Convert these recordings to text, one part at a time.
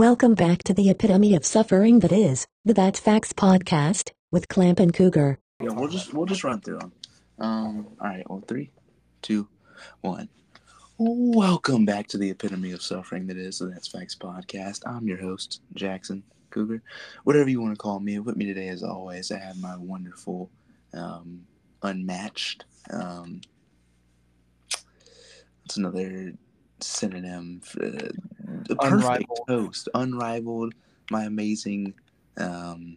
Welcome back to the epitome of suffering that is the That Facts podcast with Klamp and Cougar. Yeah, we'll just we'll just run through them. Um, all right, well, three, two, one. Welcome back to the epitome of suffering that is the That's Facts podcast. I'm your host, Jackson Cougar, whatever you want to call me. With me today, as always, I have my wonderful, um, unmatched. Um, another synonym for uh, the perfect Unrivaled. host, unrivaled, my amazing, um,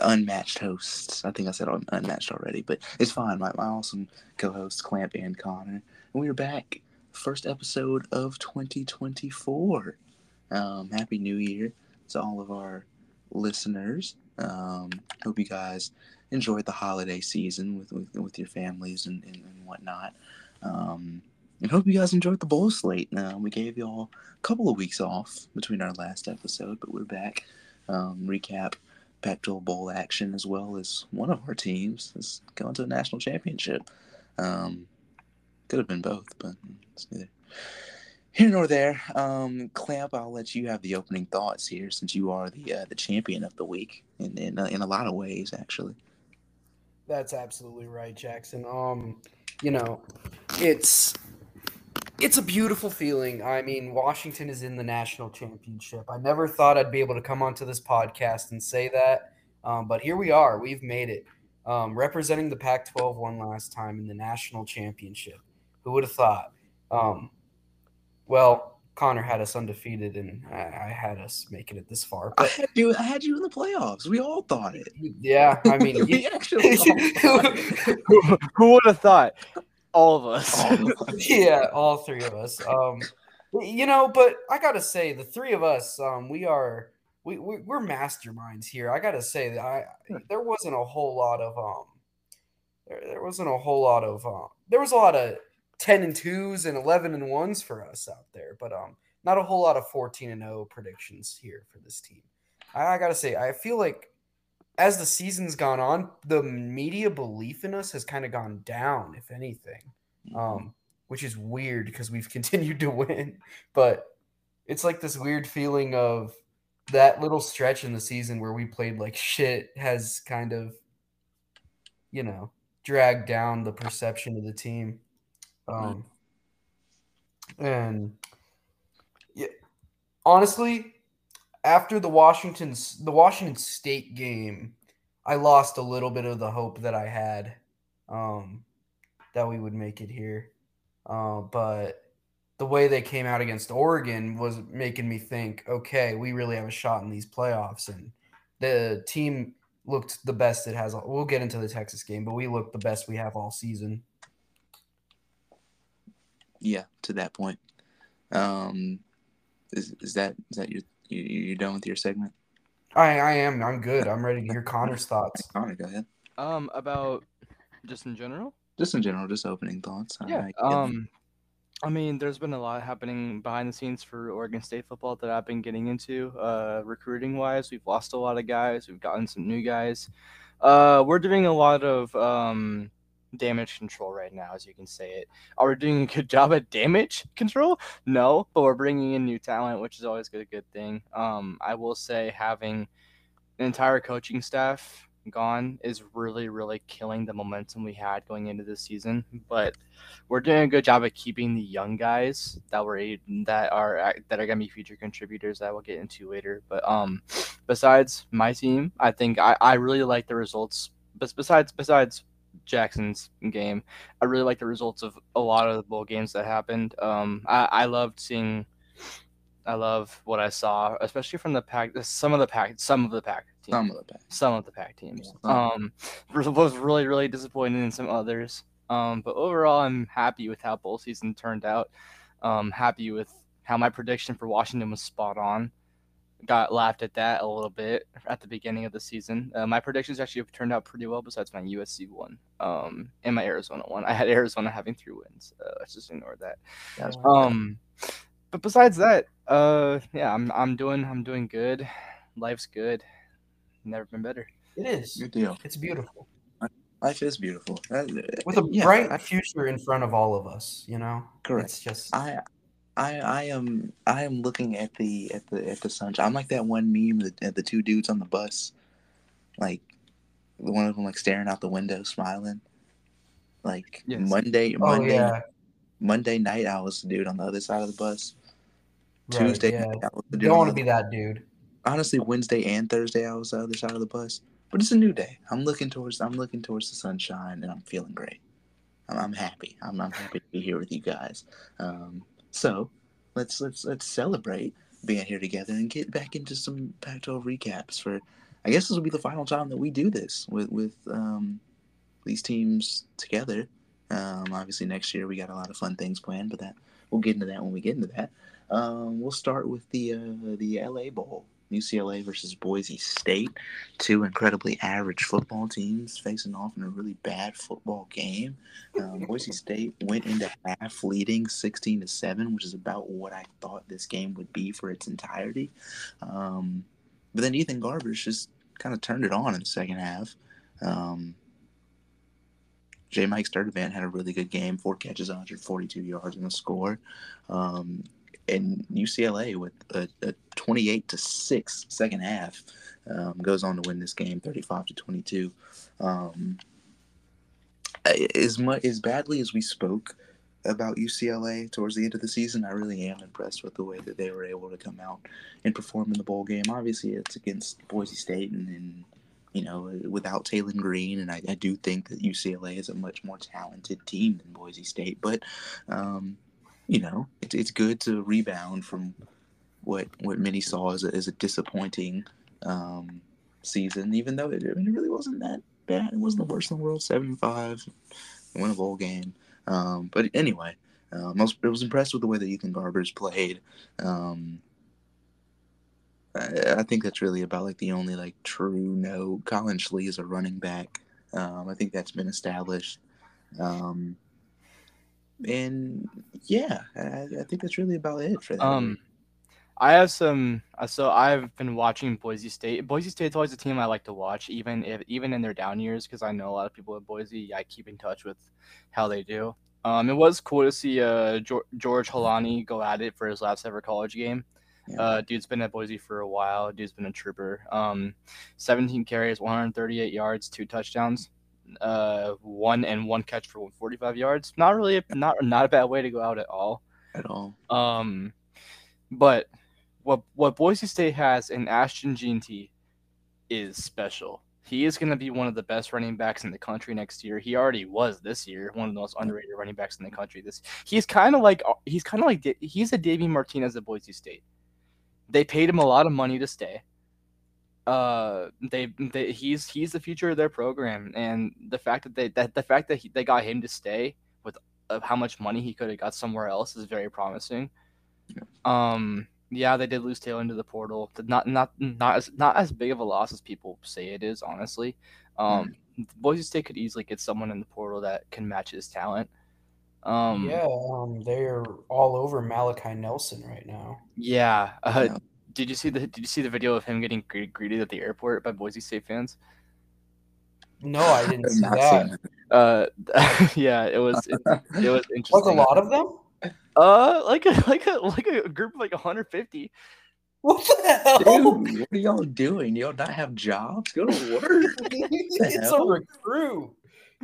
unmatched hosts. I think I said unmatched already, but it's fine. My, my awesome co-hosts Klamp and Connor, and we're back. First episode of 2024. Um, Happy New Year to all of our listeners. Um, hope you guys enjoyed the holiday season with with, with your families and, and, and whatnot. Um, and hope you guys enjoyed the bowl slate. Now we gave y'all a couple of weeks off between our last episode, but we're back. Um, recap Pac-12 bowl action as well as one of our teams is going to a national championship. Um, could have been both, but it's neither here nor there. Um, Klamp, I'll let you have the opening thoughts here since you are the uh, the champion of the week in in, uh, in a lot of ways, actually. That's absolutely right, Jackson. Um, you know, it's it's a beautiful feeling. I mean, Washington is in the national championship. I never thought I'd be able to come onto this podcast and say that, um, but here we are. We've made it. Um, representing the Pac-12 one last time in the national championship. Who would have thought? Um, well, Connor had us undefeated, and I, I had us making it this far. I had you. I had you in the playoffs. We all thought it. yeah, I mean, we you- actually who, who would have thought? All of us. all of us. yeah, all three of us. Um, you know, but I gotta say, the three of us, um, we are we, we we're masterminds here. I gotta say that I there wasn't a whole lot of um, there, there wasn't a whole lot of um, there was a lot of ten and twos and eleven and ones for us out there, but um, not a whole lot of fourteen and zero predictions here for this team. I, I gotta say, I feel like as the season's gone on, the media belief in us has kind of gone down, if anything um, which is weird because we've continued to win. But it's like this weird feeling of that little stretch in the season where we played like shit has kind of, you know, dragged down the perception of the team. Um, and yeah, honestly, after the Washington's the Washington State game, I lost a little bit of the hope that I had. Um, that we would make it here. Uh, but the way they came out against Oregon was making me think, okay, we really have a shot in these playoffs. And the team looked the best it has. We'll get into the Texas game, but we looked the best we have all season. Yeah, to that point. Um, is is that is that your you you done with your segment? I, I am. I'm good. I'm ready to hear Connor's thoughts. Connor, go ahead. Um, about just in general. Just in general, just opening thoughts. Yeah. I- Um, I mean, there's been a lot happening behind the scenes for Oregon State football that I've been getting into. Uh, recruiting wise, we've lost a lot of guys. We've gotten some new guys. Uh, we're doing a lot of um damage control right now, as you can say it. Are we doing a good job at damage control? No, but we're bringing in new talent, which is always a good, thing. Um, I will say having an entire coaching staff gone is really, really killing the momentum we had going into this season. But we're doing a good job at keeping the young guys that were that are that are gonna be future contributors that we'll get into later. But um, besides my team, I think I, I really like the results. But besides besides Jackson's game, I really like the results of a lot of the bowl games that happened. Um, I, I loved seeing. I love what I saw, especially from the pack. Some of the pack, some of the pack teams some of the pack. some of the pack teams. Yeah. Um, was really really disappointed in some others. Um, but overall, I'm happy with how bowl season turned out. Um, happy with how my prediction for Washington was spot on. Got laughed at that a little bit at the beginning of the season. Uh, my predictions actually have turned out pretty well, besides my USC one um, and my Arizona one. I had Arizona having three wins. Uh, let's just ignore that. That's Um, but besides that, uh, yeah, I'm I'm doing I'm doing good. Life's good. Never been better. It is. good deal. It's beautiful. Life is beautiful. With a yeah, bright I- future in front of all of us, you know? Correct. It's just I I I am I am looking at the at the at the sunshine. I'm like that one meme that the two dudes on the bus, like one of them like staring out the window smiling. Like Yes. Monday Oh Monday yeah, Monday night I was the dude on the other side of the bus. right, Tuesday Yeah, night I was the dude don't want to be that dude. honestly Wednesday and Thursday I was the other side of the bus. But it's a new day. I'm looking towards I'm looking towards the sunshine and I'm feeling great. I'm, I'm happy. I'm, I'm happy to be here with you guys. Um, so let's let's let's celebrate being here together and get back into some Pac-12 recaps for. I guess this will be the final time that we do this with with um, these teams together. Um, obviously, next year we got a lot of fun things planned, but that we'll get into that when we get into that. Um, we'll start with the uh, the LA Bowl, UCLA versus Boise State, two incredibly average football teams facing off in a really bad football game. Um, Boise State went into half leading 16 to 7, which is about what I thought this game would be for its entirety. Um, but then Ethan Garbers just kind of turned it on in the second half. Um, J. Mike Sturdivant had a really good game, four catches, 142 yards, and a score. Um, and UCLA with a, a 28 to 6 second half um, goes on to win this game 35 to 22. Um, as much as badly as we spoke about UCLA towards the end of the season, I really am impressed with the way that they were able to come out and perform in the bowl game. Obviously, it's against Boise State and, and you know, without Taylen Green, and I, I, do think that UCLA is a much more talented team than Boise State. But, um, you know, it's it's good to rebound from what what many saw as a, as a disappointing um, season, even though it, I mean, it really wasn't that bad. It wasn't the worst in the world. Seven five, win a bowl game. Um, but anyway, um, I, was, I was impressed with the way that Ethan Garbers played. Um, I, I think that's really about like the only like true no. Collin Schlee is a running back. Um, I think that's been established. Um, and yeah, I, I, think that's really about it for that. Um, I have some. uh, So I've been watching Boise State. Boise State's always a team I like to watch, even if even in their down years, because I know a lot of people at Boise. I keep in touch with how they do. Um, it was cool to see uh, George Holani go at it for his last ever college game. Yeah. Uh, dude's been at Boise for a while. Dude's been a trooper. Um, 17 carries, 138 yards, two touchdowns, uh, one and one catch for 45 yards. Not really, a, not not a bad way to go out at all. At all. Um, but what what Boise State has in Ashton Jeanty is special. He is going to be one of the best running backs in the country next year. He already was this year, one of the most underrated running backs in the country. This he's kind of like he's kind of like he's a Davey Martinez at Boise State. They paid him a lot of money to stay. Uh, they, they he's he's the future of their program, and the fact that they that the fact that he, they got him to stay with uh, how much money he could have got somewhere else is very promising. Um, yeah, they did lose Taylor into the portal. Not not not as not as big of a loss as people say it is. Honestly, um, mm. Boise State could easily get someone in the portal that can match his talent. Um, yeah, um, they're all over Malachi Nelson right now. Yeah. Uh, yeah. Did you see the Did you see the video of him getting greeted at the airport by Boise State fans? No, I didn't see that. Uh, yeah, it was it, it was interesting. Was a lot of them? Uh, like a like a like a group of like 150. What the hell? Dude, what are y'all doing? Y'all not have jobs? Go to work. it's a recruit.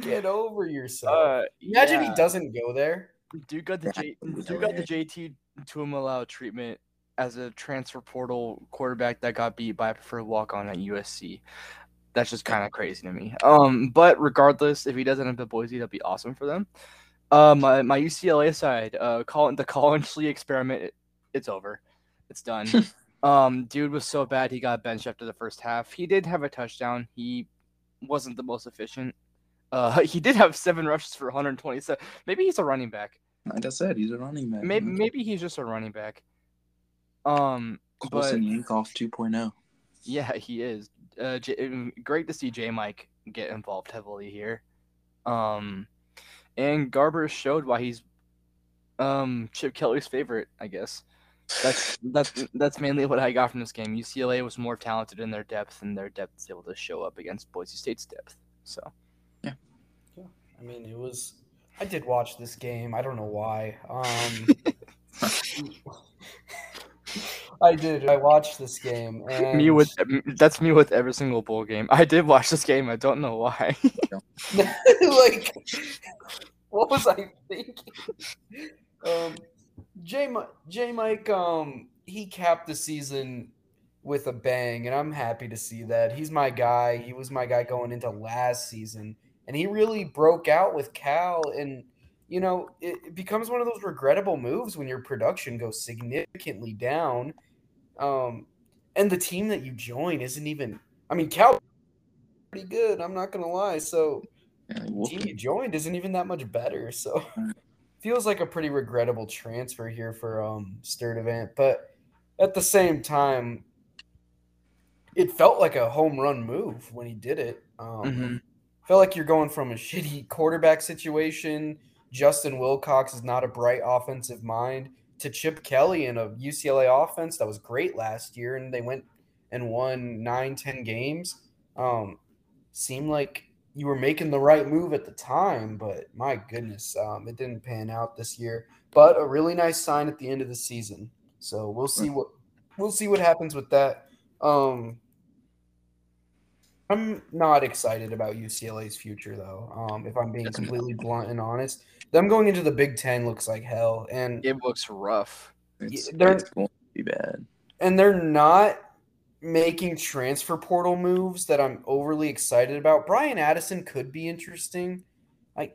Get over yourself. Uh, Imagine yeah. he doesn't go there. Dude got the J, dude got the JT Tuimoloau treatment as a transfer portal quarterback that got beat by a preferred walk on at USC. That's just kind of crazy to me. Um, but regardless, if he doesn't end up at Boise, that'd be awesome for them. Uh, my, my UCLA side, uh, Colin, the Collin Schlee experiment, it, it's over. It's done. um, dude was so bad he got benched after the first half. He did have a touchdown. He wasn't the most efficient. Uh, he did have seven rushes for 127. Maybe he's a running back. Like I said, he's a running back. Maybe maybe he's just a running back. Um, Colson Yankoff 2.0. Yeah, he is. Uh, J- great to see J Mike get involved heavily here. Um, and Garber showed why he's um Chip Kelly's favorite, I guess. That's that's that's mainly what I got from this game. UCLA was more talented in their depth, and their depth is able to show up against Boise State's depth. So, yeah, yeah. I mean, it was. I did watch this game. I don't know why. Um, I did. I watched this game. And Me with that's me with every single bowl game. I did watch this game. I don't know why. like, what was I thinking? Um, J. J. Mike, um, he capped the season with a bang, and I'm happy to see that. He's my guy. He was my guy going into last season, and he really broke out with Cal. And you know, it, it becomes one of those regrettable moves when your production goes significantly down. Um, and the team that you join isn't even. I mean, Cal pretty good. I'm not gonna lie. So Yeah, the team you joined isn't even that much better. So feels like a pretty regrettable transfer here for um Sturdivant. But at the same time, it felt like a home run move when he did it. Um, Mhm. Felt like you're going from a shitty quarterback situation. Justin Wilcox is not a bright offensive mind to Chip Kelly in a UCLA offense that was great last year, and they went and won nine, ten games. Um, seemed like you were making the right move at the time, but my goodness, um, it didn't pan out this year. But a really nice sign at the end of the season. So we'll see what we'll see what happens with that. Um, I'm not excited about UCLA's future though. Um, if I'm being completely blunt and honest, them going into the Big Ten looks like hell, and It looks rough. It's, they're- it's going to be bad. and they're not making transfer portal moves that I'm overly excited about. Brian Addison could be interesting. I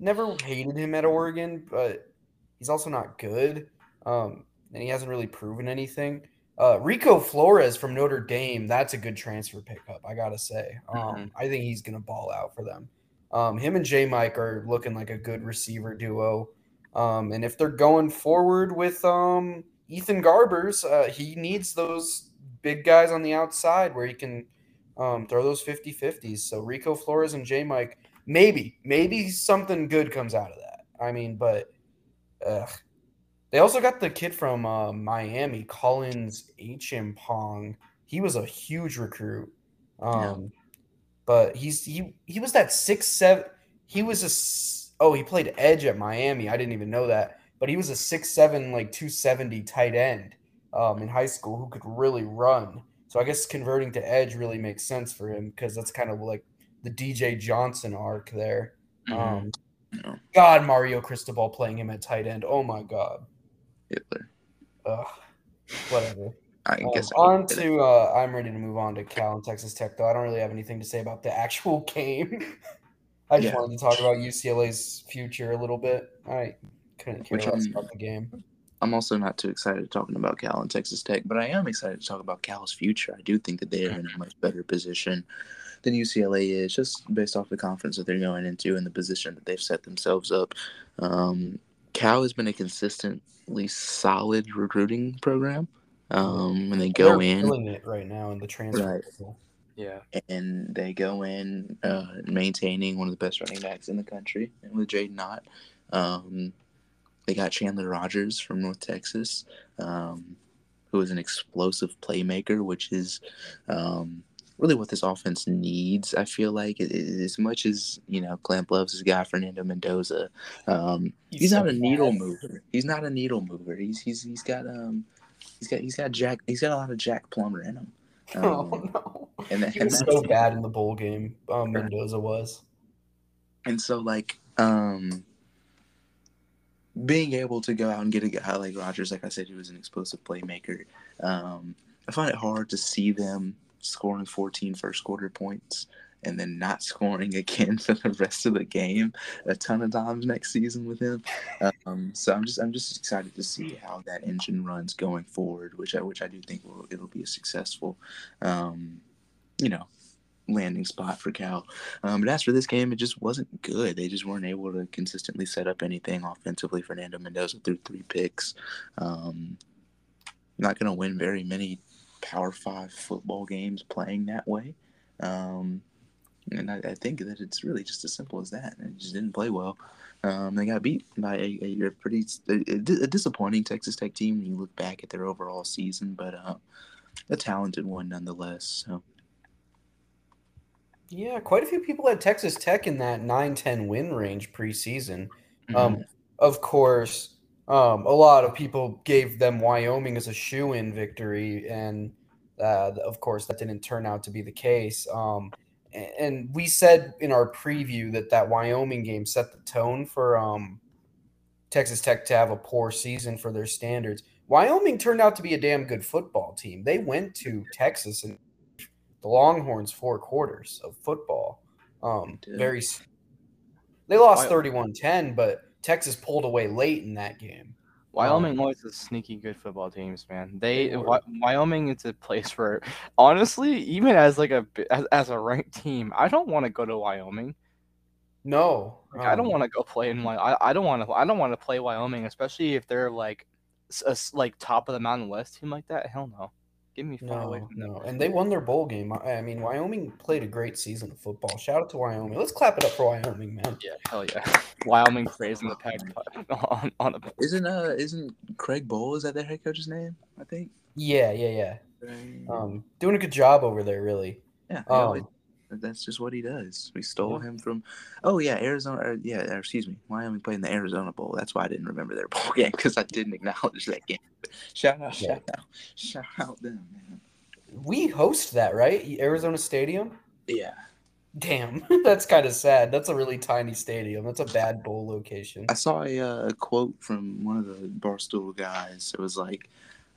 never hated him at Oregon, but he's also not good. Um, and he hasn't really proven anything. Uh, Rico Flores from Notre Dame, that's a good transfer pickup, I gotta say. Um, Mhm. I think he's gonna ball out for them. Um, him and J Mike are looking like a good receiver duo. Um, and if they're going forward with um, Ethan Garbers, uh, he needs those big guys on the outside where he can um, throw those 50 50s. So Rico Flores and J Mike, maybe, maybe something good comes out of that. I mean, but ugh. they also got the kid from uh, Miami, Collins H. M. Pong. He was a huge recruit. Yeah. Um, but he's he he was that six seven. He was a oh he played edge at Miami. I didn't even know that. But he was a six seven like two seventy tight end um, in high school who could really run. So I guess converting to edge really makes sense for him because that's kind of like the DJ Johnson arc there. Mm-hmm. Um. God, Mario Cristobal playing him at tight end. Oh my God. Hitler. Ugh. Whatever. I Um, guess on would get it. to uh, I'm ready to move on to Cal and Texas Tech though. I don't really have anything to say about the actual game. I just Yeah. wanted to talk about UCLA's future a little bit. I couldn't care Which less I'm- about the game. I'm also not too excited talking about Cal and Texas Tech, but I am excited to talk about Cal's future. I do think that they are in a much better position than UCLA is, just based off the conference that they're going into and the position that they've set themselves up. Um, Cal has been a consistently solid recruiting program. Um, when they go They're in, right now in the transfer. Right. Yeah. and they go in uh, maintaining one of the best running backs in the country with Jaydn Ott. Um, they got Chandler Rogers from North Texas, um, who is an explosive playmaker, which is um, really what this offense needs. I feel like as much as you know, Klamp loves his guy Fernando Mendoza. Um, he's, so not a needle mover. He's not a needle mover. He's he's he's got um he's got he's got Jack he's got a lot of Jack Plummer in him. Oh Um, no. and, that- He and was so bad in the bowl game. Um, Mendoza was. And so, like, um, being able to go out and get a guy like Rogers, like I said, he was an explosive playmaker, um, I find it hard to see them scoring 14 first quarter points and then not scoring again for the rest of the game a ton of times next season with him. Um, so I'm just I'm just excited to see how that engine runs going forward, which I which I do think will it'll be a successful, um, you know, landing spot for Cal. Um, but as for this game, it just wasn't good. They just weren't able to consistently set up anything offensively. Fernando Mendoza threw three picks. Um, not going to win very many Power Five football games playing that way. Um, and I, I think that it's really just as simple as that. It just didn't play well. Um, they got beat by a, a, a pretty a, a disappointing Texas Tech team when you look back at their overall season, but uh, a talented one nonetheless. So. Yeah, quite a few people had Texas Tech in that 9-10 win range preseason. Mm-hmm. Um, of course, Um, a lot of people gave them Wyoming as a shoe-in victory, and uh, of course that didn't turn out to be the case. Um, and we said in our preview that that Wyoming game set the tone for um, Texas Tech to have a poor season for their standards. Wyoming turned out to be a damn good football team. They went to Texas and the Longhorns four quarters of football. Um, They very. They lost Wy- 31-10, but Texas pulled away late in that game. Wyoming always has sneaky good football teams, man. They They. Wy- Wyoming is a place where, honestly, even as like a as, as a ranked team, I don't want to go to Wyoming. No, Like, I don't um, want to go play in Wyoming. I, I don't want to. I don't want to play Wyoming, especially if they're like, a, like top of the Mountain West team like that. Hell no, get me far away No, them. no, and they won their bowl game. I I mean, Wyoming played a great season of football. Shout out to Wyoming. Let's clap it up for Wyoming, man. Yeah, hell yeah. Wyoming praising the pack on on a Isn't uh isn't Craig Bohl is that their head coach's name? I think. Yeah, yeah, yeah. Um, doing a good job over there, really. yeah. Um, it- that's just what he does. We stole Yeah. him from. Oh yeah, Arizona. Or, yeah, or, excuse me, Wyoming played in the Arizona Bowl. That's why I didn't remember their bowl game because I didn't acknowledge that game. Shout out, Yeah. shout out, shout out them, man. We host that, right? Arizona Stadium. Yeah, Damn, that's kind of sad. That's a really tiny stadium. That's a bad bowl location. I saw a, uh, quote from one of the Barstool guys. It was like,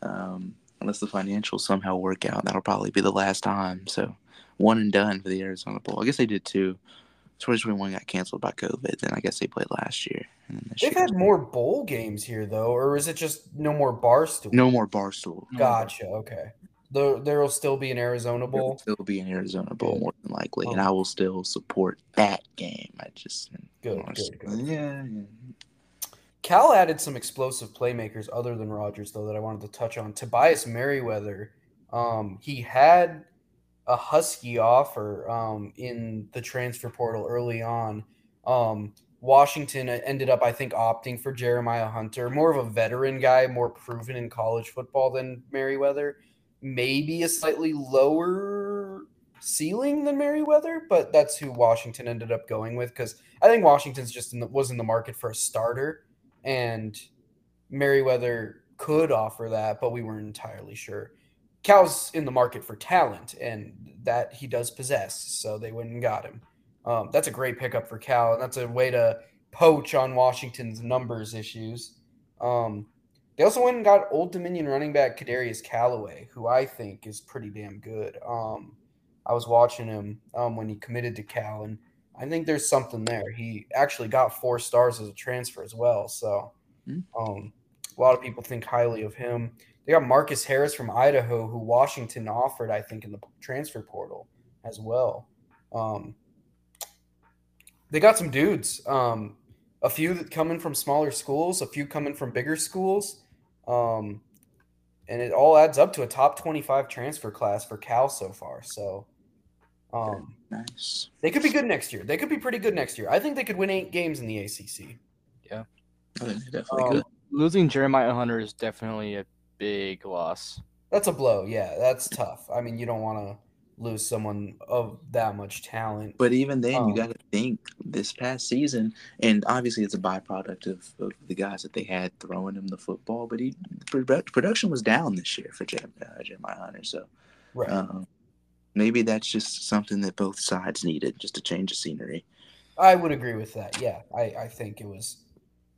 um, unless the financials somehow work out, that'll probably be the last time. So, one and done for the Arizona Bowl. I guess they did too. 2021 got canceled by COVID. Then I guess they played last year. And then this They've year- had more bowl games here, though, or is it just no more barstool? no more Barstool. Gotcha. Okay. There, there'll still be an Arizona Bowl. There will still be an Arizona Bowl more than likely, and Oh. I will still support that game. I just Good, good, good. Yeah, yeah. Cal added some explosive playmakers other than Rogers, though, that I wanted to touch on. Tobias Merriweather, um, he had a Husky offer um, in the transfer portal early on. Um, Washington ended up, I think, opting for Jeremiah Hunter, more of a veteran guy, more proven in college football than Merriweather. Maybe a slightly lower ceiling than Merriweather, but that's who Washington ended up going with because I think Washington's just in the, was in the market for a starter and Merriweather could offer that, but we weren't entirely sure. Cal's in the market for talent, and that he does possess, so they went and got him. Um, that's a great pickup for Cal, and that's a way to poach on Washington's numbers issues. Um, they also went and got Old Dominion running back Kadarius Calloway, who I think is pretty damn good. Um, I was watching him um, when he committed to Cal, and I think there's something there. He actually got four stars as a transfer as well. So Hmm. um, a lot of people think highly of him. They got Marcus Harris from Idaho, who Washington offered, I think, in the transfer portal as well. Um, they got some dudes. Um, a few that coming from smaller schools, a few coming from bigger schools. Um, and it all adds up to a top 25 transfer class for Cal so far. So um, Nice. they could be good next year. They could be pretty good next year. I think they could win eight games in the ACC. Yeah, definitely Um, good. Losing Jeremiah Hunter is definitely a big loss. That's a blow. Yeah, that's tough. I mean, you don't want to lose someone of that much talent. But even then, um, you got to think this past season, and obviously it's a byproduct of, of the guys that they had throwing him the football. But he production was down this year for Jeremiah, uh, Jeremiah Hunter, so Right. um, maybe that's just something that both sides needed, just to change the scenery. I would agree with that. Yeah, I, I think it was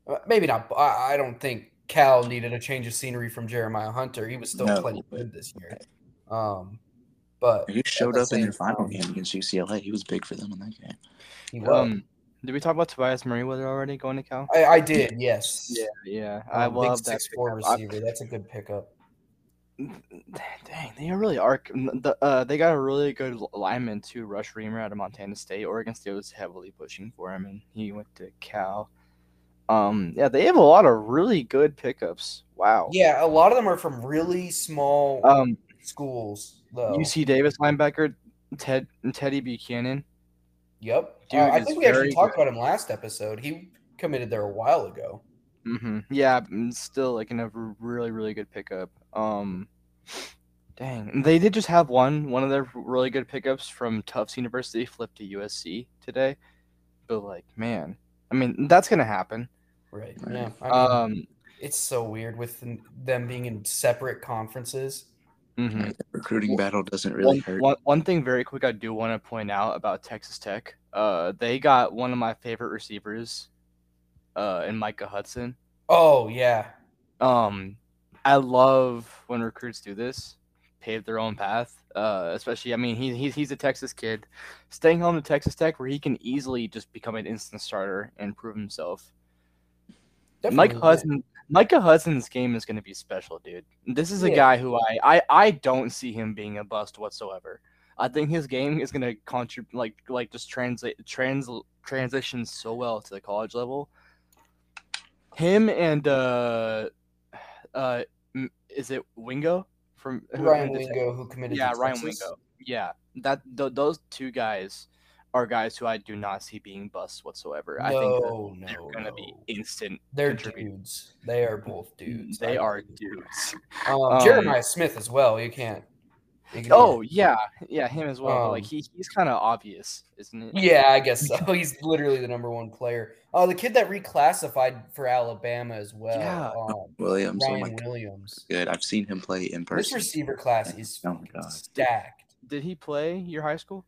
uh, maybe not. I, I don't think Cal needed a change of scenery from Jeremiah Hunter. He was still No, plenty good this year. Um, but He showed the up in their final game against UCLA. He was big for them in that game. he was. Um, did we talk about Tobias Merriweather already going to Cal? I, I did. Yes. yeah, I Um, love that. six four pickup. I- receiver. That's a good pickup. Dang, they really are. The, uh, they got a really good lineman too. Rush Reimer out of Montana State. Oregon State was heavily pushing for him, and he went to Cal. Um, yeah, they have a lot of really good pickups. Wow. Yeah, a lot of them are from really small Um, schools. Though. UC Davis linebacker Ted Teddy Buchanan. Yep. Dude Uh, I think we actually talked good. about him last episode. He committed there a while ago. hmm Yeah, still like in a really really good pickup. Um, dang, they did just have one one of their really good pickups from Tufts University flipped to USC today. But like, man, I mean that's gonna happen. Right. Right. Yeah. I mean, Um, it's so weird with them- them being in separate conferences. Mhm. Like, the recruiting battle doesn't really One, hurt. one, one thing very quick I do want to point out about Texas Tech. Uh, they got one of my favorite receivers, uh, in Micah Hudson. Oh yeah, Um, I love when recruits do this, pave their own path. Uh, especially, I mean, he, he's he's a Texas kid, staying home to Texas Tech, where he can easily just become an instant starter and prove himself. Mike definitely. Hudson, Micah Hudson's game is going to be special, dude. This is a Yeah. guy who I, I I don't see him being a bust whatsoever. I think his game is going to contribute, like like just translate trans transition so well to the college level. Him and uh uh is it Wingo from Ryan Wingo, who committed Yeah, Ryan Texas. Wingo. Yeah, that th- those two guys are guys who I do not see being busts whatsoever. I think that No, they're no, going to be instant They're dudes. They are both dudes. They I are believe. dudes. Um, Um, Jeremiah Smith as well. You can't. ignore. Oh yeah, yeah, him as well. but, like Um, he, he's kind of obvious, isn't it? Yeah, I guess so. He's literally the number one player. Oh, the kid that reclassified for Alabama as well. Yeah. Um, Williams, oh my Ryan god, Williams. good. I've seen him play in person. This receiver class is Oh my God. stacked. Did he play your high school?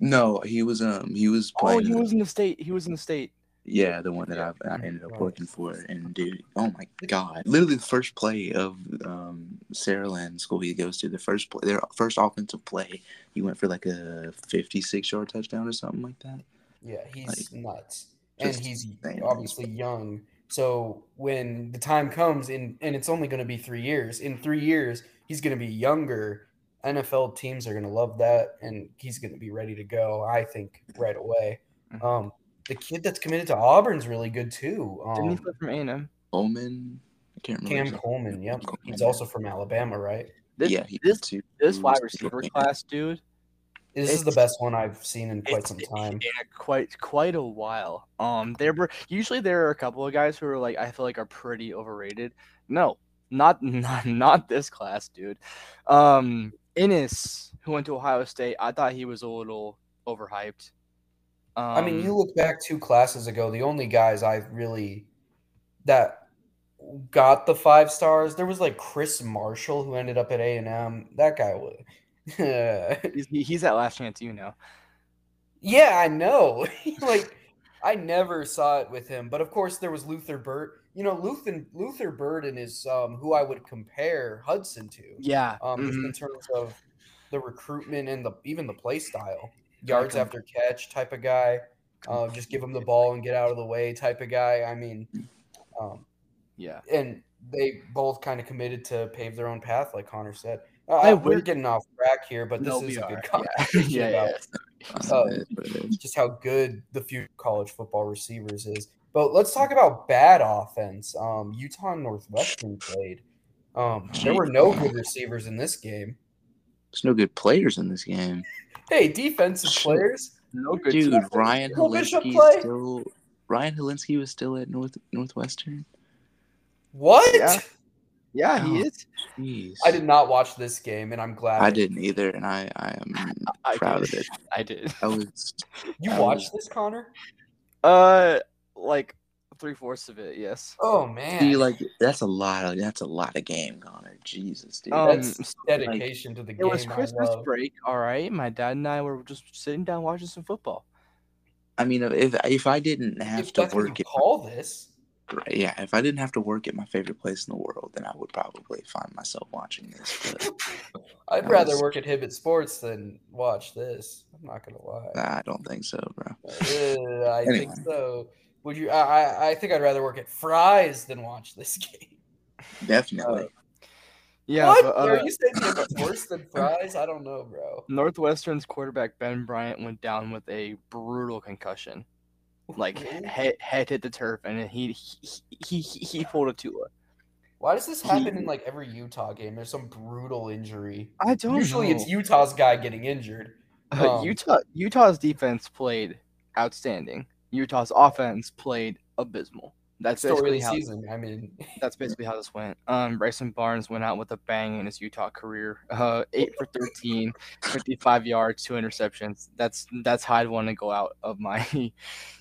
No, he was um he was playing. Oh, playing. he was in the state. He was in the state. Yeah, the one that I've, I ended up working for. And dude, oh my god, literally the first play of um Saraland school he goes to, the first play, their first offensive play, he went for like a 56 yard touchdown or something like that. Yeah, he's Like, nuts. And he's insane. obviously young. So when the time comes in and it's only going to be 3 years, in 3 years he's going to be younger. NFL teams are going to love that and he's going to be ready to go, I think, right away. Mhm. Um the kid that's committed to Auburn's really good too. Didn't he Um, play from A and M? Coleman, I can't remember. Cam his name. Coleman, yep. Coleman, He's also from Alabama, right? This, yeah, he this too. this he wide receiver class, dude. This is the best one I've seen in quite some time. in a quite quite a while. Um, there were usually there are a couple of guys who are like I feel like are pretty overrated. No, not not not this class, dude. Um, Inniss, who went to Ohio State, I thought he was a little overhyped. Um, I mean, you look back two classes ago, the only guys I really that got the five stars, there was like Chris Marshall who ended up at A and M. That guy was. he's, he's that last chance, you know. yeah, I know. like, I never saw it with him, but of course there was Luther Burt. You know, Luther Luther Burden is um, who I would compare Hudson to. Yeah. um, mhm. in terms of the recruitment and the even the play style, yards com- after catch type of guy. Uh, just give him the ball and get out of the way type of guy. I mean, um, Yeah. and they both kind of committed to pave their own path, like Connor said. Uh, I we're getting off track here, but this No, is a good Yeah. conversation yeah, about yeah. Uh, It is what it is. just how good the future college football receivers is. But let's talk about bad offense. Um, Utah and Northwestern played. Um, there were no good receivers in this game. There's no good players in this game. Hey, defensive players. No good. Dude, stuff. Ryan Cole Hilinski still Ryan Hilinski was still at North Northwestern. What? Yeah. Yeah, he Oh. is. Jeez. I did not watch this game, and I'm glad. I didn't either, and I I am I proud did. of it. I did. I was You I watched was- this, Connor? Uh, like three fourths of it. Yes. Oh man, see like that's a lot of that's a lot of game, Connor. Jesus, dude. Um, that's so, dedication to the game. It game. was Christmas break. All right, my dad and I were just sitting down watching some football. I mean, if if I didn't have If to work you at call this, Right, yeah, if I didn't have to work at my favorite place in the world, then I would probably find myself watching this. But I'd That rather was- work at Hibbett Sports than watch this. I'm not gonna lie. I don't think so, bro. Uh, I think so. Would you? I, I I think I'd rather work at Fry's than watch this game. Definitely. Yeah, what? but, Are uh, you saying it's worse than Fry's? I don't know, bro. Northwestern's quarterback Ben Bryant went down with a brutal concussion. Like head head hit the turf, and he he he, he, he pulled a Tua. Why does this happen He- in like every Utah game? There's some brutal injury. I don't Usually it's. Utah's guy getting injured. Uh, Um, Utah Utah's defense played outstanding. Utah's offense played abysmal. That's Story of basically the how season. I mean, that's basically how this went. Um, Bryson Barnes went out with a bang in his Utah career. Uh, eight for 13, 55 yards, two interceptions. That's that's how I'd want to go out of my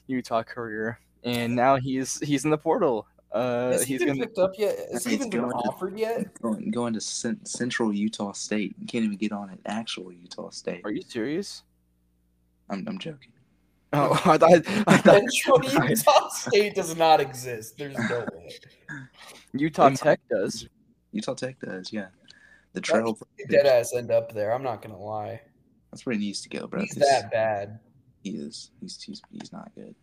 Utah career. And now he's he's in the portal. Uh, Has he he's been gonna. picked up yet? Has he He's even been going to- offered yet? Going, going to cen- Central Utah State. You can't even get on at actual Utah State. Are you serious? I'm, I'm joking. Oh, I thought. I thought Central Utah State does not exist. There's no way. Utah Tech does. Utah Tech does, yeah. The trail. Dead ass end up there. I'm not gonna lie. That's where he needs to go, bro. He's 'cause that bad. He is. He's, he's he's not good.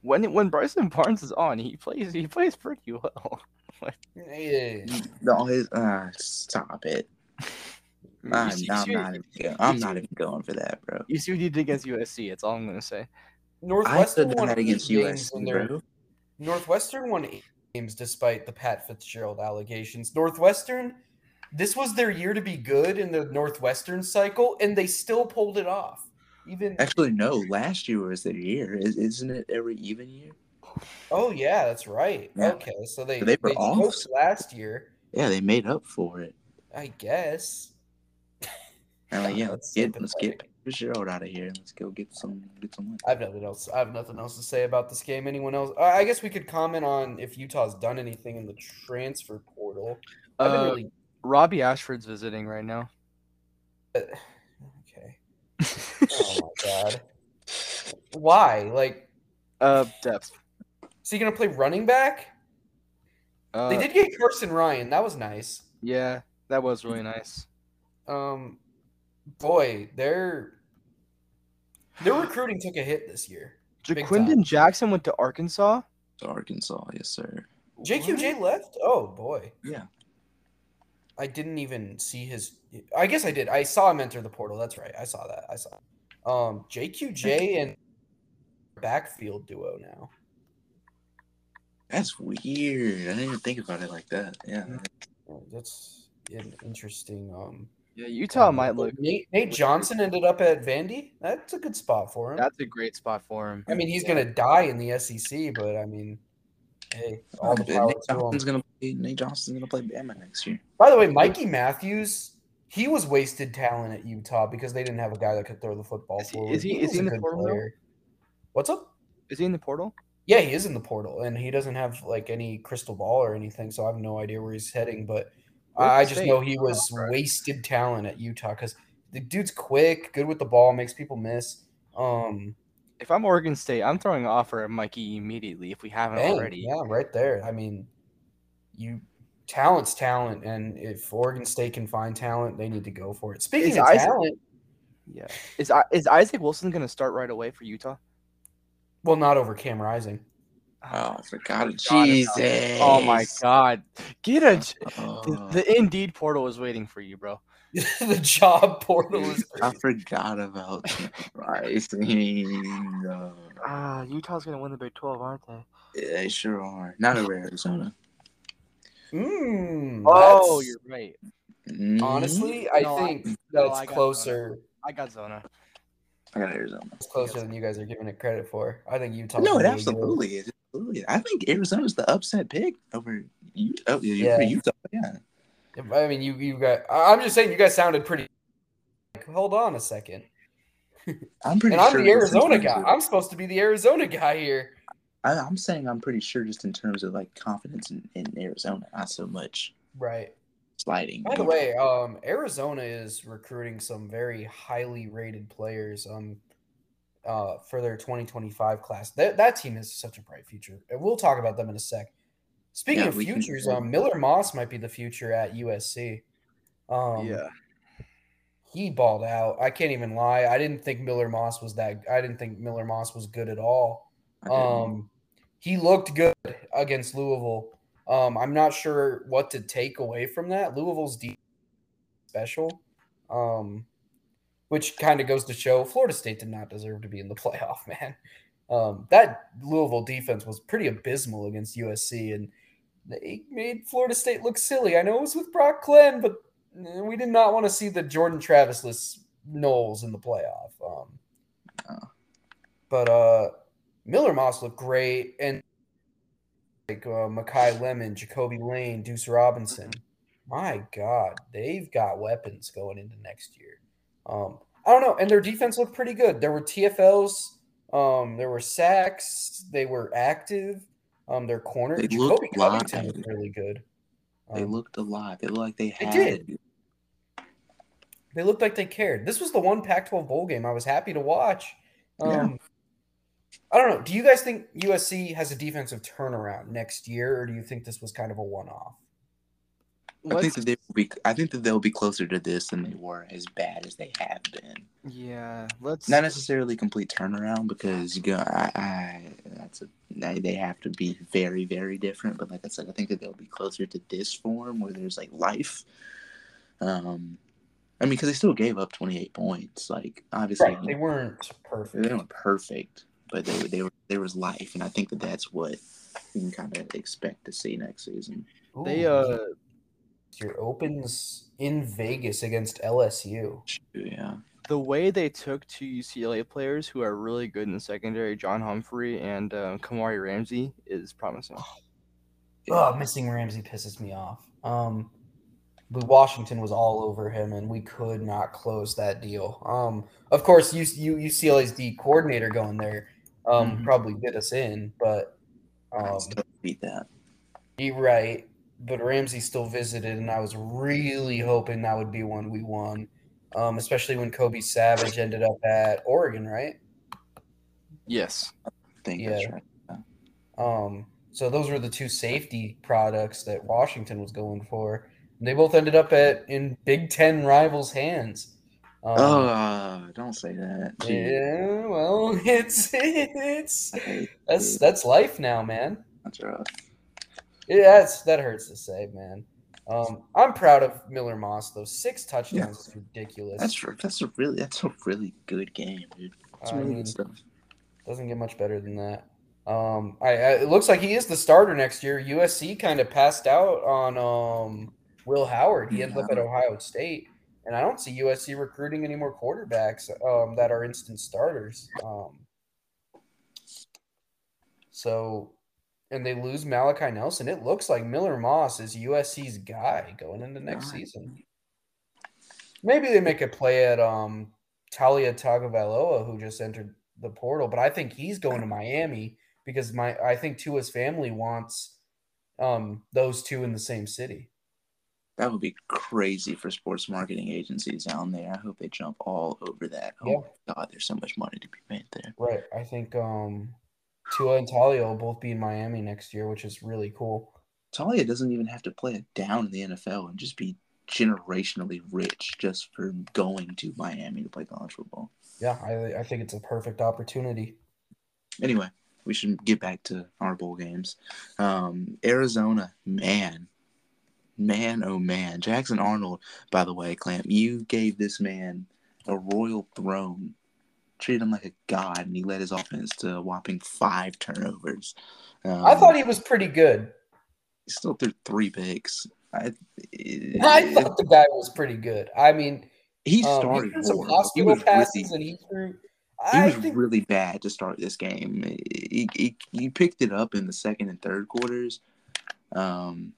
When when Bryson Barnes is on, he plays he plays pretty well. Yeah. No, his uh, stop it. I'm, see- I'm not even. I'm not even going for that, bro. You see what he did against USC. That's all I'm gonna say. I Northwestern said won that against games USC. Northwestern won eight games despite the Pat Fitzgerald allegations. Northwestern, this was their year to be good in the Northwestern cycle, and they still pulled it off. Even Actually, no. Last year was their year. Is, isn't it every even year? oh yeah, that's right. Yeah. Okay, so they But they were they off. last year, Yeah, they made up for it. I guess. Like, yeah, let's so get let's get pathetic. Fitzgerald out of here. Let's go get some get some. wins. I have nothing else. I have nothing else to say about this game. Anyone else? I I guess we could comment on if Utah's done anything in the transfer portal. Uh, really Robbie Ashford's visiting right now. okay. Oh my god. Why? Like, uh, depth. is he gonna play running back? Uh, they did get Carson Ryan. That was nice. Yeah, that was really nice. Um, boy, their their recruiting took a hit this year. Big. Jaquindon Jackson went to Arkansas. To Arkansas, yes, sir. JQJ left. Oh boy, Yeah. I didn't even see his. I guess I did. I saw him enter the portal. That's right. I saw that. I saw. Um, JQJ and backfield duo now. That's weird. I didn't even think about it like that. Yeah. That's an interesting. Um, Yeah, Utah um, might look. Nate, Nate Johnson ended up at Vandy. That's a good spot for him. That's a great spot for him. I mean, he's gonna die in the SEC, but I mean, hey, all the Nate power to Johnson's him. gonna play, Nate Johnson's gonna play Bama next year. By the way, Mikey Matthews, he was wasted talent at Utah because they didn't have a guy that could throw the football Is he- forward. is he- is he in the portal player. What's up? Is he in the portal? Yeah, he is in the portal, and he doesn't have like any crystal ball or anything, so I have no idea where he's heading. But Where's I just know he was wasted talent at Utah because the dude's quick, good with the ball, makes people miss. Um, If I'm Oregon State, I'm throwing an offer at Mikey immediately if we haven't already. yeah, right there. I mean, you talent's talent, and if Oregon State can find talent, they need to go for it. Speaking Is of Isaac- talent, Yeah. Is is Isaac Wilson going to start right away for Utah? well, not over Cam Rising. Oh, I forgot it. forgot Jesus. Oh my God! Get a. The, Oh, the Indeed portal is waiting for you, bro. the job portal is I forgot about Rising. Uh, Ah, Utah's going to win the Big 12, aren't they? yeah, they sure are. Not over Arizona. Mm, Oh, you're right. Mm, honestly, I No, I- think no, that's I got closer. I got Zona. I got Arizona. It's closer than you guys are giving it credit for. I think Utah. No, it absolutely is. Absolutely. I think Arizona's the upset pick over you. Oh, yeah. Utah. Yeah. I mean, you you got. I'm just saying, you guys sounded pretty. Like, hold on a second. I'm pretty And I'm sure. the Arizona guy. I'm supposed to be the Arizona guy here. I, I'm saying I'm pretty sure just in terms of like confidence in, in Arizona, not so much Right. sliding. By the way, um, Arizona is recruiting some very highly rated players. Um, uh, for their 2025 class. That that team has such a bright future. And we'll talk about them in a sec. Speaking Yeah, of we can- futures, um, Miller Moss might be the future at USC. Um, yeah. he balled out. I can't even lie. I didn't think Miller Moss was that. I didn't think Miller Moss was good at all. Um, he looked good against Louisville. Um, I'm not sure what to take away from that. Louisville's deep special, um, which kind of goes to show Florida State did not deserve to be in the playoff, man. Um, that Louisville defense was pretty abysmal against USC, and they made Florida State look silly. I know it was with Brock Glenn, but eh, we did not want to see the Jordan Travisless Knowles in the playoff. Um, Oh. But uh, Miller Moss looked great, and like uh, Makai Lemon, Jacoby Lane, Deuce Robinson. My God, they've got weapons going into next year. Um, I don't know, and their defense looked pretty good. There were TFLs, um, there were sacks, they were active. Um, their corner, They Jacoby looked Covington was really good. They Um, looked alive. They looked like they They had. did. They looked like they cared. This was the one Pac-12 bowl game I was happy to watch. Um, Yeah. I don't know. Do you guys think USC has a defensive turnaround next year, or do you think this was kind of a one-off? I think that they will be. I think that they'll be closer to this than they were as bad as they have been. yeah, let's. Not necessarily complete turnaround because you go. I, I that's a. They, they have to be very very different. But like I said, I think that they'll be closer to this form where there's like life. Um, I mean, because they still gave up 28 points. Like obviously, Right. They weren't perfect. they weren't perfect, but they they were there was life, and I think that that's what you can kind of expect to see next season. They uh your opens in Vegas against LSU. Yeah. the way they took two UCLA players who are really good in the secondary, John Humphrey and uh, Kamari Ramsey, is promising. Oh, missing Ramsey pisses me off. Um, but Washington was all over him, and we could not close that deal. Um, of course, U- U- UCLA's D coordinator going there um, Mhm. probably bit us in, but um, Still beat that. you're right. But Ramsey still visited, and I was really hoping that would be one we won, um, especially when Kobe Savage ended up at Oregon, right? Yes. I think that's Yeah. Um, so those were the two safety products that Washington was going for. And they both ended up at in Big Ten rivals' hands. Um, Oh, don't say that. Gee, yeah. Well, it's it's that's that's life now, man. That's rough. Yeah, that's that hurts to say, man. Um, I'm proud of Miller Moss though. Six touchdowns is ridiculous. That's that's a really that's a really good game, dude. That's I really mean, good stuff. Doesn't get much better than that. Um, I, I it looks like he is the starter next year. USC kind of passed out on um Will Howard. He ended up at Ohio State, and I don't see USC recruiting any more quarterbacks um that are instant starters. Um, so, and they lose Malachi Nelson. It looks like Miller Moss is USC's guy going into next Right. season. Maybe they make a play at um Taulia Tagovailoa, who just entered the portal, but I think he's going to Miami because my I think Tua's family wants um those two in the same city. That would be crazy for sports marketing agencies down there. I hope they jump all over that. Oh Yeah. my god, there's so much money to be made there. Right. I think um Tua and Taulia will both be in Miami next year, which is really cool. Taulia doesn't even have to play it down in the NFL and just be generationally rich just for going to Miami to play college football. Yeah, I I think it's a perfect opportunity. Anyway, we should get back to our bowl games. Um, Arizona, man, man, oh man, Jackson Arnold. By the way, Klamp, you gave this man a royal throne, treated him like a god, and he led his offense to a whopping five turnovers. Um, I thought he was pretty good. he still threw three picks. I, I thought the guy was pretty good. I mean, he um, started he some hospital was passes really, and he threw. he I was think really bad to start this game. He, he, he picked it up in the second and third quarters. Um,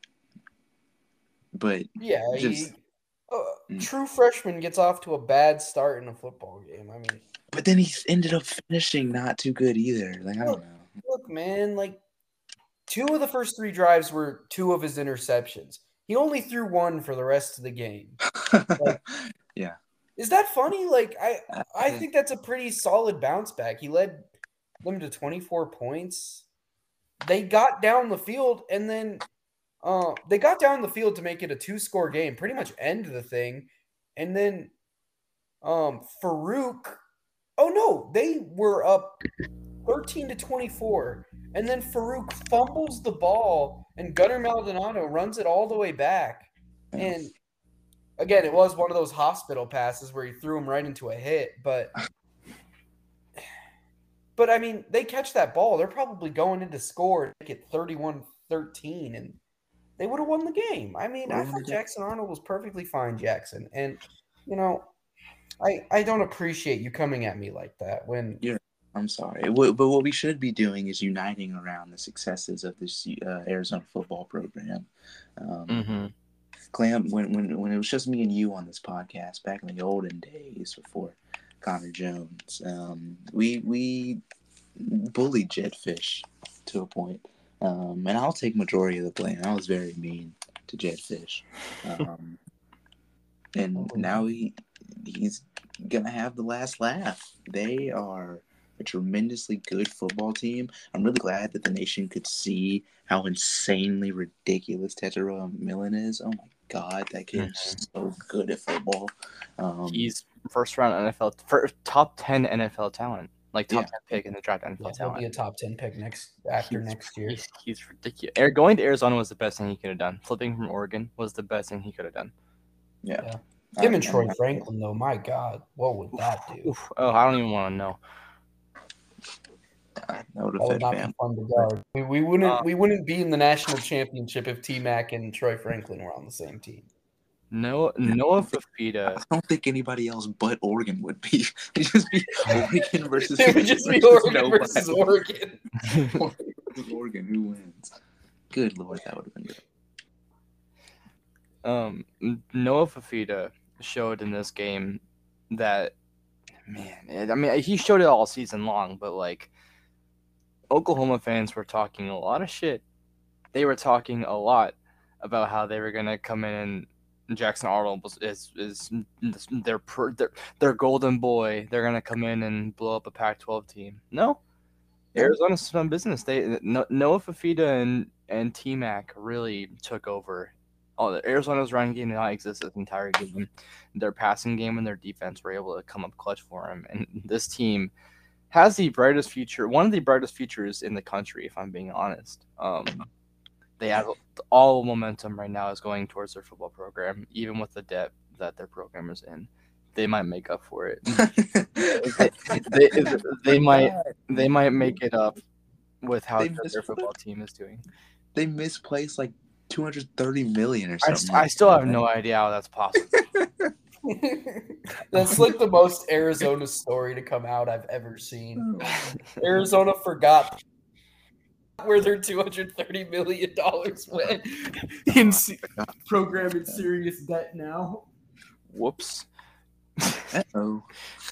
but Yeah, Just- he, uh, Mm. true freshman gets off to a bad start in a football game. I mean, but then he ended up finishing not too good either. Like I don't know. look, man, like two of the first three drives were two of his interceptions. He only threw one for the rest of the game. Yeah. Is that funny? Like, I I think that's a pretty solid bounce back. He led them to 24 points. They got down the field and then uh, they got down the field to make it a two score game, pretty much end the thing. And then um, Farouk, oh no, they were up 13 to 24. And then Farouk fumbles the ball and Gunner Maldonado runs it all the way back. And again, it was one of those hospital passes where he threw him right into a hit, but but I mean, they catch that ball, they're probably going into score make it 31-13 and they would have won the game. I mean, I thought. Jackson Arnold was perfectly fine, Jackson. And you know, I I don't appreciate you coming at me like that when you're. I'm sorry. But what we should be doing is uniting around the successes of this uh, Arizona football program. Um, Mm-hmm. Klamp, when, when when it was just me and you on this podcast back in the olden days before Connor Jones, um, we we bullied Jedd Fisch to a point. Um, and I'll take majority of the blame. I was very mean to Jedd Fisch. Um, and now he he's gonna have the last laugh. They are a tremendously good football team. I'm really glad that the nation could see how insanely ridiculous Tetairoa McMillan is. Oh my god, that kid is so good at football. Um, He's first round NFL, first, top ten NFL talent, like top Yeah. ten pick in the draft NFL Yeah, he'll be a top ten pick next after He's- next year. He's, he's ridiculous. Air, going to Arizona was the best thing he could have done. Flipping from Oregon was the best thing he could have done. yeah. Yeah. Him and Troy Franklin, though, my God, what would that do? Oof. Oh, I don't even want to know. I know That would Fed not fam. be fun to guard. We, we wouldn't Uh, we wouldn't be in the national championship if T Mac and Troy Franklin were on the same team. Noah Noah Fifita. I don't think anybody else but Oregon would be. It'd just be Oregon versus. It would just be Oregon versus Oregon. Oregon versus Oregon. Who wins? Good lord, that would have been good. um, Noah Fifita showed in this game that, man, it- I mean, he showed it all season long, but like, Oklahoma fans were talking a lot of shit. They were talking a lot about how they were gonna come in and Jackson Arnold was is is their per, their their golden boy. They're gonna come in and blow up a Pac-12 team. No, Arizona's done business. They no, Noah Fifita and and T Mac really took over. Oh, the Arizona's running game did not exist this entire game. Their passing game and their defense were able to come up clutch for him. And this team has the brightest future, one of the brightest futures in the country, if I'm being honest. Um, they have all momentum right now is going towards their football program, even with the debt that their program is in. They might make up for it. they, they oh might they might make it up with how They their football team is doing. they misplaced like 230 million or I, something. st- I still have no idea how that's possible. That's like the most Arizona story to come out I've ever seen. Oh Arizona forgot where their two hundred thirty million dollars went in se- program in serious debt now. Whoops. Uh-oh.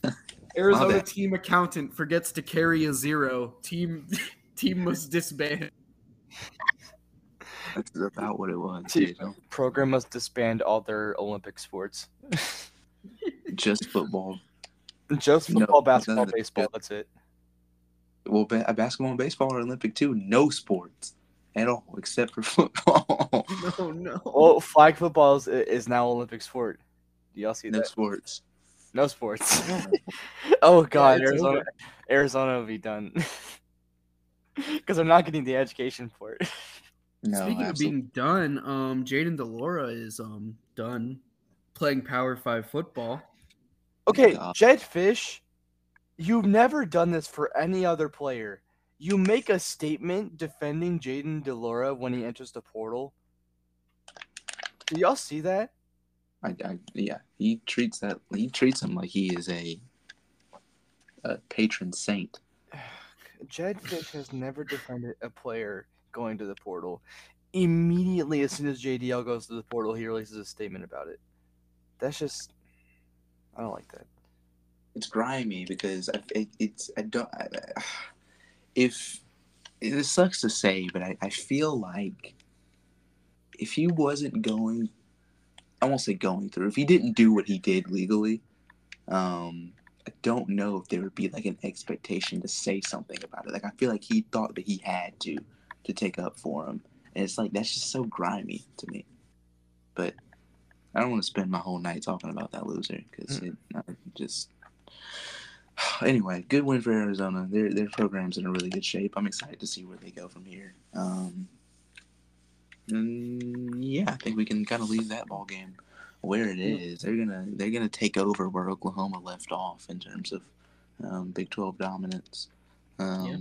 Arizona team accountant forgets to carry a zero. Team team must disband. That's about what it was. See- You know? Program must disband all their Olympic sports. Just football. Just football, none basketball, of the- baseball. That's it. Well, ba- basketball and baseball are Olympic too. No sports at all except for football. No, no. Well, flag football is, is now Olympic sport. Do y'all see no that? sports. No sports. oh God, it's Arizona, over. Arizona will be done because I'm not getting the education for it. No, Speaking of being done, um, Jayden de Laura is um done playing Power Five football. Okay, God. Jedd Fisch, you've never done this for any other player. You make a statement defending Jayden de Laura when he enters the portal. Do y'all see that? I, I, yeah, he treats that. He treats him like he is a, a patron saint. Jedd Fisch has never defended a player going to the portal. Immediately, as soon as JDL goes to the portal, he releases a statement about it. That's just, I don't like that. It's grimy because I, it, it's I don't. I, if it sucks to say, but I, I feel like if he wasn't going, I won't say going through. If he didn't do what he did legally, um, I don't know if there would be like an expectation to say something about it. Like I feel like he thought that he had to to take up for him, and it's like that's just so grimy to me. But I don't want to spend my whole night talking about that loser because it I just. Anyway, good win for Arizona. Their their program's in a really good shape. I'm excited to see where they go from here. Um, and yeah, I think we can kind of leave that ball game where it is. They're gonna they're gonna take over where Oklahoma left off in terms of um, Big Twelve dominance. Um, Yeah.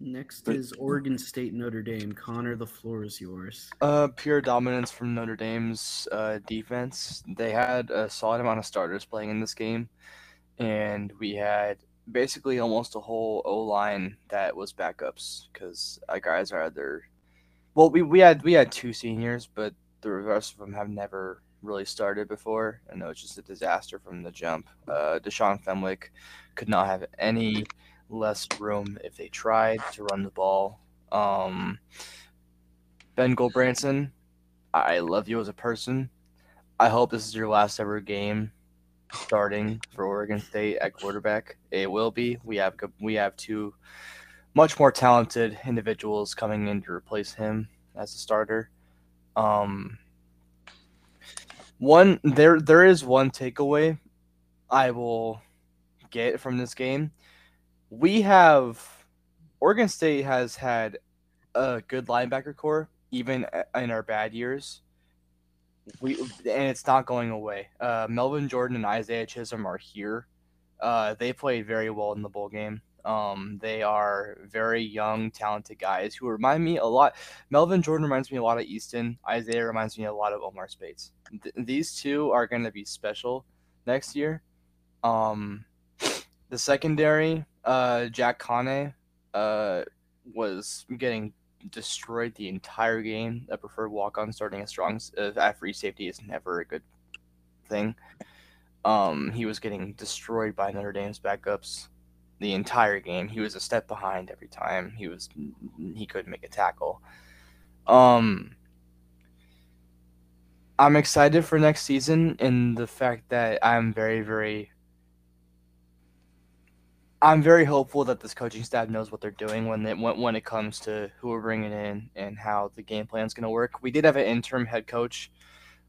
Next But- is Oregon State Notre Dame. Connor, the floor is yours. Uh, pure dominance from Notre Dame's uh, defense. They had a solid amount of starters playing in this game, and we had basically almost a whole O line that was backups because uh, guys are either. Well, we, we had we had two seniors, but the rest of them have never really started before, and it was just a disaster from the jump. Uh, Deshaun Fenwick could not have any less room if they tried to run the ball. Um, Ben Gulbranson, I love you as a person. I hope this is your last ever game starting for Oregon State at quarterback. It will be. We have we have two much more talented individuals coming in to replace him as a starter. Um, one there there is one takeaway I will get from this game. We have Oregon State has had a good linebacker core even in our bad years. We and it's not going away. Uh, Melvin Jordan and Isaiah Chisholm are here. Uh, they played very well in the bowl game. Um, they are very young, talented guys who remind me a lot. Melvin Jordan reminds me a lot of Easton. Isaiah reminds me a lot of Omar Speights. Th- these two are going to be special next year. Um, the secondary, uh, Jack Kane, uh, was getting destroyed the entire game. I prefer walk on starting a strong uh, at free safety is never a good thing. Um, he was getting destroyed by Notre Dame's backups the entire game. He was a step behind every time. He was he couldn't make a tackle. Um, I'm excited for next season in the fact that I'm very very I'm very hopeful that this coaching staff knows what they're doing when they when, when it comes to who we're bringing in and how the game plan is going to work. We did have an interim head coach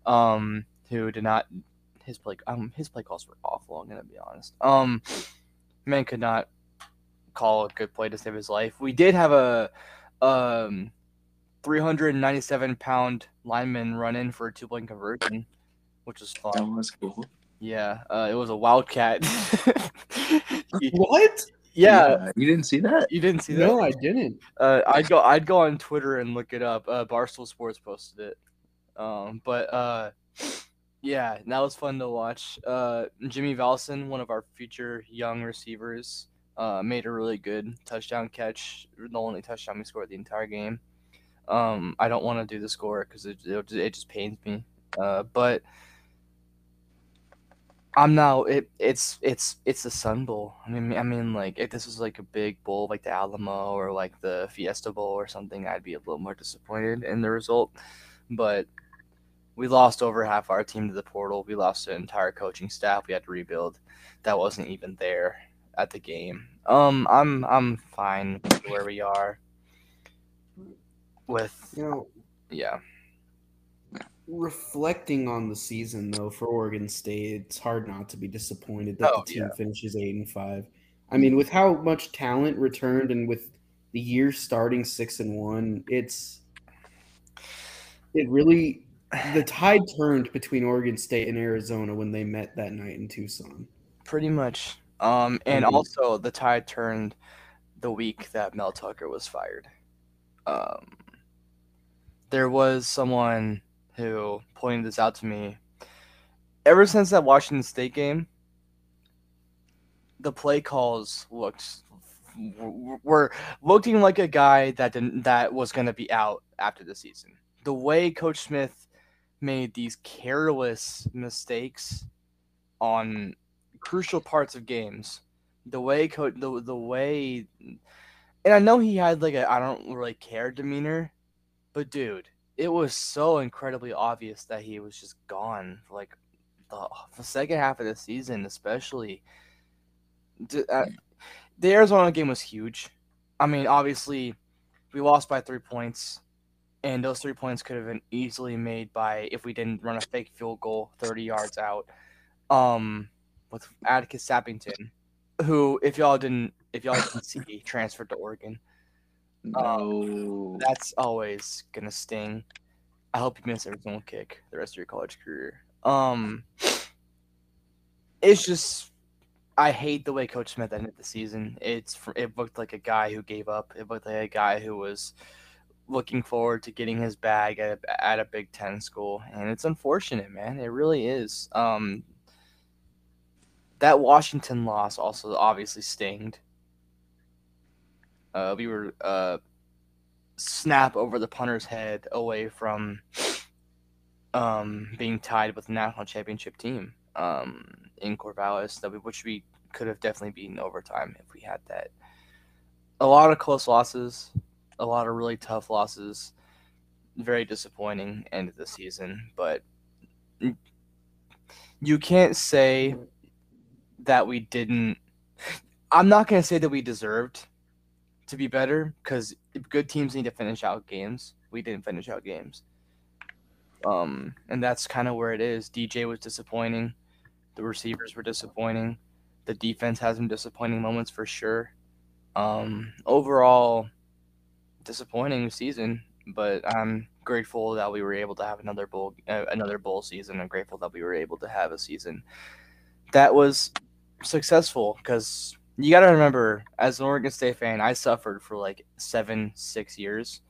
um, who did not his play um his play calls were awful. I'm going to be honest. Um, man could not call a good play to save his life. We did have a um 397 pound lineman run in for a two point conversion, which was fun. That was cool. Yeah, uh, it was a wildcat. What? yeah, You didn't see that? you didn't see that? No, I didn't. Uh, I'd go. I'd go on Twitter and look it up. Uh, Barstool Sports posted it. Um, but uh, yeah, that was fun to watch. Uh, Jimmy Valsin, one of our future young receivers, uh, made a really good touchdown catch. The only touchdown we scored the entire game. Um, I don't want to do the score because it, it it just pains me. Uh, but I'm now it it's it's it's the Sun Bowl. I mean I mean like if this was like a big bowl like the Alamo or like the Fiesta Bowl or something, I'd be a little more disappointed in the result. But we lost over half our team to the portal. We lost an entire coaching staff. We had to rebuild. That wasn't even there at the game. Um I'm I'm fine with where we are. With You know, yeah. Reflecting on the season though for Oregon State, it's hard not to be disappointed that Oh, the team yeah. finishes eight and five. I mean, with how much talent returned and with the year starting six and one, it's it really the tide turned between Oregon State and Arizona when they met that night in Tucson. Pretty much. Um, and Mhm. also the tide turned the week that Mel Tucker was fired. Um, there was someone who pointed this out to me. Ever since that Washington State game, the play calls looked were looking like a guy that didn't that was going to be out after the season. The way Coach Smith made these careless mistakes on crucial parts of games. The way coach the the way, and I know he had like a I don't really care demeanor, but dude, it was so incredibly obvious that he was just gone like the, the second half of the season, especially. Uh, the Arizona game was huge. I mean, obviously, we lost by three points, and those three points could have been easily made by if we didn't run a fake field goal thirty yards out. Um, with Atticus Sappington, who, if y'all didn't, if y'all didn't see, transferred to Oregon. No. That's always gonna sting. I hope you miss every single kick the rest of your college career. Um, it's just I hate the way Coach Smith ended the season. It's it looked like a guy who gave up. It looked like a guy who was looking forward to getting his bag at a, at a Big Ten school, and it's unfortunate, man. It really is. Um, that Washington loss also obviously stinged. Uh, we were uh, snap over the punter's head away from um, being tied with the national championship team um, in Corvallis, that we, which we could have definitely beaten overtime if we had that. A lot of close losses. a lot of really tough losses. Very disappointing end of the season, but you can't say that we didn't. I'm not going to say that we deserved to be better because good teams need to finish out games. We didn't finish out games. Um, and that's kind of where it is. DJ was disappointing. The receivers were disappointing. The defense has some disappointing moments for sure. Um, overall, disappointing season, but I'm grateful that we were able to have another bowl, uh, another bowl season. I'm grateful that we were able to have a season that was successful because you got to remember, as an Oregon State fan, I suffered for like seven, six years.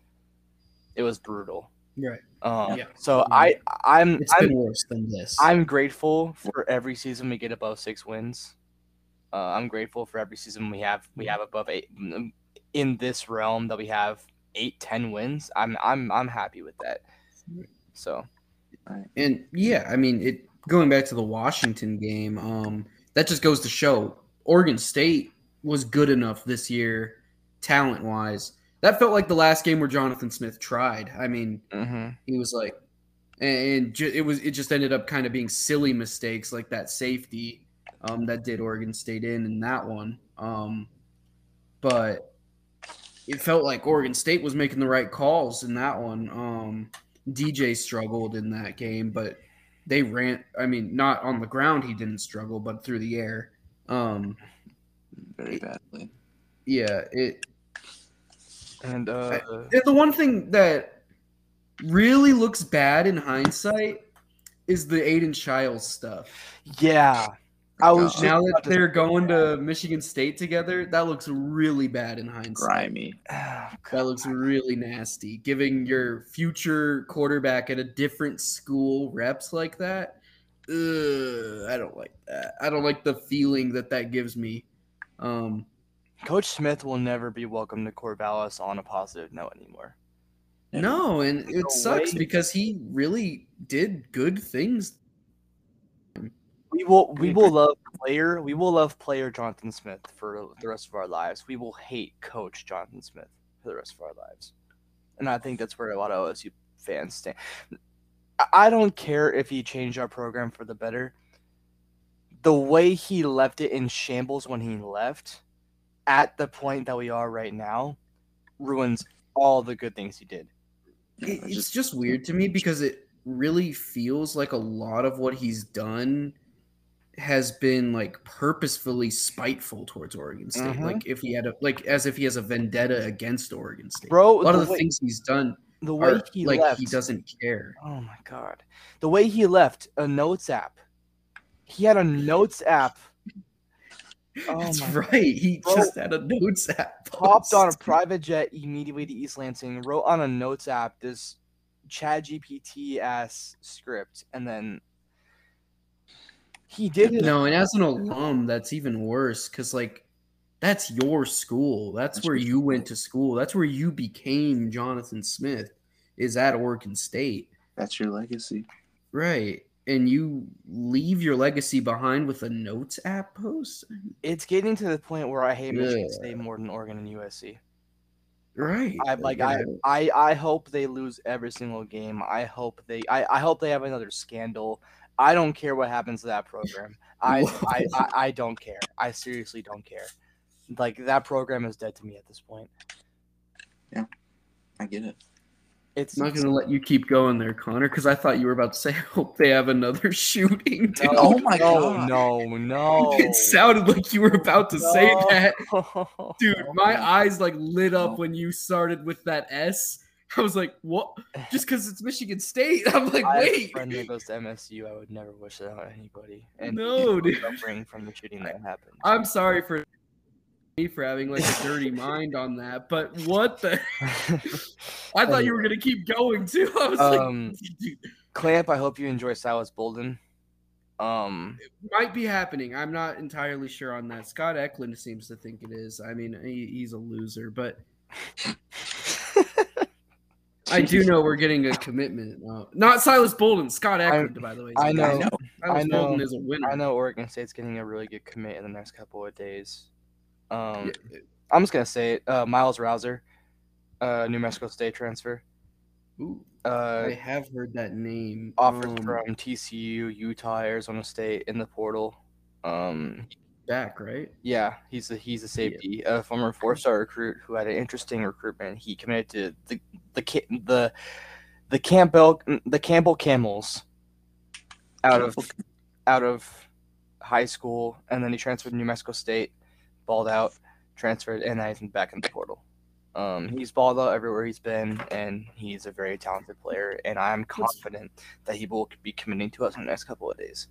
It was brutal. Right. Um, Yeah. So I, I'm, It's I'm, been worse than this. I'm grateful for every season we get above six wins. Uh, I'm grateful for every season we have we have above eight mm, in this realm that we have eight, ten wins. I'm I'm I'm happy with that. So And yeah, I mean, it going back to the Washington game, um, that just goes to show Oregon State was good enough this year, talent wise. That felt like the last game where Jonathan Smith tried. I mean, mhm. he was like, and ju- it was it just ended up kind of being silly mistakes like that safety um, that did Oregon State in in that one. Um, but it felt like Oregon State was making the right calls in that one. Um, DJ struggled in that game, but they ran. I mean, not on the ground he didn't struggle, but through the air. Um, very badly. yeah, it and uh, Yeah, The one thing that really looks bad in hindsight is the Aidan Chiles stuff. yeah, I was God. Now that they're going to Michigan State together, that looks really bad in hindsight. grimy. Oh, That looks really nasty. Giving your future quarterback at a different school reps like that, I don't like that. I don't like the feeling that that gives me. Um, Coach Smith will never be welcome to Corvallis on a positive note anymore. no, and it sucks way- because he really did good things We will we will love player we will love player Jonathan Smith for the rest of our lives. We will hate coach Jonathan Smith for the rest of our lives. And I think that's where a lot of OSU fans stand. I- I don't care if he changed our program for the better. The way he left it in shambles when he left at the point that we are right now ruins all the good things he did. It's just- just weird to me because it really feels like a lot of what he's done has been like purposefully spiteful towards Oregon State. Mhm. Like if he had a like as if he has a vendetta against Oregon State. Bro, a lot the of the way- things he's done The way are he like left he doesn't care. Oh my god. The way he left a notes app. He had a notes app. Oh That's right. He Bro, just had a notes app. hopped on a private jet immediately to East Lansing, wrote on a notes app this ChatGPT ass script, and then he did it. No, and as an alum, that's even worse because like that's your school. That's, That's where your you went to school. That's where you became Jonathan Smith. Is at Oregon State, That's your legacy. right? And you leave your legacy behind with a notes app post, It's getting to the point where I hate Michigan Yeah. State more than Oregon and USC. right? I like Yeah. I, I I hope they lose every single game. I hope they I, I hope they have another scandal. I don't care what happens to that program. I, I, I, I don't care. I seriously don't care. Like that program is dead to me at this point. Yeah, I get it. It's I'm not gonna let you keep going there, Connor, because I thought you were about to say, "I hope they have another shooting." Dude. no, Oh my no, God. no, no. It sounded like you were about to say that. Dude, my no. eyes like lit up No. when you started with that S. I was like, what? Just because it's Michigan State? I'm like, I have a wait. friend that goes to MSU. I would never wish that on anybody. And No, dude. suffering from the shooting that happened. I'm sorry for me for having like a dirty mind on that, but what the? I thought you were gonna keep going too. I was Um, like, dude, Klamp, I hope you enjoy Silas Bolden. Um, it might be happening. I'm not entirely sure on that. Scott Eklund seems to think it is. I mean, he, he's a loser, but I do know we're getting a commitment. Uh, not Silas Bolden, Scott Eklund, by the way. I I know. know. Silas I know. Bolden is a winner. I know Oregon State's getting a really good commit in the next couple of days. Um, Yeah, I'm just gonna say it. Uh, Miles Rouser, uh, New Mexico State transfer. Ooh, Uh, I have heard that name. offered Um, from TCU, Utah, Arizona State in the portal. Um, back, right? yeah, he's a he's a safety, a former four-star recruit who had an interesting recruitment. He committed to the the the the Campbell the Campbell Camels out of out of high school, and then he transferred to New Mexico State, balled out, transferred, and now he's back in the portal. Um, he's balled out everywhere he's been, and he's a very talented player. And I'm confident that he will be committing to us in the next couple of days.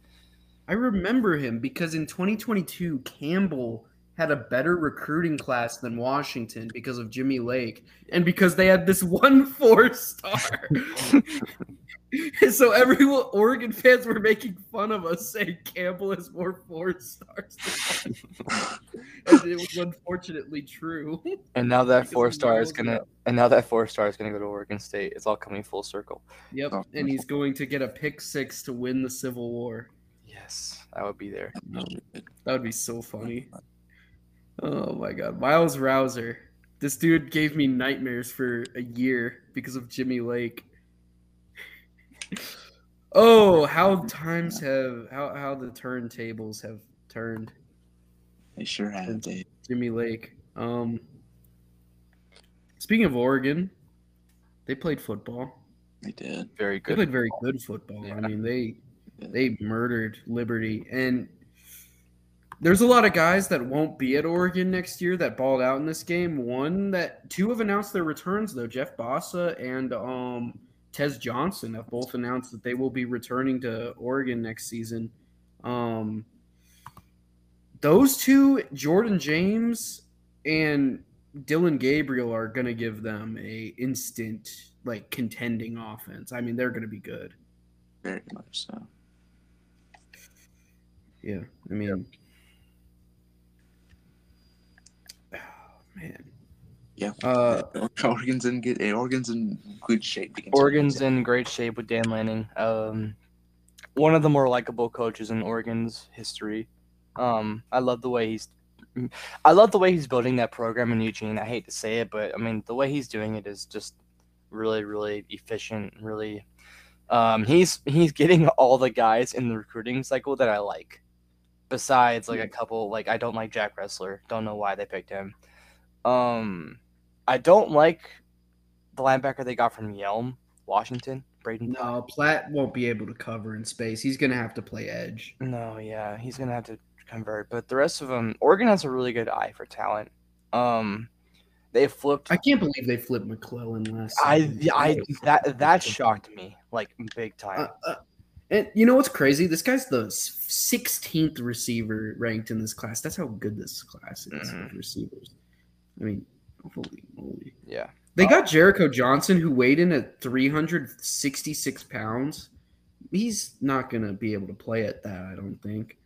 I remember him because in 2022, Campbell had a better recruiting class than Washington because of Jimmy Lake and because they had this one four star. so everyone, Oregon fans were making fun of us saying Campbell has more four stars. than and it was unfortunately true. And now that four star is gonna, Garrett. and now that four star is gonna go to Oregon State. It's all coming full circle. Yep, Oh, and he's going to get a pick six to win the Civil War. Yes, I would be there. That would be so funny. Oh my god. Miles Rouser. This dude gave me nightmares for a year because of Jimmy Lake. oh, how times have how how the turntables have turned. They sure have, Dave. Jimmy Lake. Um Speaking of Oregon, they played football. They did. Very good. They good. played very good football. Yeah. I mean, they they murdered Liberty, and there's a lot of guys that won't be at Oregon next year that balled out in this game. One that two have announced their returns though. Jeff Bassa and um, Tez Johnson have both announced that they will be returning to Oregon next season. Um, those two, Jordan James and Dillon Gabriel, are going to give them a instant like contending offense. I mean, they're going to be good. Very much so. Yeah, I mean, man. Yeah. Uh, Oregon's in good. Oregon's in good shape. against Oregon's in great shape with Dan Lanning. Um, one of the more likable coaches in Oregon's history. Um, I love the way he's. I love the way he's building that program in Eugene. I hate to say it, but I mean the way he's doing it is just really, really efficient. Really, um, he's he's getting all the guys in the recruiting cycle that I like. Besides, like a couple, like I don't like Jack Wrestler. Don't know why they picked him. Um, I don't like the linebacker they got from Yelm, Washington, Braden. no, Platt won't be able to cover in space. He's going to have to play edge. No, yeah, he's gonna have to convert. But the rest of them, Oregon has a really good eye for talent. Um, they flipped. I can't believe they flipped McClellan last. I, season. I, that that shocked me like big time. Uh, uh, and you know what's crazy? This guy's the 16th receiver ranked in this class. That's how good this class is Mhm. with receivers. I mean, holy moly. yeah, They got Jericho Johnson, who weighed in at 366 pounds. He's not going to be able to play at that, I don't think.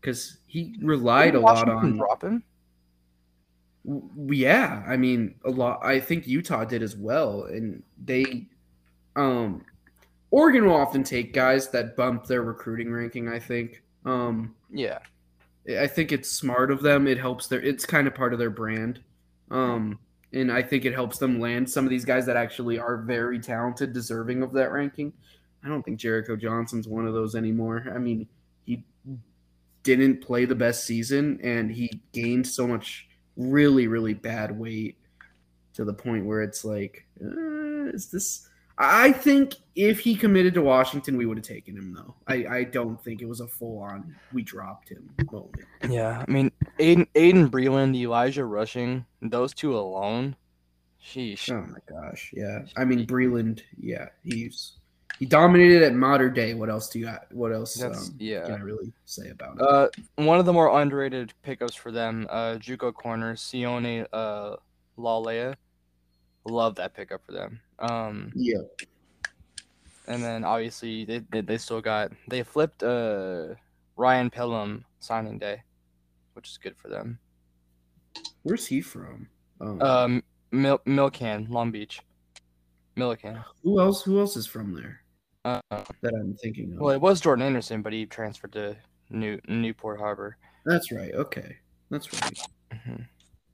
Because he relied a lot on. drop him. Yeah, I mean, a lot. I think Utah did as well, and they, um, Oregon will often take guys that bump their recruiting ranking. I think, um, Yeah, I think it's smart of them. It helps their. It's kind of part of their brand, um, and I think it helps them land some of these guys that actually are very talented, deserving of that ranking. I don't think Jericho Johnson's one of those anymore. I mean, he didn't play the best season, and he gained so much really, really bad weight to the point where it's like, uh, is this? I think if he committed to Washington, we would have taken him though. I, I don't think it was a full on we dropped him moment. yeah. I mean, Aiden, Aiden Breland, Elijah Rushing, those two alone. Sheesh. Oh my gosh, yeah. I mean Breland, yeah, he's he dominated at modern day. What else do you got? What else um, yeah. can I really say about it? Uh, one of the more underrated pickups for them, uh, JUCO corner Sione uh, Laulea. Love that pickup for them. Um, yeah, and then obviously they, they they still got they flipped uh Ryan Pellum signing day, which is good for them. where's he from? Um, Um, Mil- Millikan, Long Beach, Millikan. who else? Who else is from there Uh, that I'm thinking of? well, it was Jordan Anderson, but he transferred to New Newport Harbor. That's right. Okay, that's right. Mhm.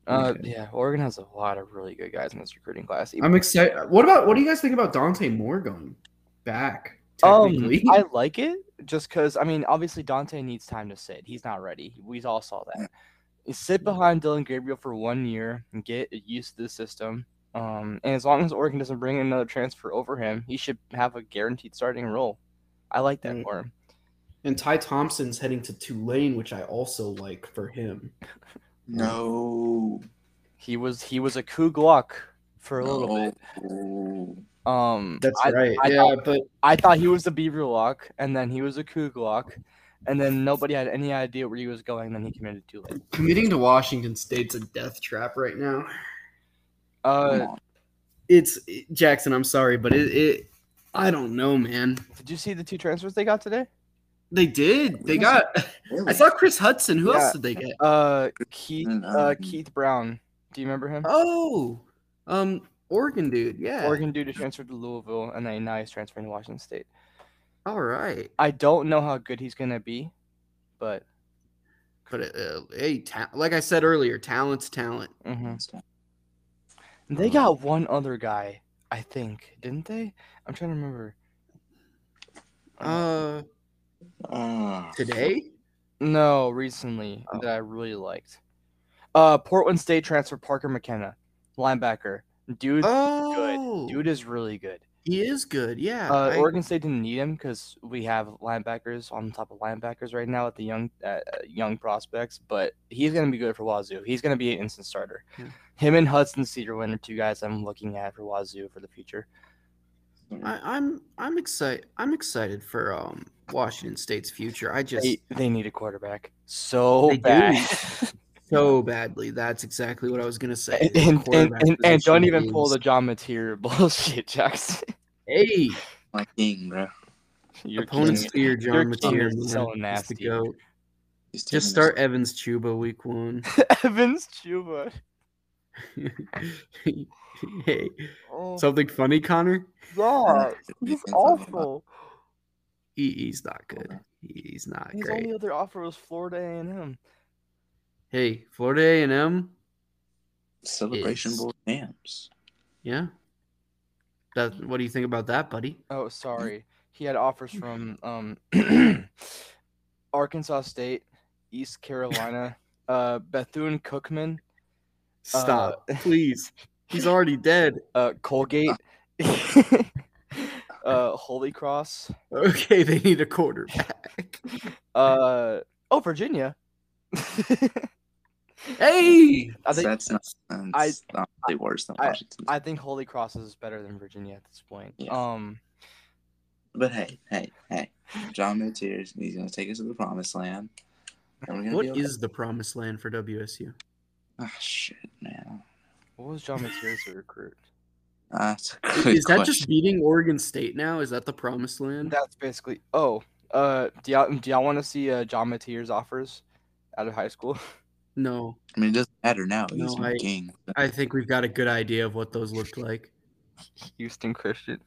Uh, yeah, Oregon has a lot of really good guys in this recruiting class. I'm excited. What about what do you guys think about Dante Moore going back? Um, I like it just because I mean, obviously Dante needs time to sit. He's not ready. We all saw that. You sit behind Dillon Gabriel for one year and get used to the system. Um, and as long as Oregon doesn't bring another transfer over him, he should have a guaranteed starting role. I like that Right. for him. and Ty Thompson's heading to Tulane, which I also like for him. No. He was he was a Coug Lock for a little bit. Um, That's I, right. I yeah, thought- but I thought he was the Beaver Lock, and then he was a Coug Lock, and then nobody had any idea where he was going. Then he committed too late. committing to Washington State's a death trap right now. Uh, Come on. It's Jackson. I'm sorry, but it, it I don't know, man. Did you see the two transfers they got today? They did. They got. Really? I saw Chris Hudson. Who Yeah. else did they get? Uh, Keith, Mm, uh, Keith Brown. Do you remember him? Oh, um, Oregon dude. Yeah. Oregon dude who transferred to Louisville, and then now he's transferring to Washington State. All right. I don't know how good he's gonna be, but But uh, hey, ta- like I said earlier, talent's talent. Mm-hmm. they got one other guy, I think, didn't they? I'm trying to remember. Uh, Ah, today. No, recently Oh. that I really liked. Uh, Portland State transfer Parker McKenna, linebacker. Dude, Oh, dude is really good. he is good. Yeah. Uh, I- Oregon State didn't need him because we have linebackers on top of linebackers right now at the young uh, uh, young prospects. But he's gonna be good for Wazoo. He's gonna be an instant starter. Yeah. Him and Hudson Cedarwin are two guys I'm looking at for Wazoo for the future. I, I'm I'm excited. I'm excited for um Washington State's future. I just They, they need a quarterback so bad. so badly. That's exactly what I was gonna say. and, and, and, and, and don't position even pull the John Material bullshit, Jackson. hey my king, bro. Your opponents king- fear John your king Material. so He's the nasty. goat. Just start Evans Chuba week one. Evans Chuba. hey, Oh, something funny, Connor? yeah, He's he's funny about- awful. He, he's not good. He's not His great. only other offer was Florida A&M. Hey, Florida A and M. Celebration is- Bowl champs. Yeah. That. What do you think about that, buddy? Oh, sorry. He had offers from um, Arkansas State, East Carolina, uh, Bethune Cookman, Stop, please. He's already dead. uh, Colgate, uh, Holy Cross, Okay, they need a quarterback. uh, oh, Virginia. hey, I think that's not. I- That's honestly worse than I- Washington. I think Holy Cross is better than Virginia at this point. Yeah. Um, but hey, hey, hey, John Mateers, he's gonna take us to the promised land. And what okay. is the promised land for WSU? Ah, shit, man. what was John Mateers to recruit? That's a good Is that question. just beating Oregon State now? Is that the promised land? That's basically. Oh, uh, do y'all do y'all want to see uh, John Mateers offers out of high school? No, I mean, it doesn't matter now. He's No, my I- king. I think we've got a good idea of what those looked like. Houston Christian.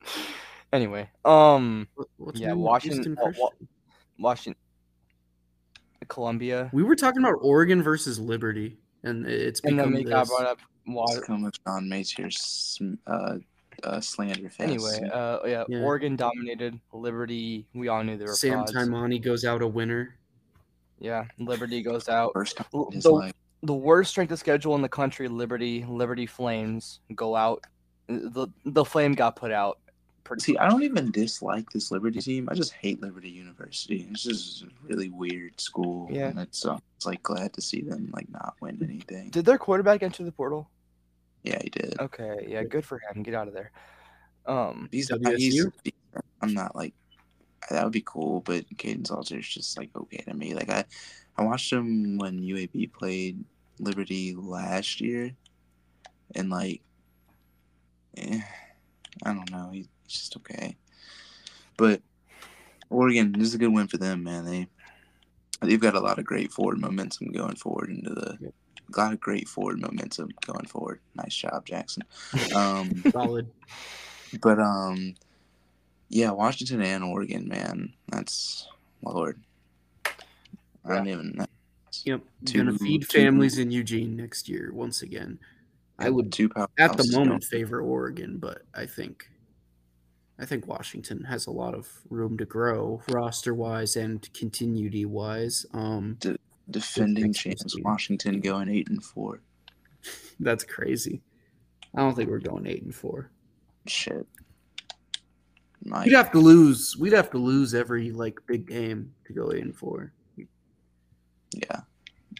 Anyway, um, What's Yeah, Washington- uh, Wa- Christian? Washington, Columbia, We were talking about Oregon versus Liberty, and it's and become then we got brought up It's Wa- come with John Mateers' uh, uh, slander fest. Anyway, uh, yeah, Yeah. Oregon dominated. Liberty, we all knew they were Sam frauds. Taimani goes out a winner. Yeah, Liberty goes out. first time in his the- life. The worst strength of schedule in the country, Liberty, Liberty Flames go out. The the flame got put out. Pretty See, I don't even dislike this Liberty team. I just hate Liberty University. It's just a really weird school. Yeah. And it's, uh, it's like glad to see them like not win anything. Did their quarterback enter the portal? Yeah, he did. Okay, yeah, good for him. Get out of there. Um, He's, he's I'm not like that would be cool, but Kaidon Salter's just like okay to me. Like I, I watched him when UAB played Liberty last year, and like, eh, I don't know. He's just okay. But Oregon, this is a good win for them, man. They they've got a lot of great forward momentum going forward into the. Got a lot of great forward momentum going forward. Nice job, Jackson. Um, Solid. but um, yeah, Washington and Oregon, man, that's my lord. I don't even. Yep. Two- Gonna feed two- families in Eugene next year once again. I would two at the moment going- favor Oregon, but I think I think Washington has a lot of room to grow roster wise and continuity wise. Um defending Thanks, champs Washington going eight and four. that's crazy. I don't think we're going eight and four. Shit. Mike, We'd have to lose. We'd have to lose every like big game to go eight and four. yeah.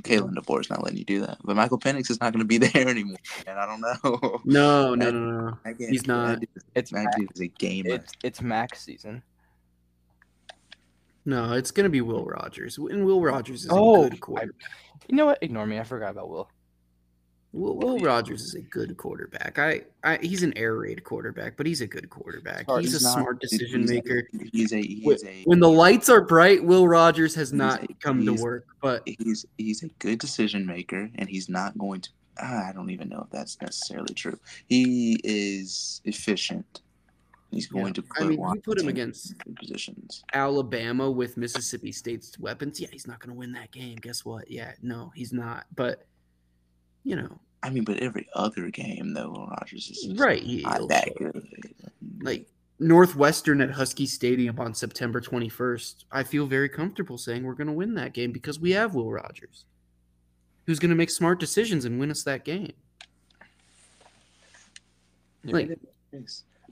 Kalen DeBoer's not letting you do that. But Michael Penix is not going to be there anymore. And I don't know. No, no, no, no. He's not. That dude, It's that Mac, dude is a gamer. it's it's Max season. No, it's gonna be Will Rogers. And Will Rogers is Oh, a good quarter. You know what? Ignore me. I forgot about Will. Will, Will Rogers is a good quarterback. I, I he's an air raid quarterback, but he's a good quarterback. Smart. He's, a not- smart decision he's a- maker. He's a he When, is a when the lights are bright, Will Rogers has not a- come to work. But he's he's a good decision maker, and he's not going to. Ah, I don't even know if that's necessarily true. He is efficient. He's Yeah. going to I put. mean, you put him against positions. Alabama with Mississippi State's weapons, yeah, he's not going to win that game. Guess what? Yeah, no, he's not. But you know, I mean, but every other game though, Will Rogers is right? Not that show. good. Like Northwestern at Husky Stadium on September 21st. I feel very comfortable saying we're going to win that game because we have Will Rogers, who's going to make smart decisions and win us that game. Like,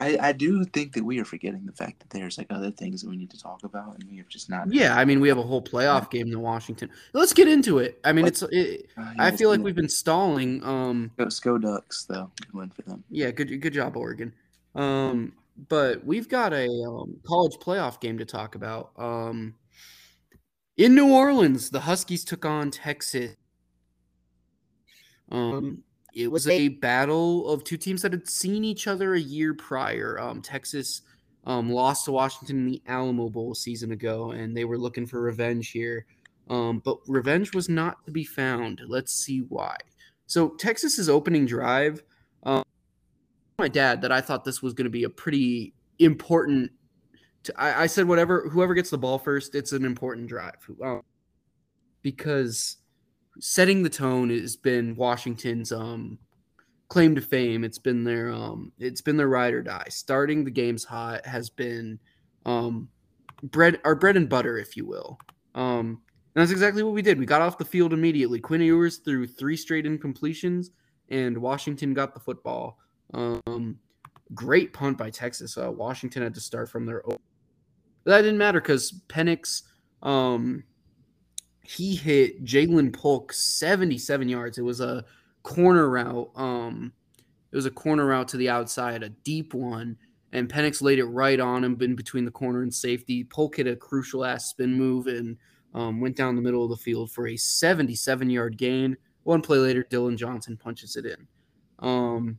I, I do think that we are forgetting the fact that there's like other things that we need to talk about, and we have just not. yeah, I mean, we have a whole playoff game in Washington. Let's get into it. I mean, What? it's. It, Uh, I feel like we've been stalling. Um, Go, Go Ducks though. Good win for them. yeah, good, good job, Oregon. Um, but we've got a um, college playoff game to talk about. Um, in New Orleans, the Huskies took on Texas. Um, it was a battle of two teams that had seen each other a year prior. Um, Texas um, lost to Washington in the Alamo Bowl a season ago, and they were looking for revenge here. Um, but revenge was not to be found. Let's see why. So Texas's opening drive, um, my dad that I thought this was going to be a pretty important. To, I, I said whatever whoever gets the ball first, it's an important drive um, because setting the tone has been Washington's um, claim to fame. It's been their um, it's been their ride or die. Starting the games hot has been um, bread our bread and butter, if you will. Um, and that's exactly what we did. We got off the field immediately. Quinn Ewers threw three straight incompletions, and Washington got the football. Um, great punt by Texas. Uh, Washington had to start from their own. That didn't matter because Penix, um, he hit Ja'Lynn Polk 77 yards. It was a corner route. Um, it was a corner route to the outside, a deep one, and Penix laid it right on him in between the corner and safety. Polk hit a crucial ass spin move and um, went down the middle of the field for a 77 yard gain. One play later, Dillon Johnson punches it in. Um,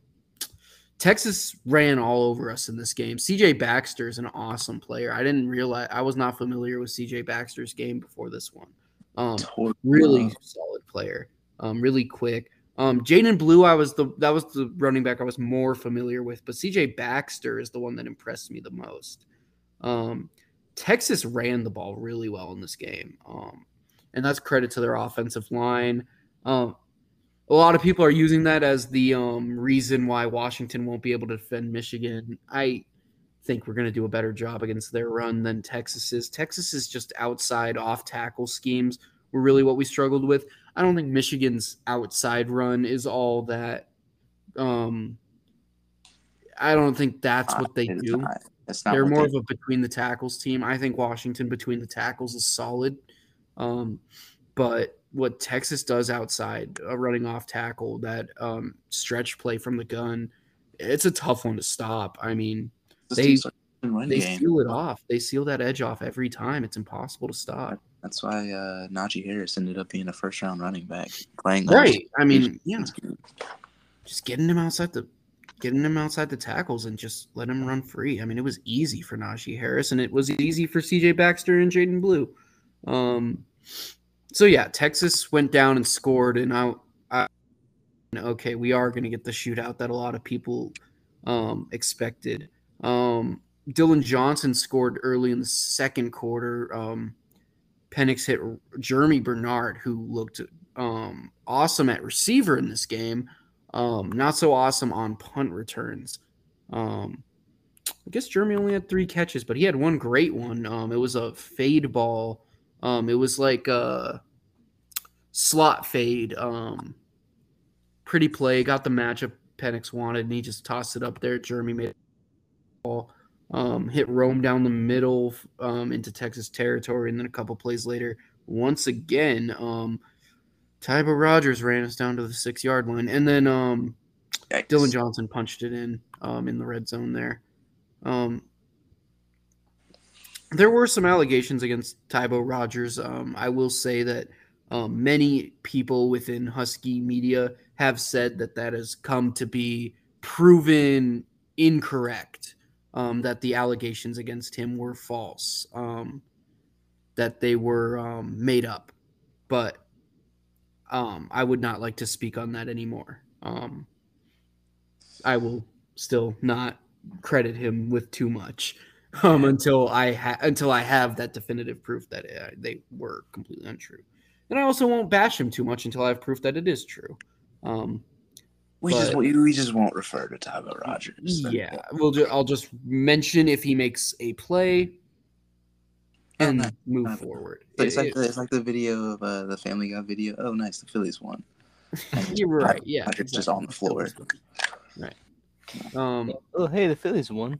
Texas ran all over us in this game. CJ Baxter is an awesome player. I didn't realize I was not familiar with CJ Baxter's game before this one. Um, Totally really solid player. Um, really quick. Um, Jaydon Blue, I was the that was the running back I was more familiar with, but CJ Baxter is the one that impressed me the most. Um, Texas ran the ball really well in this game, um, and that's credit to their offensive line. Um, a lot of people are using that as the um, reason why Washington won't be able to defend Michigan. I think we're going to do a better job against their run than Texas is. Texas is just outside off tackle schemes were really what we struggled with. I don't think Michigan's outside run is all that. Um, I don't think that's what they do. not. That's not They're more they- of a between the tackles team. I think Washington between the tackles is solid. Um, but what Texas does outside, uh, running off tackle, that um, stretch play from the gun, it's a tough one to stop. I mean, they- team's like a run they game. seal it off. They seal that edge off every time. It's impossible to stop. That's why uh, Najee Harris ended up being a first round running back playing Right. I mean, yeah, just getting him outside the getting him outside the tackles and just let him run free. I mean, it was easy for Najee Harris and it was easy for CJ Baxter and Jaydon Blue. Um so yeah, Texas went down and scored and I, I okay, we are going to get the shootout that a lot of people um expected. Um Dillon Johnson scored early in the second quarter. Um Penix hit Germie Bernard, who looked um, awesome at receiver in this game. Um, not so awesome on punt returns. Um, I guess Jeremy only had three catches, but he had one great one. Um, it was a fade ball. Um, it was like a slot fade. Um, pretty play. Got the matchup Penix wanted, and he just tossed it up there. Jeremy made ball. Um, hit Rome down the middle um, into Texas territory, and then a couple plays later, once again, um, Tybo Rogers ran us down to the six yard line, and then um, Yikes. Dillon Johnson punched it in um, in the red zone there. Um, there were some allegations against Tybo Rogers. Um, I will say that um, many people within Husky media have said that that has come to be proven incorrect. Um, that the allegations against him were false. Um, that they were um, made up, but um, I would not like to speak on that anymore. Um, I will still not credit him with too much um, until I ha- until I have that definitive proof that uh, they were completely untrue. And I also won't bash him too much until I have proof that it is true. Um, We just but- we just won't refer to Tybo Rogers. yeah, we'll ju- I'll just mention if he makes a play Oh, and nice. move Nice. forward. It's It- like it- the, it's like the video of uh, the Family Guy video. Oh, nice, the Phillies won. you're right. Yeah, Rogers just on the floor. Right. Um. Oh, hey, the Phillies won.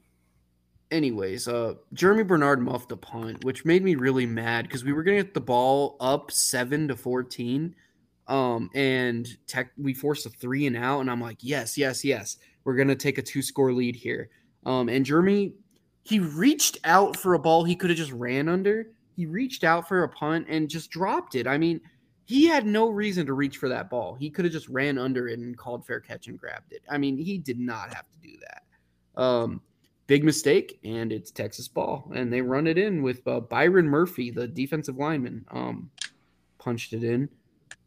anyways, uh, Germie Bernard muffed a punt, which made me really mad because we were gonna get the ball up seven to fourteen, um, and tech we forced a three and out, and I'm like, yes, yes, yes, we're gonna take a two score lead here. Um, and Jeremy, he reached out for a ball he could have just ran under. He reached out for a punt and just dropped it. I mean, he had no reason to reach for that ball. He could have just ran under it and called fair catch and grabbed it. I mean, he did not have to do that. Um, big mistake, and it's Texas ball, and they run it in with uh, Byron Murphy, the defensive lineman, um, punched it in.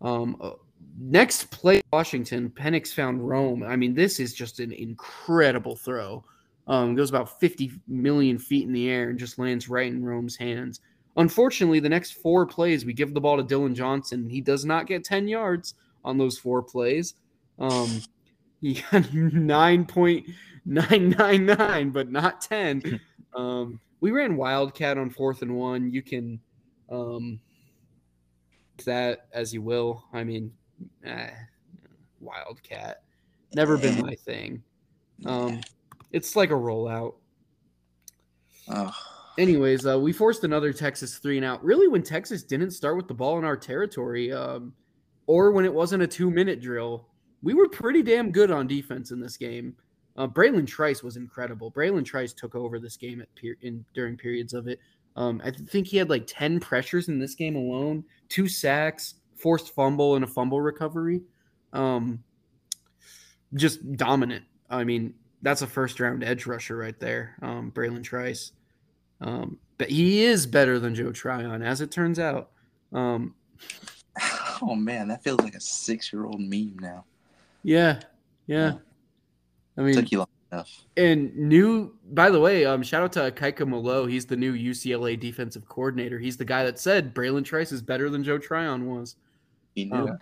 Um, uh, next play, Washington, Penix found Rome. I mean, this is just an incredible throw. Um, goes about 50 million feet in the air and just lands right in Rome's hands. Unfortunately, the next four plays, we give the ball to Dillon Johnson. He does not get 10 yards on those four plays. Um, he got 9.999, but not 10. Um, we ran Wildcat on fourth and one. You can um, that as you will. I mean, eh, Wildcat. Never been my thing. Um, it's like a rollout. Oh, Anyways, uh, we forced another Texas three and out. Really, when Texas didn't start with the ball in our territory, um, or when it wasn't a two minute drill, we were pretty damn good on defense in this game. Uh, Bralen Trice was incredible. Bralen Trice took over this game at per- in during periods of it. Um, I th- think he had like ten pressures in this game alone, two sacks, forced fumble, and a fumble recovery. Um, just dominant. I mean, that's a first round edge rusher right there, um, Bralen Trice. Um, but he is better than Joe Tryon, as it turns out. Um, oh man, that feels like a six-year-old meme now. yeah, yeah. I mean, Took you long enough. and new. By the way, um, shout out to Kaika Malloe. He's the new UCLA defensive coordinator. He's the guy that said Bralen Trice is better than Joe Tryon was, You knew. Um,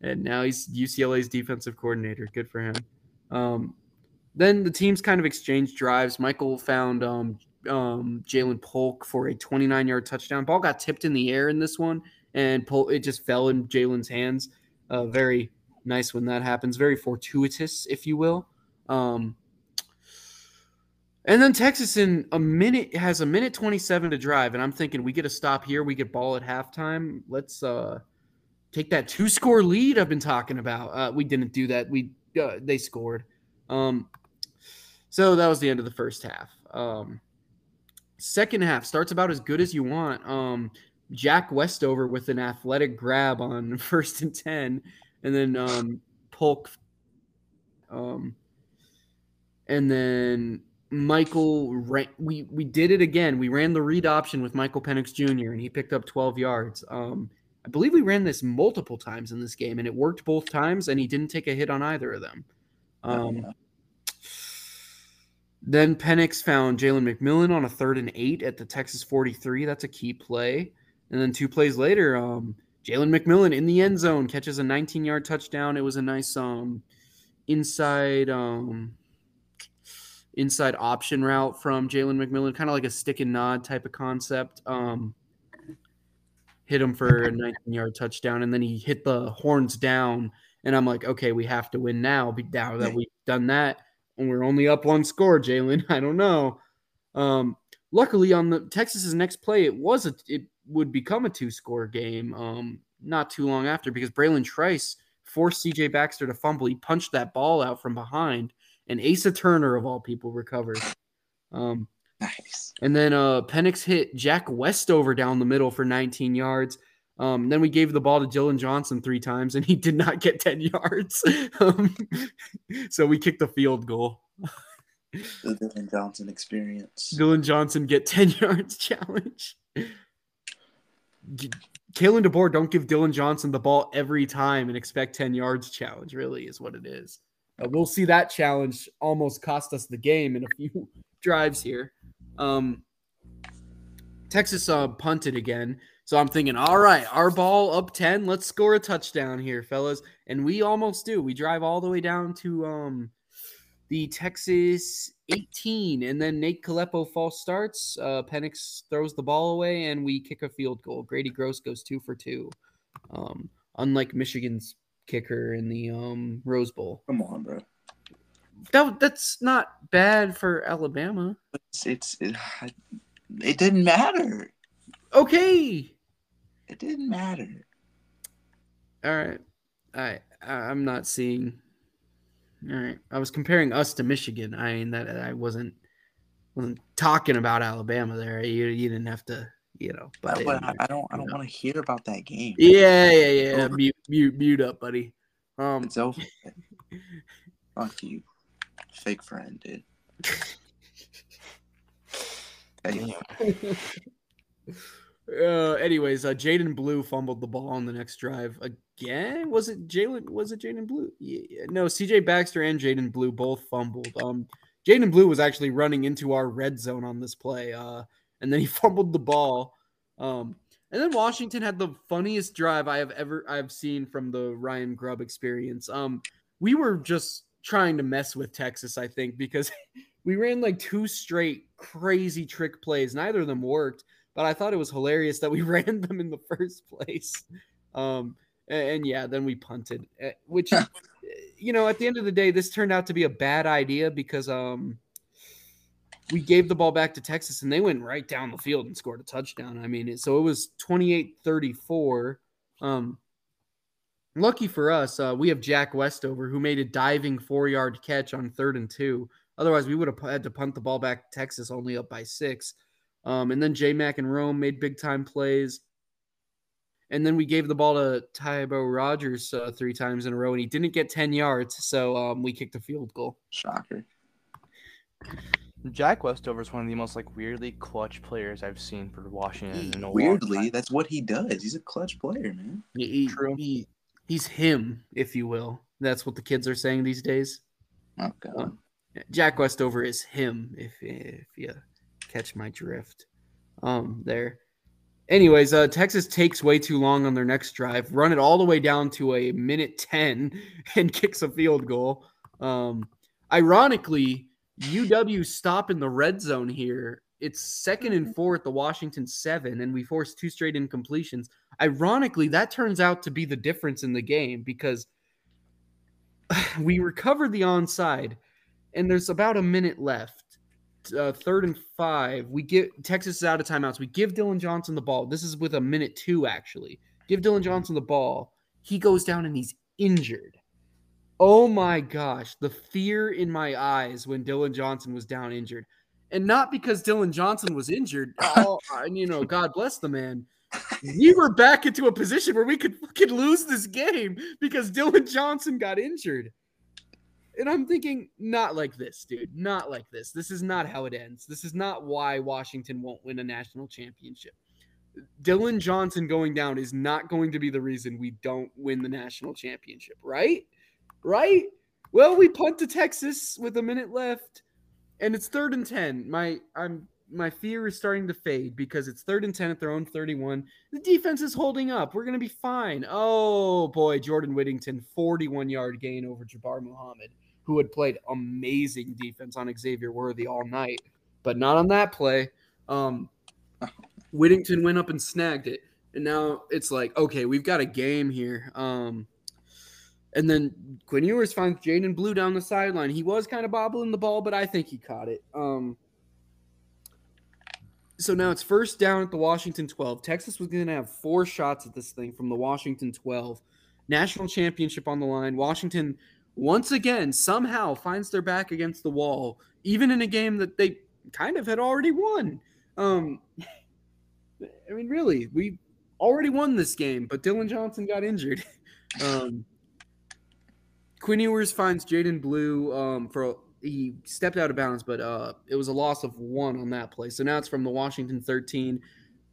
and now he's UCLA's defensive coordinator. Good for him. Um, then the teams kind of exchanged drives. Michael found um, um, Ja'Lynn Polk for a 29 yard touchdown. Ball got tipped in the air in this one, and Polk, it just fell in Jalen's hands. Uh, very nice when that happens. Very fortuitous, if you will. Um, and then Texas in a minute has a minute 27 to drive, and I'm thinking we get a stop here. We get ball at halftime. Let's uh, take that two score lead I've been talking about. Uh, we didn't do that. We uh, they scored. Um, so that was the end of the first half. Um, second half starts about as good as you want. Um, Jack Westover with an athletic grab on first and ten, and then um, Polk. Um, and then Michael, ran, we we did it again. We ran the read option with Michael Penix Jr. and he picked up 12 yards. Um, I believe we ran this multiple times in this game, and it worked both times, and he didn't take a hit on either of them. Oh, Um, yeah. Then Penix found Jalen McMillan on a third and eight at the Texas 43. That's a key play. And then two plays later, um, Jalen McMillan in the end zone catches a 19 yard touchdown. It was a nice um, inside um, inside option route from Jalen McMillan, kind of like a stick and nod type of concept. Um, hit him for a 19 yard touchdown, and then he hit the horns down. And I'm like, okay, we have to win now. Now that we've done that, and we're only up one score, Jalen. I don't know. Um, luckily, on the Texas's next play, it was a it would become a two score game. Um, not too long after because Bralen Trice forced CJ Baxter to fumble. He punched that ball out from behind, and Asa Turner of all people recovered. Um, Nice. and then uh, Penix hit Jack Westover down the middle for 19 yards. Um, then we gave the ball to Dillon Johnson three times, and he did not get 10 yards. um, so we kicked the field goal. The Dillon Johnson experience. Dillon Johnson get 10 yards challenge. G- Kalen DeBoer, don't give Dillon Johnson the ball every time and expect 10 yards challenge, really, is what it is. Uh, we'll see that challenge almost cost us the game in a few drives here. Um, Texas uh, punted again. So I'm thinking, all right, our ball up 10. Let's score a touchdown here, fellas. And we almost do. We drive all the way down to um, the Texas 18. And then Nate Kalepo false starts. Uh, Penix throws the ball away, and we kick a field goal. Grady Gross goes two for two. Um, unlike Michigan's kicker in the um, Rose Bowl. Come on, bro. That, that's not bad for Alabama. It's, it's it, it didn't matter. Okay. It didn't matter. All right. I I- I'm not seeing. All right. I was comparing us to Michigan. I mean that I wasn't wasn't talking about Alabama there. You you didn't have to, you know. But, But I, I don't I don't want to hear about that game. yeah, yeah, yeah. Mute mute mute up, buddy. Um It's over. Fuck you, fake friend, dude. Hey, uh anyways, uh Jaydon Blue fumbled the ball on the next drive again. Was it Jalen was it Jaydon Blue? Yeah, no, CJ Baxter and Jaydon Blue both fumbled. Um Jaydon Blue was actually running into our red zone on this play. Uh and then he fumbled the ball. Um and then Washington had the funniest drive I have ever I've seen from the Ryan Grubb experience. Um we were just trying to mess with Texas, I think, because we ran like two straight crazy trick plays. Neither of them worked, but I thought it was hilarious that we ran them in the first place. Um, and, and yeah, then we punted, eh, which, you know, at the end of the day, this turned out to be a bad idea because um, we gave the ball back to Texas and they went right down the field and scored a touchdown. I mean, so it was 28 34. Um, lucky for us, uh, we have Jack Westover who made a diving four yard catch on third and two. Otherwise, we would have had to punt the ball back to Texas only up by six. Um, and then J Mac and Rome made big time plays. And then we gave the ball to Tybo Rogers uh, three times in a row, and he didn't get 10 yards. So um, we kicked a field goal. shocker. Jack Westover is one of the most like weirdly clutch players I've seen for Washington in a Weirdly, time. that's what he does. He's a clutch player, man. He- he- True. he- he's him, if you will. That's what the kids are saying these days. Oh god. Jack Westover is him, if if you catch my drift. Um, there. Anyways, uh, Texas takes way too long on their next drive, run it all the way down to a minute ten, and kicks a field goal. Um, ironically, UW stop in the red zone here. It's second and four at the Washington seven, and we force two straight incompletions. Ironically, that turns out to be the difference in the game because we recovered the onside and there's about a minute left. Uh, third and five. We get Texas is out of timeouts. We give Dillon Johnson the ball. This is with a minute two, actually. Give Dillon Johnson the ball. He goes down and he's injured. Oh my gosh, the fear in my eyes when Dillon Johnson was down injured. And not because Dillon Johnson was injured. Oh, and you know, God bless the man. We were back into a position where we could fucking lose this game because Dillon Johnson got injured. And I'm thinking, not like this, dude. Not like this. This is not how it ends. This is not why Washington won't win a national championship. Dillon Johnson going down is not going to be the reason we don't win the national championship, right? Right? Well, we punt to Texas with a minute left, and it's third and ten. My I'm my fear is starting to fade because it's third and 10 at their own 31. The defense is holding up. We're to be fine. Oh boy, Jordan Whittington, 41 yard gain over Jabbar Muhammad, who had played amazing defense on Xavier Worthy all night, but not on that play. Um, Whittington went up and snagged it. And now it's like, okay, we've got a game here. Um, and then Quinn Ewers finds Jaydon Blue down the sideline. He was kind of bobbling the ball, but I think he caught it. Um, so now it's first down at the Washington 12. Texas was going to have four shots at this thing from the Washington 12. National championship on the line. Washington once again somehow finds their back against the wall, even in a game that they kind of had already won. Um, I mean, really, we already won this game, but Dillon Johnson got injured. Um, Quinn Ewers finds Jaydon Blue um, for he stepped out of bounds, but uh, it was a loss of one on that play. So now it's from the Washington 13.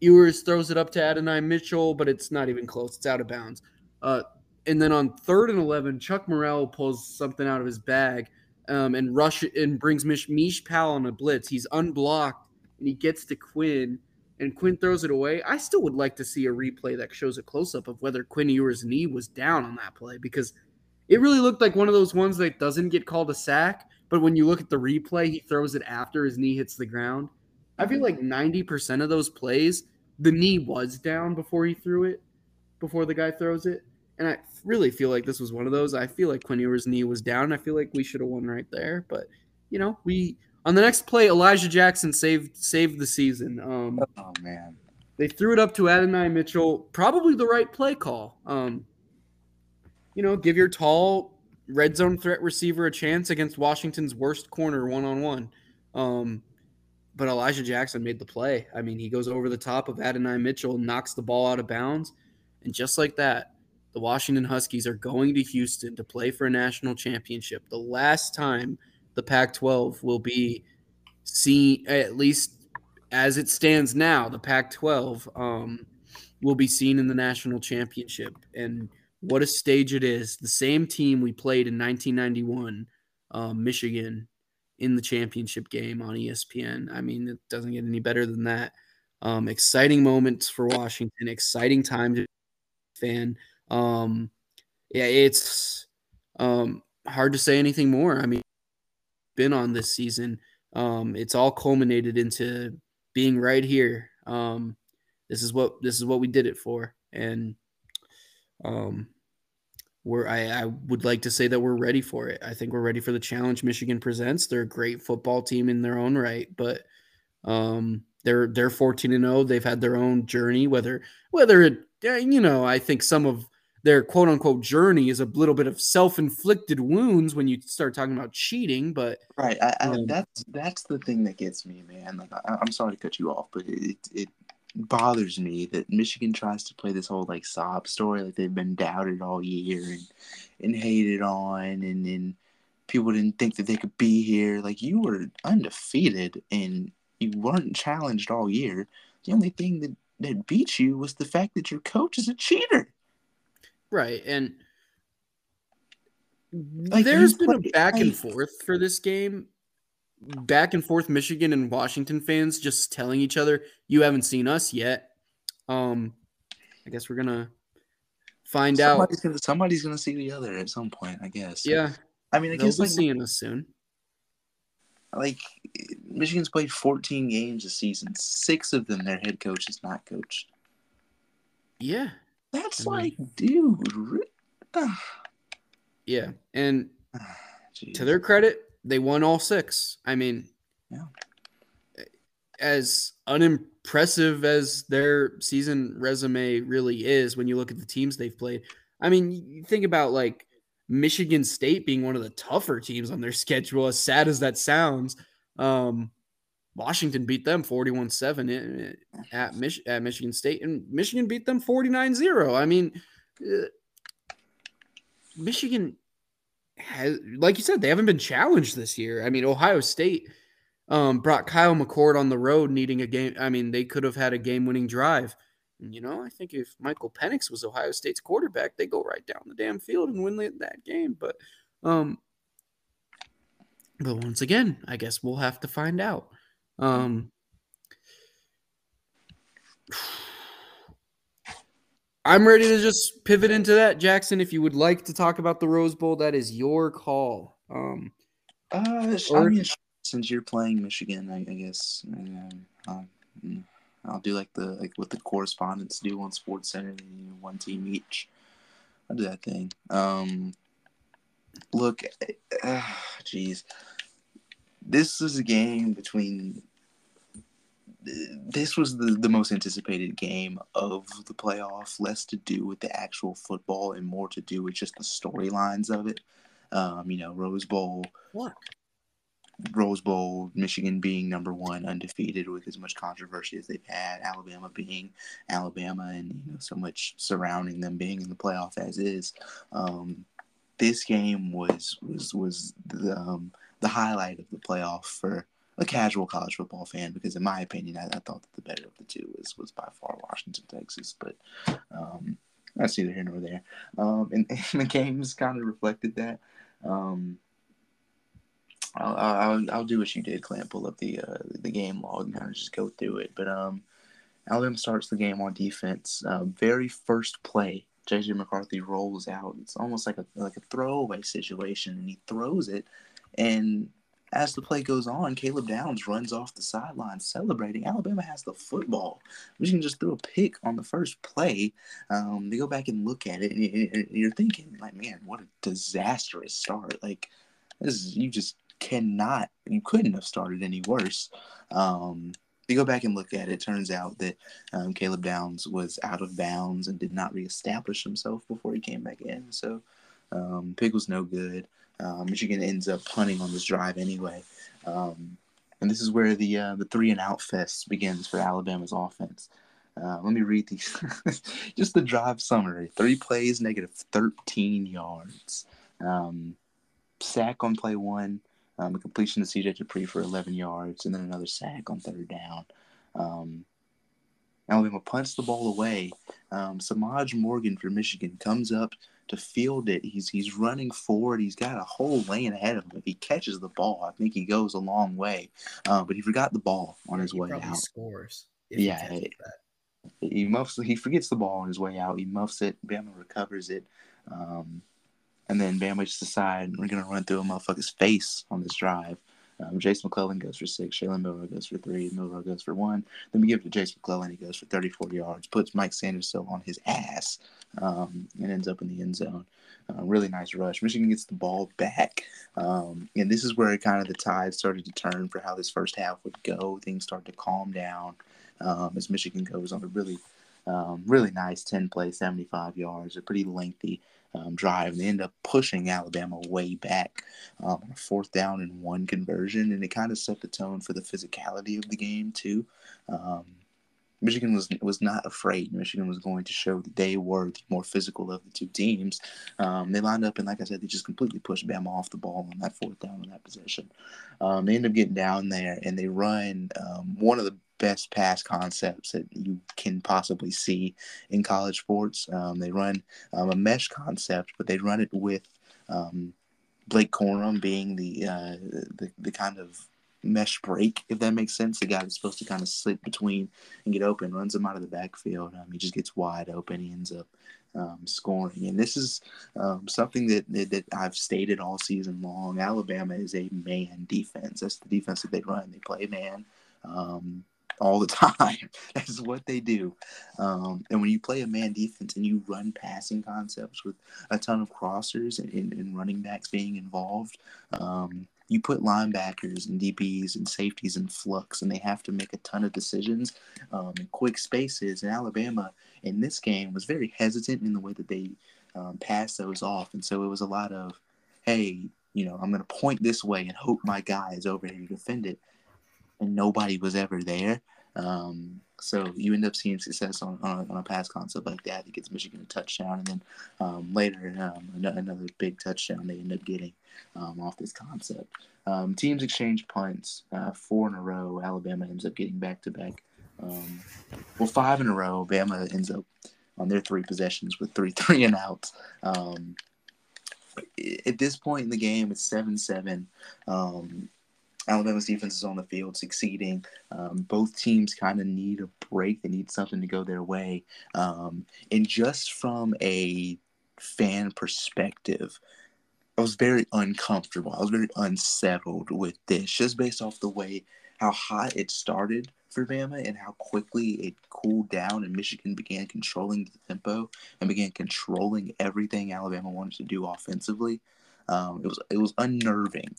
Ewers throws it up to Adonai Mitchell, but it's not even close. It's out of bounds. Uh, and then on third and 11, Chuck Morrell pulls something out of his bag um, and rush and brings Mish, Mish Powell on a blitz. He's unblocked and he gets to Quinn, and Quinn throws it away. I still would like to see a replay that shows a close up of whether Quinn Ewers' knee was down on that play because it really looked like one of those ones that doesn't get called a sack, but when you look at the replay, he throws it after his knee hits the ground. I feel like 90% of those plays, the knee was down before he threw it, before the guy throws it. And I really feel like this was one of those. I feel like Quinn Ewers' knee was down. I feel like we should have won right there. But, you know, we on the next play, Elijah Jackson saved saved the season. Um, Oh man. they threw it up to Adonai Mitchell. Probably the right play call. Um, you know, give your tall red zone threat receiver a chance against Washington's worst corner one on one. But Elijah Jackson made the play. I mean, he goes over the top of Adonai Mitchell, knocks the ball out of bounds, and just like that, the Washington Huskies are going to Houston to play for a national championship. The last time the Pac-12 will be seen, at least as it stands now, the Pac-12 um, will be seen in the national championship. And what a stage it is! The same team we played in 1991, um, Michigan, in the championship game on ESPN. I mean, it doesn't get any better than that. Um, exciting moments for Washington. Exciting time to fan. Um, yeah, it's um, hard to say anything more. I mean, been on this season. Um, it's all culminated into being right here. Um, this is what this is what we did it for, and um, we're I, I would like to say that we're ready for it. I think we're ready for the challenge Michigan presents. They're a great football team in their own right, but um, they're they're 14 and 0. They've had their own journey. Whether whether it you know, I think some of their quote unquote journey is a little bit of self inflicted wounds when you start talking about cheating. But Right. I, I, Um, that's that's the thing that gets me, man. Like I, I'm sorry to cut you off, but it it bothers me that Michigan tries to play this whole like sob story, like they've been doubted all year and and hated on, and and people didn't think that they could be here. Like you were undefeated and you weren't challenged all year. The only thing that that beat you was the fact that your coach is a cheater. right, and Like, there's been a play- back and like- forth for this game. Back and forth, Michigan and Washington fans just telling each other, "You haven't seen us yet." Um, I guess we're gonna find out. Somebody's gonna somebody's gonna see the other at some point, I guess. Yeah, I mean, I they'll guess like seeing us soon. like Michigan's played 14 games this season. Six of them, their head coach is not coached. Yeah, That's I mean- like, dude. ah, yeah, and to their credit, they won all six. I mean, Yeah. as unimpressive as their season resume really is, when you look at the teams they've played, I mean, you think about like Michigan State being one of the tougher teams on their schedule, as sad as that sounds. Um, Washington beat them 41 7 at, Mich- at Michigan State, and Michigan beat them 49 0. I mean, uh, Michigan has, like you said, they haven't been challenged this year. I mean, Ohio State um, brought Kyle McCord on the road, needing a game. I mean, they could have had a game-winning drive. You know, I think if Michael Penix was Ohio State's quarterback, they go right down the damn field and win that game. But, um, but once again, I guess we'll have to find out. Um, I'm ready to just pivot into that, Jackson. If you would like to talk about the Rose Bowl, that is your call. Um, Uh, Or- I mean, since you're playing Michigan, I, I guess uh, I'll, mm, I'll do like the like what the correspondents do on Sports Center, you know, one team each. I'll do that thing. Um, look, uh, jeez, this is a game between. This was the, the most anticipated game of the playoff, less to do with the actual football and more to do with just the storylines of it. Um, you know, Rose Bowl, what? Rose Bowl, Michigan being number one, undefeated with as much controversy as they've had, Alabama being Alabama, and you know so much surrounding them being in the playoff as is. Um, this game was was was the um, the highlight of the playoff for a casual college football fan because, in my opinion, I, I thought that the better of the two was was by far Washington, Texas, but um, that's neither here nor there. Um, and, and the games kind of reflected that. Um, I'll, I'll I'll do what you did, Klamp. Pull up the uh, the game log and kind of just go through it. But um, Alabama starts the game on defense. Uh, very first play, JJ McCarthy rolls out. It's almost like a like a throwaway situation, and he throws it. And as the play goes on, Caleb Downs runs off the sideline celebrating. Alabama has the football. Michigan just threw a pick on the first play. Um, they go back and look at it, and you- and you're thinking, like, man, what a disastrous start! Like, this is you just cannot you couldn't have started any worse um you go back and look at it turns out that um, caleb downs was out of bounds and did not reestablish himself before he came back in so um, pig was no good uh, michigan ends up punting on this drive anyway. Um, and this is where the uh, the three and out fest begins for alabama's offense. Uh, let me read these. Just the drive summary. Three plays negative 13 yards. Um, sack on play one um, a completion to CJ Dippre for 11 yards, and then another sack on third down. Um, Alabama punts the ball away. Um, Semaj Morgan for Michigan comes up to field it. He's he's running forward. He's got a whole lane ahead of him. If he catches the ball, I think he goes a long way. Uh, but he forgot the ball on his way out. scores. if he Yeah, it- He muffs. He forgets the ball on his way out. He muffs it. Bama recovers it. Um, and then Bama just decide we're gonna run through a motherfucker's face on this drive. Um, Jase McClellan goes for six. Jalen Milroe goes for three. Milroe goes for one. Then we give it to Jase McClellan. He goes for 34 yards. Puts Mike Sanders still on his ass um, and ends up in the end zone. Uh, really nice rush. Michigan gets the ball back. Um, and this is where kind of the tide started to turn for how this first half would go. Things start to calm down um, as Michigan goes on a really, um, really nice 10 play, 75 yards, a pretty lengthy um, drive. And they end up pushing Alabama way back um, on a fourth down and one conversion. And it kind of set the tone for the physicality of the game, too. Um, Michigan was was not afraid. Michigan was going to show that they were the more physical of the two teams. Um, they lined up and, like I said, they just completely pushed Bama off the ball on that fourth down on that possession. Um, they end up getting down there and they run um, one of the best pass concepts that you can possibly see in college sports. Um, they run um, a mesh concept, but they run it with um, Blake Corum being the, uh, the the kind of mesh break, if that makes sense. The guy that's supposed to kind of slip between and get open, runs him out of the backfield. Um, he just gets wide open. He ends up um, scoring. And this is um, something that, that that I've stated all season long. Alabama is a man defense. That's the defense that they run. They play man. Um, all the time. That's what they do. Um, and when you play a man defense and you run passing concepts with a ton of crossers and, and, and running backs being involved, um, you put linebackers and DBs and safeties in flux, and they have to make a ton of decisions um, in quick spaces. And Alabama in this game was very hesitant in the way that they um, passed those off. And so it was a lot of, hey, you know, I'm going to point this way and hope my guy is over here to defend it and nobody was ever there. Um, so you end up seeing success on, on, a, on a pass concept like that that gets Michigan a touchdown, and then um, later um, another big touchdown they end up getting um, off this concept. Um, teams exchange punts uh, four in a row. Alabama ends up getting back to back. Um, Well, five in a row. Bama ends up on their three possessions with three three and outs. Um, at this point in the game, it's seven seven. Um, Alabama's defense is on the field succeeding. Um, both teams kind of need a break. They need something to go their way. Um, and just from a fan perspective, I was very uncomfortable. I was very unsettled with this, just based off the way how hot it started for Bama and how quickly it cooled down, and Michigan began controlling the tempo and began controlling everything Alabama wanted to do offensively. Um, it was it was unnerving.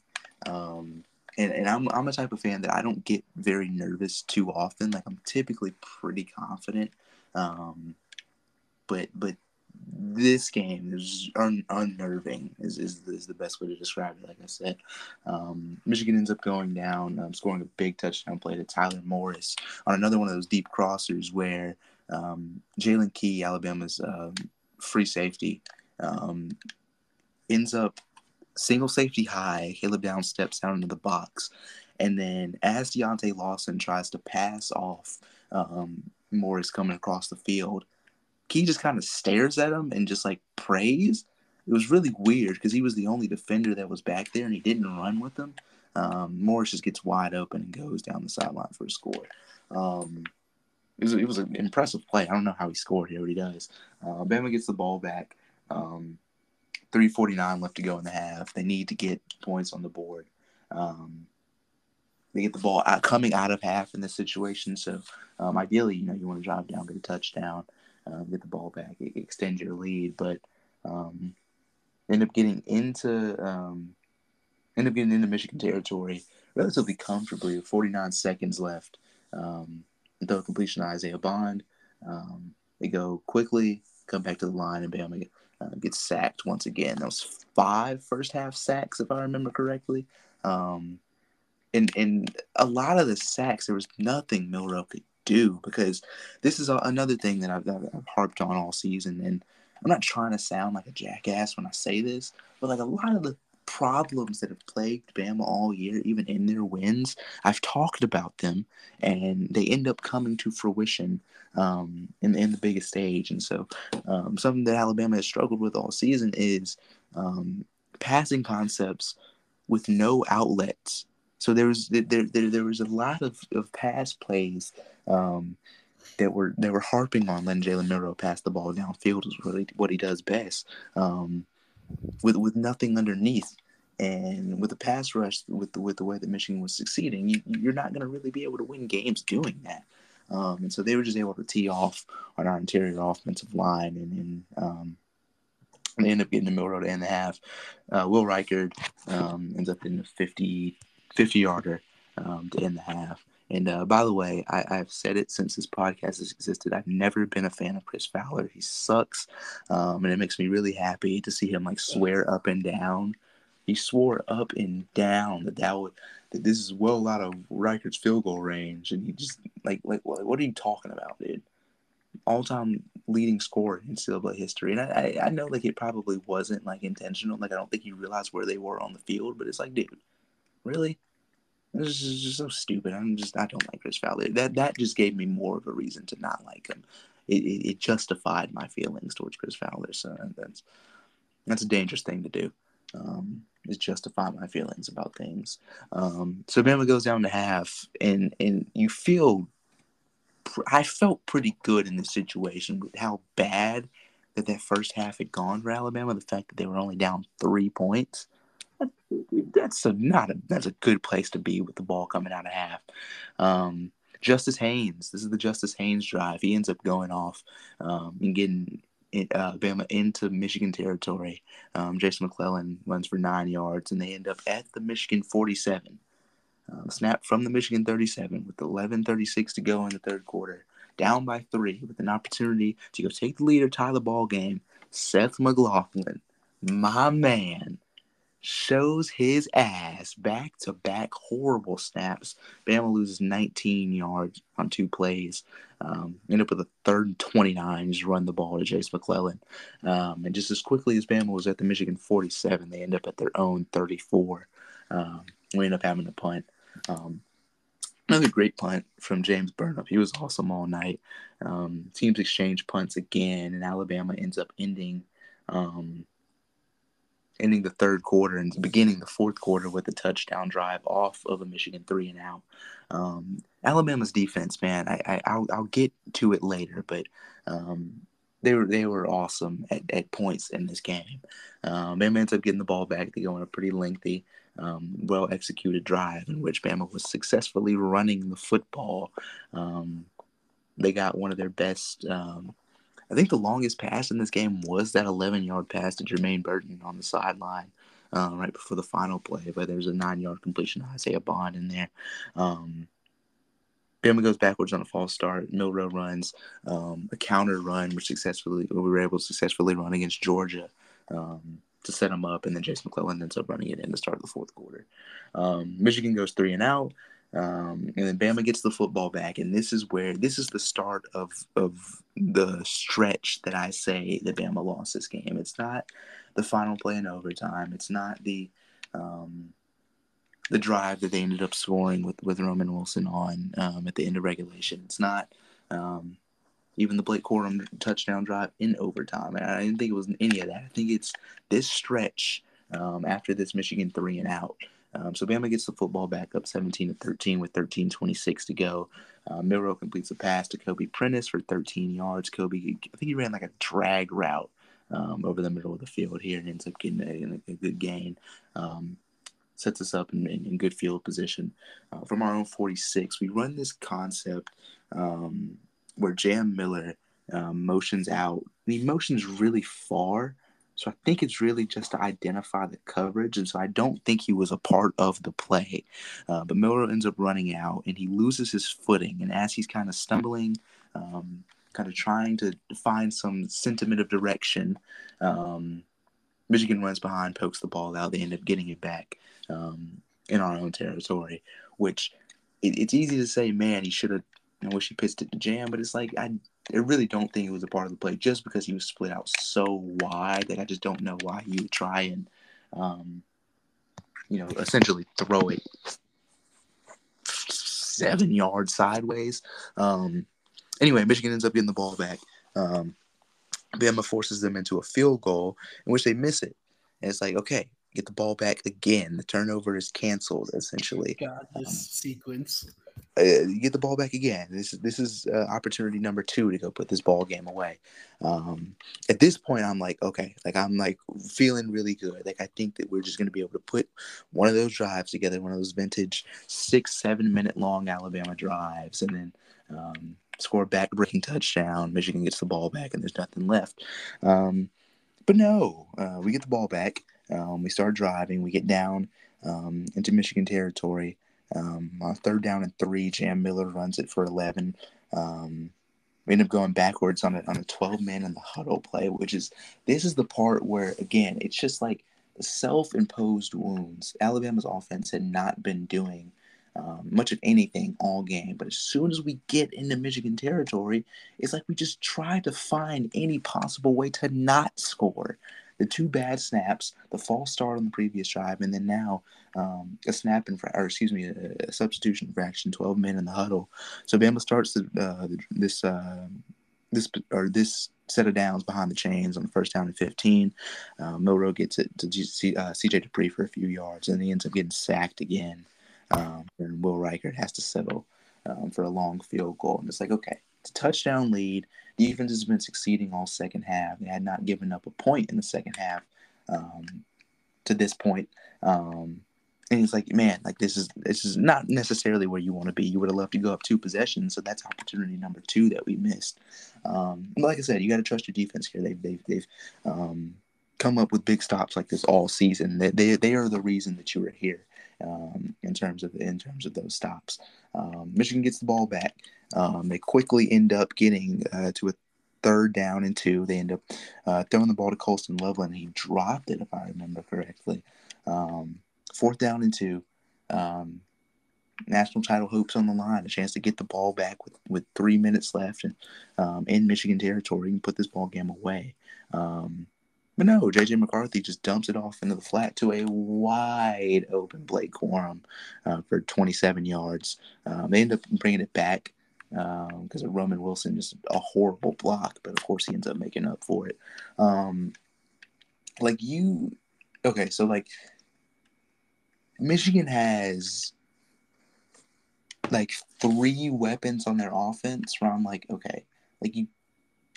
Um, and, and I'm I'm a type of fan that I don't get very nervous too often. Like I'm typically pretty confident. Um, but but this game is un- unnerving is, is, is the best way to describe it like i said um, michigan ends up going down um, scoring a big touchdown play to tyler morris on another one of those deep crossers where um, jaylen key alabama's um, free safety um, ends up single safety high caleb down steps down into the box and then as deontae lawson tries to pass off um, morris coming across the field Key just kind of stares at him and just like prays. It was really weird because he was the only defender that was back there and he didn't run with them. Um, Morris just gets wide open and goes down the sideline for a score. Um, it, was, it was an impressive play. I don't know how he scored here, but he does. Uh, Bama gets the ball back. Um, 349 left to go in the half. They need to get points on the board. Um, they get the ball out, coming out of half in this situation. So um, ideally, you know, you want to drive down, get a touchdown um, get the ball back, extend your lead, but um, end up getting into um, end up getting into Michigan territory relatively comfortably with 49 seconds left. Um, completion to Isaiah Bond. Um, they go quickly, come back to the line, and Bama uh, gets sacked once again. That was five first half sacks, if I remember correctly. Um, and and a lot of the sacks, there was nothing Milroe could do because this is a, another thing that I've, I've, harped on all season. And I'm not trying to sound like a jackass when I say this, but like a lot of the problems that have plagued Bama all year, even in their wins, I've talked about them and they end up coming to fruition um, in, in the biggest stage. And so, um, something that Alabama has struggled with all season is um, passing concepts with no outlets so there was there there, there was a lot of, of pass plays um, that were they were harping on letting Jalen Milroe pass the ball downfield is really what he does best. Um, with with nothing underneath. And with the pass rush, with the, with the way that Michigan was succeeding, you, you're not going to really be able to win games doing that. Um, and so they were just able to tee off on our interior offensive line, and, and um, they end up getting the Milroe to end the half. Uh, Will Reichard um, ends up in the 50 50 yarder um, to end the half. And uh, by the way, I, have said it since this podcast has existed. I've never been a fan of Chris Fowler. He sucks, um, and it makes me really happy to see him like swear up and down. He swore up and down that that would that this is well out of Reichard's field goal range, and he just like like what, what are you talking about, dude? All time leading scorer in NCAA history, and I, I I know like it probably wasn't like intentional. Like I don't think he realized where they were on the field, but it's like, dude, really? This is just so stupid. I'm just I don't like Chris Fowler. That that just gave me more of a reason to not like him. It, it, it justified my feelings towards Chris Fowler. So that's that's a dangerous thing to do. Um, is justify my feelings about things. Um, so Bama goes down to half, and and you feel. I felt pretty good in this situation with how bad that that first half had gone for Alabama. The fact that they were only down three points that's a not a that's a good place to be with the ball coming out of half. Um, Justice Haynes, this is the Justice Haynes drive. He ends up going off um, and getting uh, Bama into Michigan territory. Um, Jason McClellan runs for nine yards, and they end up at the Michigan 47. Um, snap from the Michigan 37 with 11:36 to go in the third quarter, down by three with an opportunity to go take the lead or tie the ball game. Seth McLaughlin, my man, shows his ass back to back horrible snaps. Bama loses 19 yards on two plays. Um, end up with a third and 29, just run the ball to Jase McClellan. Um, and just as quickly as Bama was at the Michigan 47, they end up at their own 34. Um, we end up having to punt. Um, another great punt from James Burnip. He was awesome all night. Um, teams exchange punts again, and Alabama ends up ending um, ending the third quarter and beginning the fourth quarter with a touchdown drive off of a Michigan three and out. Um, Alabama's defense, man, I, I will I'll get to it later, but um, they were they were awesome at, at points in this game. Um, Bama ends up getting the ball back. They go on a pretty lengthy, um, well executed drive in which Bama was successfully running the football. Um, they got one of their best. I think the longest pass in this game was that 11 yard pass to Jermaine Burton on the sideline. Uh, right before the final play, but there's a nine yard completion to Isaiah Bond in there. Um, Bama goes backwards on a false start. Milroe runs um, a counter run, which successfully we were able to successfully run against Georgia um, to set them up, and then Jason McClellan ends up running it in the start of the fourth quarter. Um, Michigan goes three and out. Um, and then Bama gets the football back, and this is where this is the start of of the stretch that I say that Bama lost this game. It's not the final play in overtime. It's not the um, the drive that they ended up scoring with with Roman Wilson on um, at the end of regulation. It's not um, even the Blake Corum touchdown drive in overtime. And I didn't think it was any of that. I think it's this stretch um, after this Michigan three and out um, so Bama gets the football back up 17 to 13 with 13:26 to go. Uh, Milroe completes a pass to Kobe Prentice for 13 yards. Kobe, I think he ran like a drag route um, over the middle of the field here and ends up getting a, a good gain. Um, sets us up in, in, in good field position. Uh, from our own 46, we run this concept um, where Jam Miller um, motions out. He motions really far so I think it's really just to identify the coverage. And so I don't think he was a part of the play. Uh, but Milroe ends up running out and he loses his footing. And as he's kind of stumbling, um, kind of trying to find some sentiment of direction, um, Michigan runs behind, pokes the ball out. They end up getting it back um, in our own territory, which it, it's easy to say, man, he should have. I wish he pitched it to Jam, but it's like I I really don't think it was a part of the play just because he was split out so wide that I just don't know why he would try and, um, you know, essentially throw it seven yards sideways. Um, anyway, Michigan ends up getting the ball back. Um, Bama forces them into a field goal in which they miss it. And it's like, okay, get the ball back again. The turnover is canceled essentially. God, this um, sequence uh, get the ball back again. This is this is uh, opportunity number two to go put this ball game away. Um, at this point, I'm like, okay, like I'm like feeling really good. Like I think that we're just going to be able to put one of those drives together, one of those vintage six, seven minute long Alabama drives, and then um, score back breaking touchdown. Michigan gets the ball back, and there's nothing left. Um, but no, uh, we get the ball back. Um, we start driving. We get down um, into Michigan territory. Um, on third down and three, Jam Miller runs it for 11. Um, we end up going backwards on a, on a 12 man in the huddle play, which is this is the part where, again, it's just like self imposed wounds. Alabama's offense had not been doing um, much of anything all game. But as soon as we get into Michigan territory, it's like we just try to find any possible way to not score the two bad snaps, the false start on the previous drive, and then now um, a snap and or excuse me, a, a, substitution fraction, twelve men in the huddle. So Bama starts the, uh, this uh, this or this set of downs behind the chains on the first down and 15. Uh, Milroe gets it to C, uh, CJ Dippre for a few yards, and he ends up getting sacked again. Um, and Will Reichard has to settle um, for a long field goal. And it's like, okay, touchdown lead. Defense has been succeeding all second half. They had not given up a point in the second half um, to this point. Um, and he's like, man, like this is this is not necessarily where you want to be. You would have loved to go up two possessions, so that's opportunity number two that we missed. Um, like I said, you got to trust your defense here. They've they've they've um, come up with big stops like this all season. They they, they are the reason that you are here um, in terms of in terms of those stops. Um, Michigan gets the ball back. Um, they quickly end up getting uh, to a third down and two. They end up uh, throwing the ball to Colston Loveland. He dropped it, if I remember correctly. Um, fourth down and two. Um, national title hopes on the line. A chance to get the ball back with, with three minutes left and um, in Michigan territory and put this ball game away. Um, but no, JJ McCarthy just dumps it off into the flat to a wide open Blake Corum uh, for 27 yards. Um, they end up bringing it back because um, of Roman Wilson, just a horrible block. But of course, he ends up making up for it. Um, like you, okay, so like Michigan has like three weapons on their offense where I'm like, okay, like you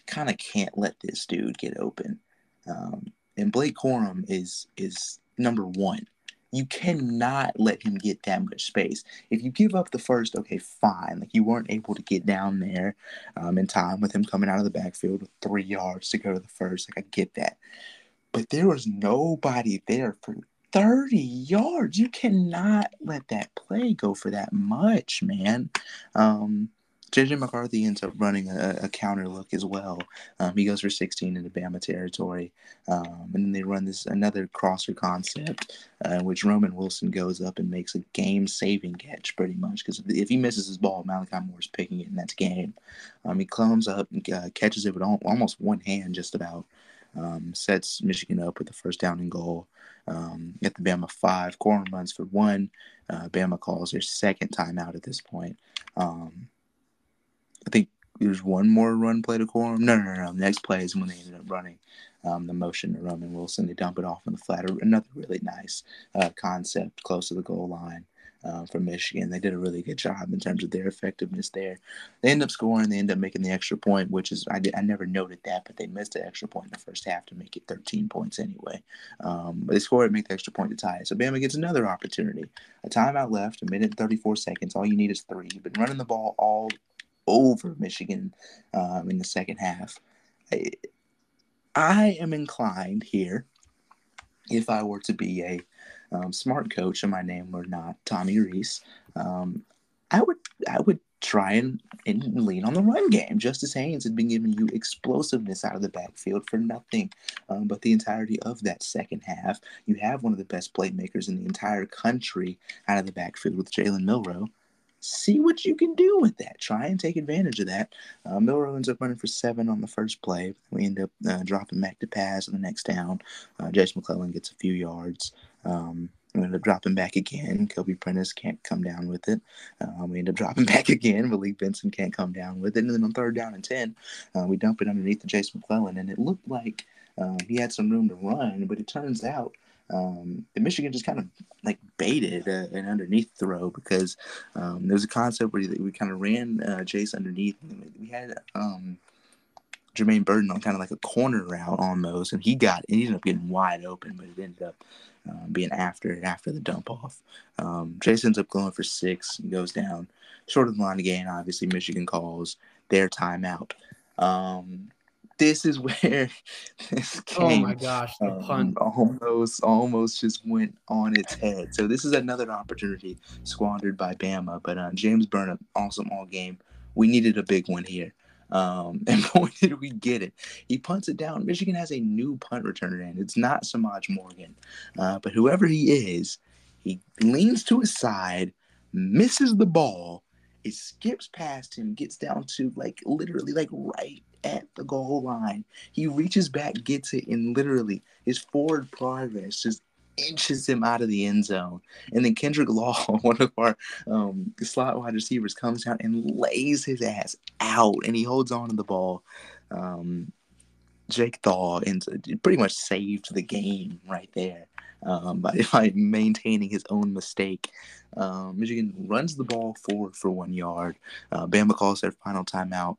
kind of can't let this dude get open. Um, and Blake Corum is is number one. You cannot let him get that much space. If you give up the first, okay, fine. Like you weren't able to get down there um, in time with him coming out of the backfield with three yards to go to the first. Like I get that, but there was nobody there for 30 yards. You cannot let that play go for that much, man. Um, JJ McCarthy ends up running a, a counter look as well. Um, he goes for 16 into Bama territory. Um, and then they run this another crosser concept, uh, which Roman Wilson goes up and makes a game saving catch pretty much. Because if he misses his ball, Malachi Moore's picking it, and that's game. Um, he comes up and uh, catches it with almost one hand, just about. Um, sets Michigan up with the first down and goal um, at the Bama five. Corum runs for one. Uh, Bama calls their second timeout at this point. Um, I think there's one more run play to Corum. No, no, no, no. Next play is when they ended up running um, the motion to Roman Wilson. They dump it off on the flat. Another really nice uh, concept close to the goal line uh, for Michigan. They did a really good job in terms of their effectiveness there. They end up scoring. They end up making the extra point, which is I, did, I never noted that, but they missed the extra point in the first half to make it 13 points anyway. Um, but they scored, and make the extra point to tie it. So Bama gets another opportunity. A timeout left, a minute and 34 seconds. All you need is three. You've been running the ball all over Michigan um, in the second half. I, I am inclined here, if I were to be a um, smart coach and my name were not Tommy Rees, um, I would I would try and, and, lean on the run game. Justice Haynes had been giving you explosiveness out of the backfield for nothing um, but the entirety of that second half. You have one of the best playmakers in the entire country out of the backfield with Jalen Milroe see what you can do with that. Try and take advantage of that. Uh, Milroe ends up running for seven on the first play. We end up uh, dropping back to pass on the next down. Uh, Jase McClellan gets a few yards. Um, we end up dropping back again. Kobe Prentice can't come down with it. Uh, we end up dropping back again. Malik Benson can't come down with it. And then on third down and 10, uh, we dump it underneath the Jase McClellan. And it looked like uh, he had some room to run, but it turns out um, and Michigan just kind of like baited uh, an underneath throw because um, there was a concept where we kind of ran uh, Jase underneath. We had um, Jermaine Burton on kind of like a corner route almost, and he got he ended up getting wide open, but it ended up uh, being after after the dump off. Um, Jase ends up going for six and goes down short of the line again. Obviously, Michigan calls their timeout. Um, this is where this game oh my gosh, the um, punt almost almost just went on its head. So this is another opportunity squandered by Bama. But uh, James Burnip, awesome all game. We needed a big one here. Um, and boy, did we get it. He punts it down. Michigan has a new punt returner in. It's not Semaj Morgan, uh, but whoever he is, he leans to his side, misses the ball. It skips past him, gets down to like literally like right at the goal line. He reaches back, gets it, and literally his forward progress just inches him out of the end zone. And then Kendrick Law, one of our um, slot wide receivers, comes down and lays his ass out, and he holds on to the ball. Um, Jake Thaw and pretty much saved the game right there um, by, by maintaining his own mistake. Um, Michigan runs the ball forward for one yard. Uh, Bama calls their final timeout.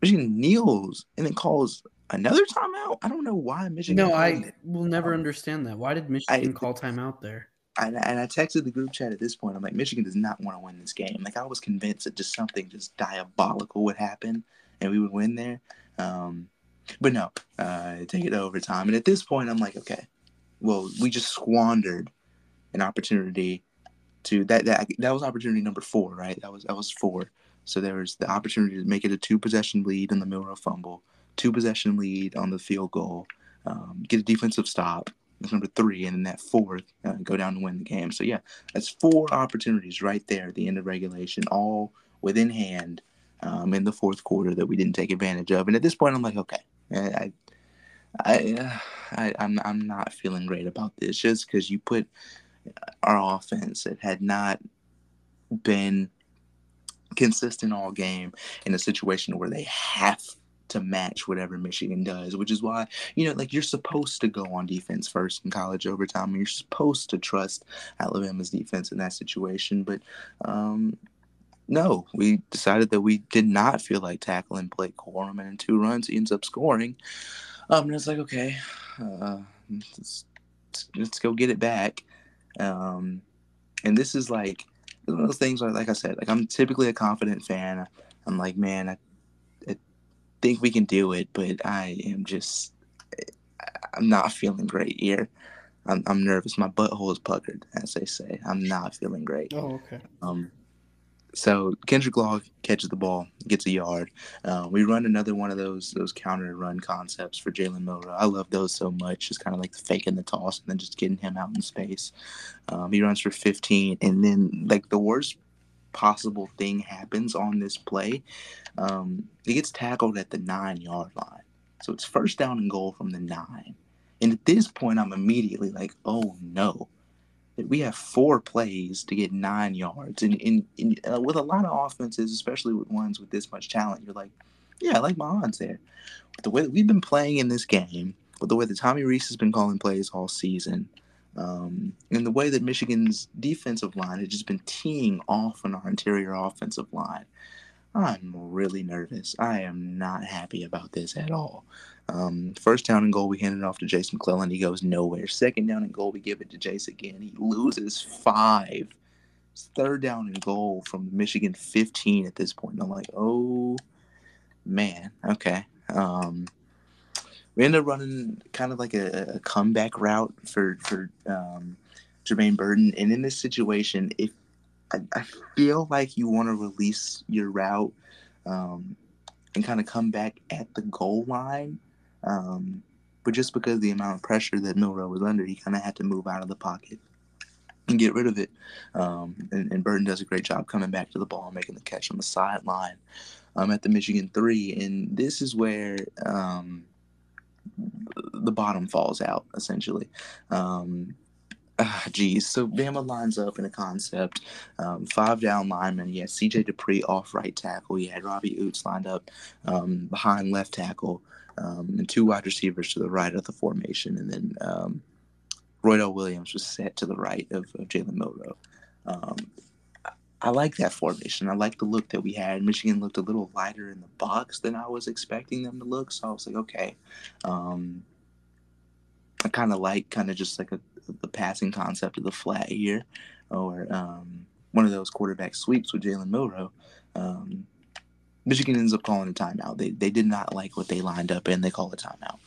Michigan kneels and then calls another timeout. I don't know why Michigan. No, I will never understand that. Why did Michigan I, call timeout there? And, and I texted the group chat at this point. I'm like, Michigan does not want to win this game. Like I was convinced that just something just diabolical would happen and we would win there. Um, but no, uh, take it to overtime. And at this point, I'm like, okay, well, we just squandered an opportunity to that. That that was opportunity number four, right? That was that was four so there was the opportunity to make it a two possession lead in the Milroe fumble, two possession lead on the field goal, um, get a defensive stop. That's number three, and then that fourth, uh, go down and win the game. So yeah, that's four opportunities right there at the end of regulation, all within hand um, in the fourth quarter that we didn't take advantage of. And at this point, I'm like, okay, I, I, I I'm I'm not feeling great about this just because you put our offense that had not been consistent all game in a situation where they have to match whatever Michigan does, which is why, you know, like you're supposed to go on defense first in college overtime. You're supposed to trust Alabama's defense in that situation. But um, no, we decided that we did not feel like tackling Blake Corum, and in two runs, he ends up scoring. Um, and it's like, okay, uh, let's, let's go get it back. Um, and this is like one of those things where, like I said, like I'm typically a confident fan. I'm like, man, I, I think we can do it, but I am just, I'm not feeling great here. I'm, I'm nervous. My butthole is puckered, as they say. I'm not feeling great. Oh, okay. Um, so Kendrick Law catches the ball, gets a yard. Uh, we run another one of those those counter run concepts for Jalen Milroe. I love those so much. Just kind of like faking the toss and then just getting him out in space. Um, he runs for 15, and then like the worst possible thing happens on this play. Um, he gets tackled at the nine yard line, so it's first down and goal from the nine. And at this point, I'm immediately like, oh no we have four plays to get nine yards, and, and, and uh, with a lot of offenses, especially with ones with this much talent, you're like, yeah, I like my odds there. With the way that we've been playing in this game, with the way that Tommy Rees has been calling plays all season, um, and the way that Michigan's defensive line has just been teeing off on our interior offensive line, I'm really nervous. I am not happy about this at all. Um, first down and goal, we hand it off to Jason McClellan. He goes nowhere. Second down and goal, we give it to Jase again. He loses five. Third down and goal from Michigan 15 at this point. And I'm like, oh man, okay. Um, we end up running kind of like a, a comeback route for for um, Jermaine Burton. And in this situation, if I, I feel like you want to release your route um, and kind of come back at the goal line, um, but just because of the amount of pressure that Milroe was under, he kind of had to move out of the pocket and get rid of it. Um, and, and, Burton does a great job coming back to the ball, making the catch on the sideline um, at the Michigan three. And this is where um, the bottom falls out, essentially. Um, ah, geez. So Bama lines up in a concept. Um, five down linemen. Had CJ Dippre off right tackle. He had Robbie Ouzts lined up um, behind left tackle um, and two wide receivers to the right of the formation, and then um, Roydell Williams was set to the right of, of Jalen Milroe. Um, I like that formation. I like the look that we had. Michigan looked a little lighter in the box than I was expecting them to look. So I was like, okay. Um, I kind of like kind of just like a, the passing concept of the flat here, or um, one of those quarterback sweeps with Jalen Milroe. Michigan ends up calling a timeout. They they did not like what they lined up and they call a timeout.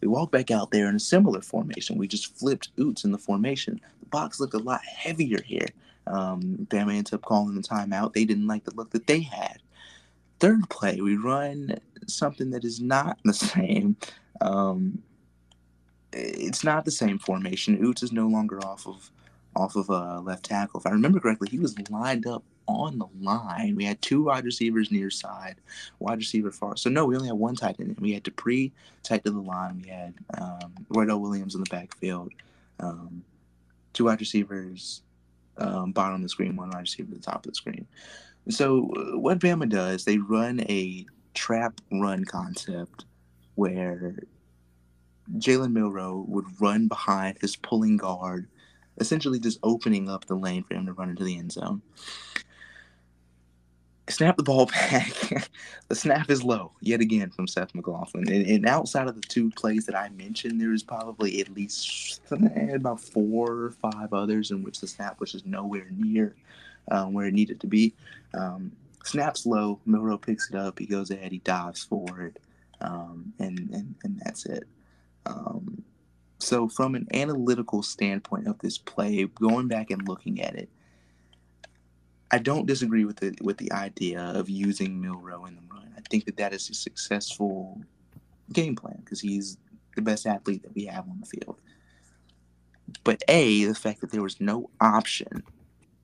We walk back out there in a similar formation. We just flipped Ouzts in the formation. The box looked a lot heavier here. Um, Bama ends up calling the timeout. They didn't like the look that they had. Third play, we run something that is not the same. Um, it's not the same formation. Ouzts is no longer off of off of uh, left tackle. If I remember correctly, he was lined up on the line. We had two wide receivers near side, wide receiver far. So no, we only had one tight end. We had Dippre tight to the line. We had um, Williams in the backfield. Um, two wide receivers, um, bottom of the screen, one wide receiver at the top of the screen. So what Bama does, they run a trap run concept where Jalen Milroe would run behind his pulling guard, essentially just opening up the lane for him to run into the end zone snap the ball back. the snap is low yet again from Seth McLaughlin. And, and, outside of the two plays that I mentioned, there is probably at least about four or five others in which the snap was just nowhere near um, where it needed to be. Um, snaps low, Milroe picks it up, he goes ahead, he dives forward, um, and, and, and that's it. Um, so, from an analytical standpoint of this play, going back and looking at it, I don't disagree with the with the idea of using Milroe in the run. I think that that is a successful game plan because he's the best athlete that we have on the field. But a the fact that there was no option,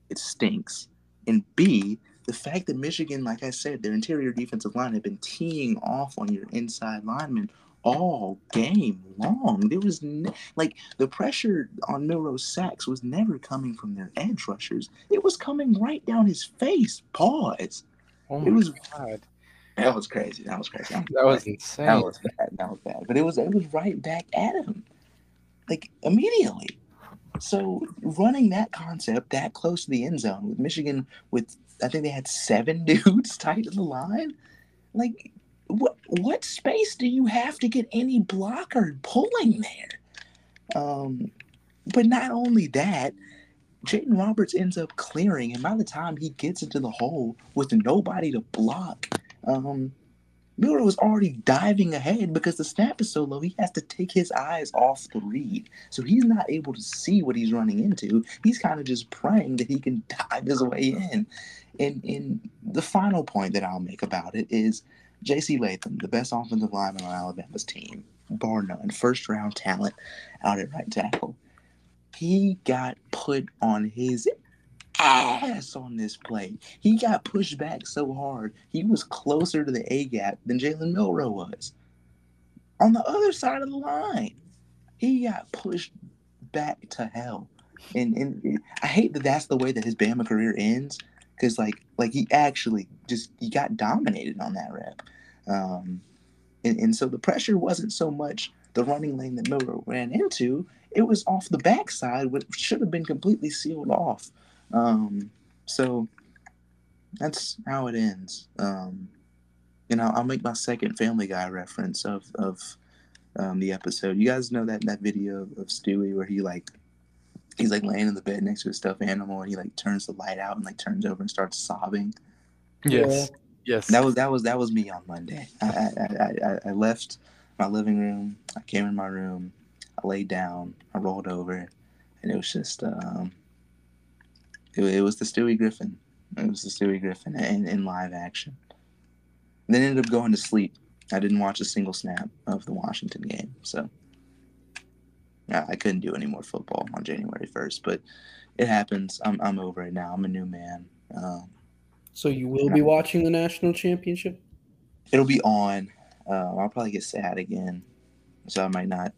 it stinks. And b the fact that Michigan, like I said, their interior defensive line had been teeing off on your inside linemen all game long. There was ne- like the pressure on Milroe's sacks was never coming from their edge rushers. It was coming right down his face. Pause. Oh it was God. That was crazy. That was crazy. That was, was that insane. was bad. That was bad. But it was it was right back at him, like immediately. So running that concept that close to the end zone with Michigan, with I think they had seven dudes tight to the line. Like, what what space do you have to get any blocker pulling there? Um, but not only that, Jaden Roberts ends up clearing, and by the time he gets into the hole with nobody to block, um, Miller was already diving ahead because the snap is so low. He has to take his eyes off the read, so he's not able to see what he's running into. He's kind of just praying that he can dive his way in. And and the final point that I'll make about it is J.C. Latham, the best offensive lineman on Alabama's team, bar none, first round talent out at right tackle. He got put on his ass on this play. He got pushed back so hard, he was closer to the A gap than Jalen Milroe was. On the other side of the line, he got pushed back to hell. And, and I hate that that's the way that his Bama career ends because like like he actually just he got dominated on that rep. Um, and, and so the pressure wasn't so much the running lane that Milroe ran into, it was off the backside, which should have been completely sealed off. Um, so that's how it ends. Um, you know, I'll make my second Family Guy reference of of um, the episode. You guys know that that video of Stewie where he like he's like laying in the bed next to a stuffed animal and he like turns the light out and like turns over and starts sobbing. Yes. Yes. That was that was that was me on Monday. I I, I, I- I left my living room. I came in my room. I laid down. I rolled over, and it was just um. It, it was the Stewie Griffin. It was the Stewie Griffin in, in live action. Then ended up going to sleep. I didn't watch a single snap of the Washington game, so yeah, I couldn't do any more football on January first. But it happens. I'm I'm over it now. I'm a new man. Um, So you will be watching the national championship? it'll be on. Uh, I'll probably get sad again, so I might not.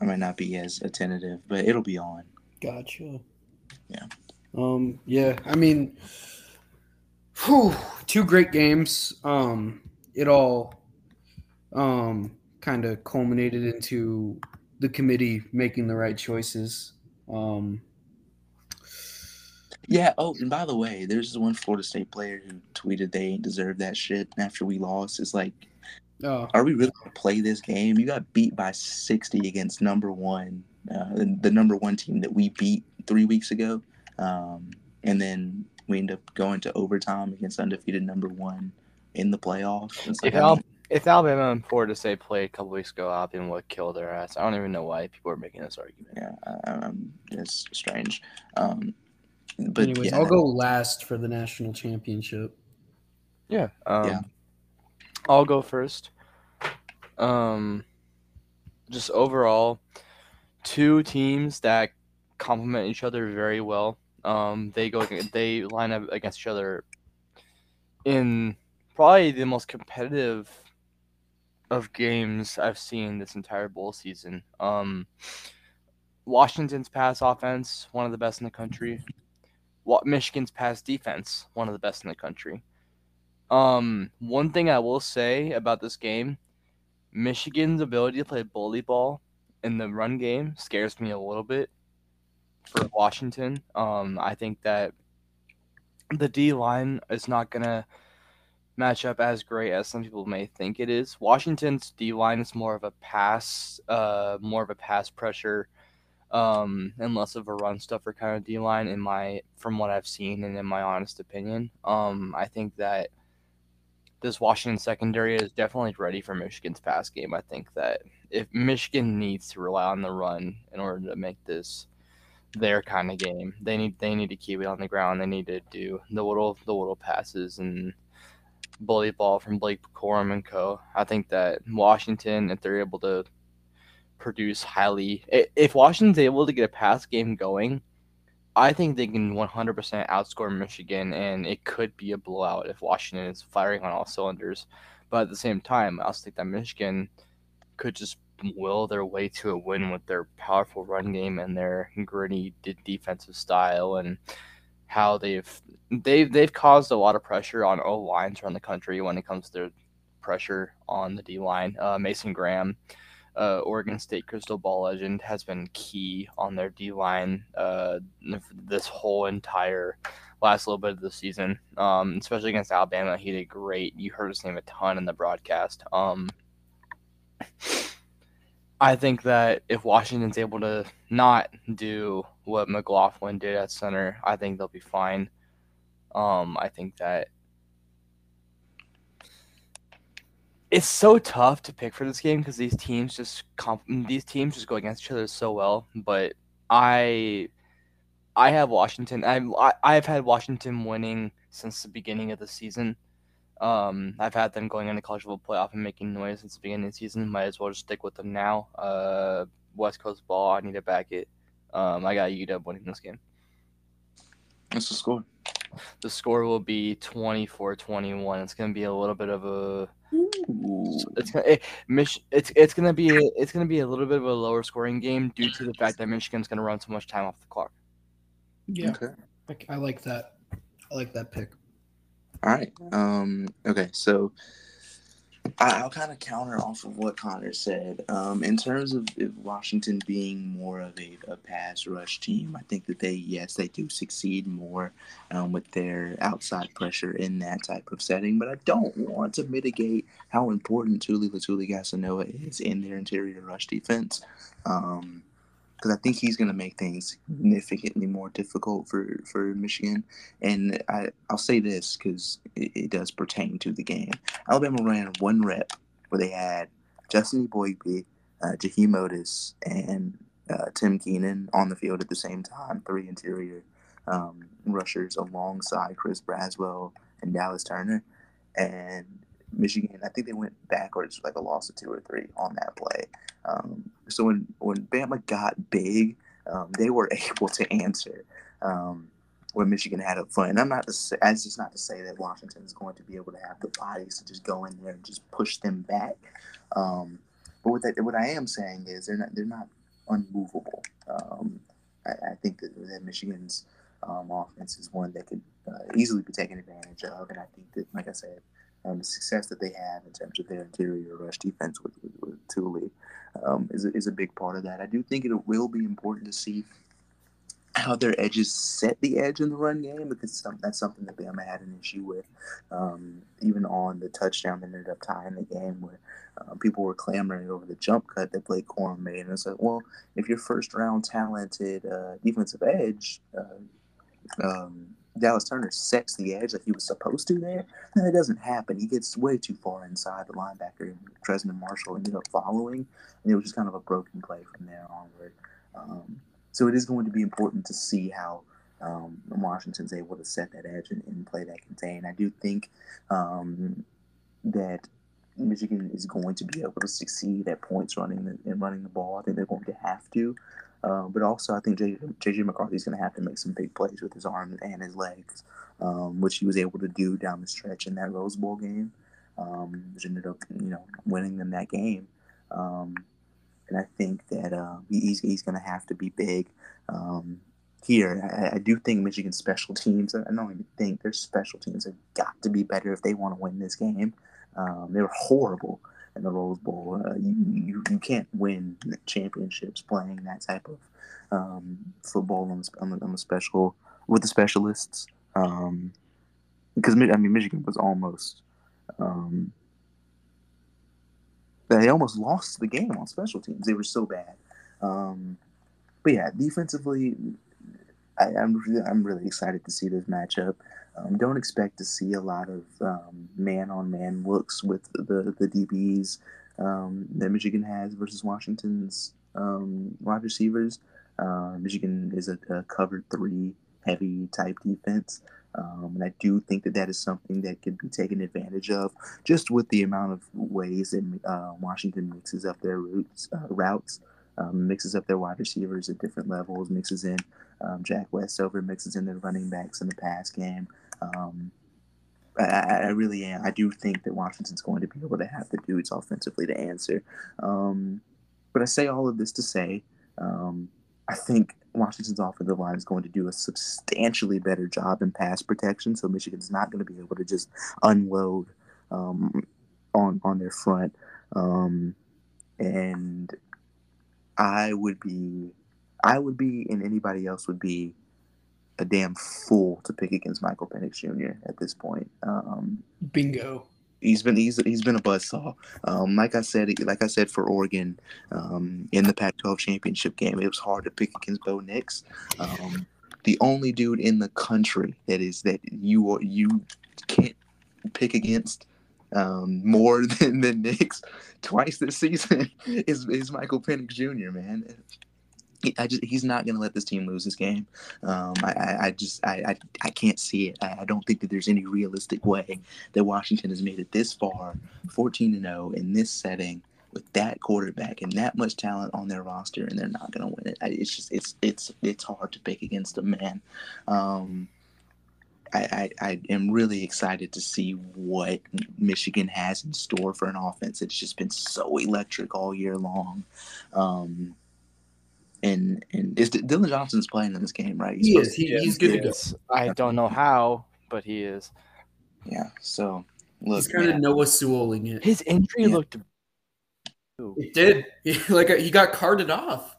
I might not be as attentive, but it'll be on. Gotcha. Yeah. Um. Yeah. I mean, whew, two great games. Um. It all, um, kind of culminated into the committee making the right choices. Um. Yeah. Oh, and by the way, there's this one Florida State player who tweeted they ain't deserve that shit after we lost. It's like, Oh. are we really gonna play this game? You got beat by 60 against number one, uh, the, the number one team that we beat three weeks ago, um, and then we end up going to overtime against undefeated number one in the playoffs. It's like, If Al- if Alabama and Florida State played a couple weeks ago, Alabama would kill their ass. I don't even know why people are making this argument. yeah, I, I'm it's strange. Um, but Anyways, yeah, I'll go last for the national championship. Yeah. Um, Yeah. I'll go first. Um, just overall, two teams that complement each other very well. Um, they go they line up against each other in probably the most competitive of games I've seen this entire bowl season. Um, Washington's pass offense, one of the best in the country. Michigan's pass defense, one of the best in the country. Um, one thing I will say about this game, Michigan's ability to play bully ball in the run game scares me a little bit for Washington. Um, I think that the D line is not gonna match up as great as some people may think it is. Washington's D line is more of a pass, uh, more of a pass pressure, um, and less of a run stuffer kind of D line in my from what I've seen and in my honest opinion. Um, I think that this Washington secondary is definitely ready for Michigan's pass game. I think that if Michigan needs to rely on the run in order to make this their kind of game, they need they need to keep it on the ground. They need to do the little the little passes and bully ball from Blake Corum and co. I think that Washington, if they're able to produce highly, if Washington's able to get a pass game going, I think they can 100% outscore Michigan, and it could be a blowout if Washington is firing on all cylinders. But at the same time, I also think that Michigan could just will their way to a win with their powerful run game and their gritty defensive style. And how they've they've they've caused a lot of pressure on O lines around the country when it comes to pressure on the D line. Uh, Mason Graham, uh, Oregon State crystal ball legend, has been key on their D line uh, this whole entire last little bit of the season, um, especially against Alabama. He did great. You heard his name a ton in the broadcast. Um, I think that if Washington's able to not do what McLaughlin did at center, I think they'll be fine. Um, I think that it's so tough to pick for this game because these teams just comp- these teams just go against each other so well. But I I have Washington. I'm I, I've had Washington winning since the beginning of the season. Um, I've had them going into college football playoff and making noise since the beginning of the season. Might as well just stick with them now. Uh, West Coast ball. I need to back it. Um, I got UW winning this game. What's the score? The score will be 24-21. It's going to be a little bit of a Ooh. it's gonna it, Mich- it's it's gonna be a, it's gonna be a little bit of a lower scoring game due to the fact that Michigan's gonna run so much time off the clock. Yeah, Okay. I, I like that. I like that pick. All right. Um. Okay. So I, I'll kind of counter off of what Connor said. Um. In terms of Washington being more of a, a pass rush team, I think that they yes they do succeed more um, with their outside pressure in that type of setting. But I don't want to mitigate how important Tuli Letuligasenoa is in their interior rush defense. Um. Because I think he's going to make things significantly more difficult for, for Michigan. And I, I'll say this because it, it does pertain to the game. Alabama ran one rep where they had Justin Eboigbe, uh, Jaheim Oatis, and uh, Tim Keenan on the field at the same time, three interior um, rushers alongside Chris Braswell and Dallas Turner. And Michigan, I think they went backwards like a loss of two or three on that play. Um, so when, when Bama got big, um, they were able to answer. Um, where Michigan had a front. And I'm not to say, that's just not to say that Washington is going to be able to have the bodies to just go in there and just push them back. Um, but what that, what I am saying is they're not they're not unmovable. Um, I, I think that, that Michigan's um, offense is one that could uh, easily be taken advantage of, and I think that, like I said, um, the success that they have in terms of their interior rush defense with, with, with Tuli um, is, is a big part of that. I do think it will be important to see how their edges set the edge in the run game because some, that's something that Bama had an issue with, um, even on the touchdown that ended up tying the game, where uh, people were clamoring over the jump cut that Blake Corum made, and it's like, well, if your first round talented uh, defensive edge, uh, um, Dallas Turner sets the edge like he was supposed to there, then it doesn't happen. He gets way too far inside the linebacker. and Trezmen Marshall ended up following, and it was just kind of a broken play from there onward. Um, so it is going to be important to see how um, Washington's able to set that edge and, and play that contain. I do think um, that Michigan is going to be able to succeed at points running and running the ball. I think they're going to have to. Uh, but also, I think JJ McCarthy is going to have to make some big plays with his arms and his legs, um, which he was able to do down the stretch in that Rose Bowl game, um, which ended up, you know, winning them that game. Um, and I think that uh, he's, he's going to have to be big um, here. I, I, do think Michigan's special teams, I don't even think their special teams have got to be better if they want to win this game. Um, they were horrible in the Rose Bowl. Uh, you, you, you can't win championships playing that type of um, football on the, on, the, on the special with the specialists. Um, because I mean, Michigan was almost um, they almost lost the game on special teams. They were so bad. Um, but yeah, defensively, I, I'm, I'm really excited to see this matchup. Um, don't expect to see a lot of man on man looks with the the DBs um, that Michigan has versus Washington's um, wide receivers. Uh, Michigan is a, a cover three heavy type defense. Um, and I do think that that is something that can be taken advantage of, just with the amount of ways that uh, Washington mixes up their routes, uh, routes, um, mixes up their wide receivers at different levels, mixes in um, Jack Westover, mixes in their running backs in the pass game. Um, I, I, really am. I do think that Washington's going to be able to have the dudes offensively to answer. Um, but I say all of this to say, um, I think Washington's offensive line is going to do a substantially better job in pass protection. So Michigan's not going to be able to just unload um, on on their front. Um, and I would be, I would be, and anybody else would be a damn fool to pick against Michael Penix Jr. at this point. Um, Bingo. he's been he's he's been a buzzsaw. Um, like I said, like I said for Oregon um, in the Pac-12 championship game, it was hard to pick against Bo Nix. Um, the only dude in the country that is that you are, you can't pick against um, more than than Nix twice this season is is Michael Penix Jr. Man. I just he's not gonna let this team lose this game. Um, I, I, just I, I, I can't see it. I, I don't think that there's any realistic way that Washington has made it this far, 14 to 0 in this setting with that quarterback and that much talent on their roster, and they're not gonna win it. I, it's just it's it's it's hard to pick against them, man. Um, I, I, I am really excited to see what Michigan has in store for an offense. It's just been so electric all year long. Um, and and is Dillon Johnson's playing in this game, right? He supposed is. He, Yeah. he's good to go. Yes. I don't know how, but he is. Yeah. So look, He's kind of man, Noah Sewelling it. His injury Yeah. looked. It did. He, like he got carted off.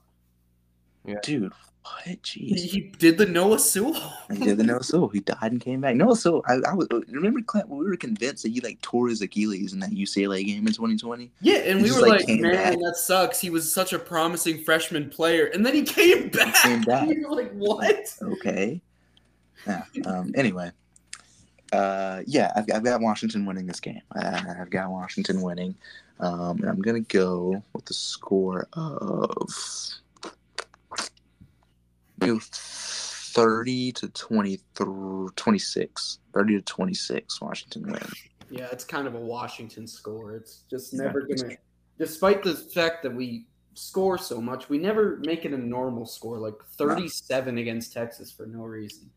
Yeah. dude, what? He, Jeez. he did the Noah Sewell. He did the Noah Sewell. He died and came back. Noah Sewell, I, I was remember Clint when we were convinced that he like tore his Achilles in that UCLA game in 2020. Yeah, and He we were like, like, man, back." that sucks. He was such a promising freshman player, and then he came back. came back. We were like, what? Okay. Yeah. Um, anyway, uh, yeah, I've, I've got Washington winning this game. I, I've got Washington winning, um, and I'm gonna go with the score of go 30 to 20 26 30 to 26 washington wins Yeah, it's kind of a Washington score. It's just Yeah. never gonna, despite the fact that we score so much, we never make it a normal score like 37 against Texas for no reason.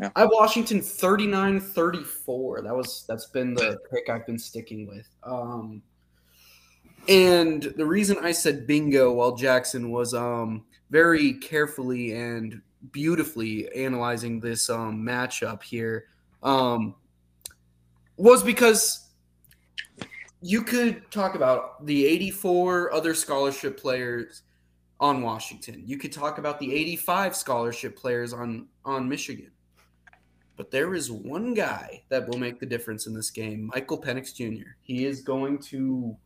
Yeah. I have Washington 39 34. That was that's been the pick I've been sticking with. Um and the reason I said bingo while Jackson was um very carefully and beautifully analyzing this um matchup here um was because you could talk about the 84 other scholarship players on Washington. You could talk about the 85 scholarship players on on Michigan. But there is one guy that will make the difference in this game, Michael Penix Jr. He is going to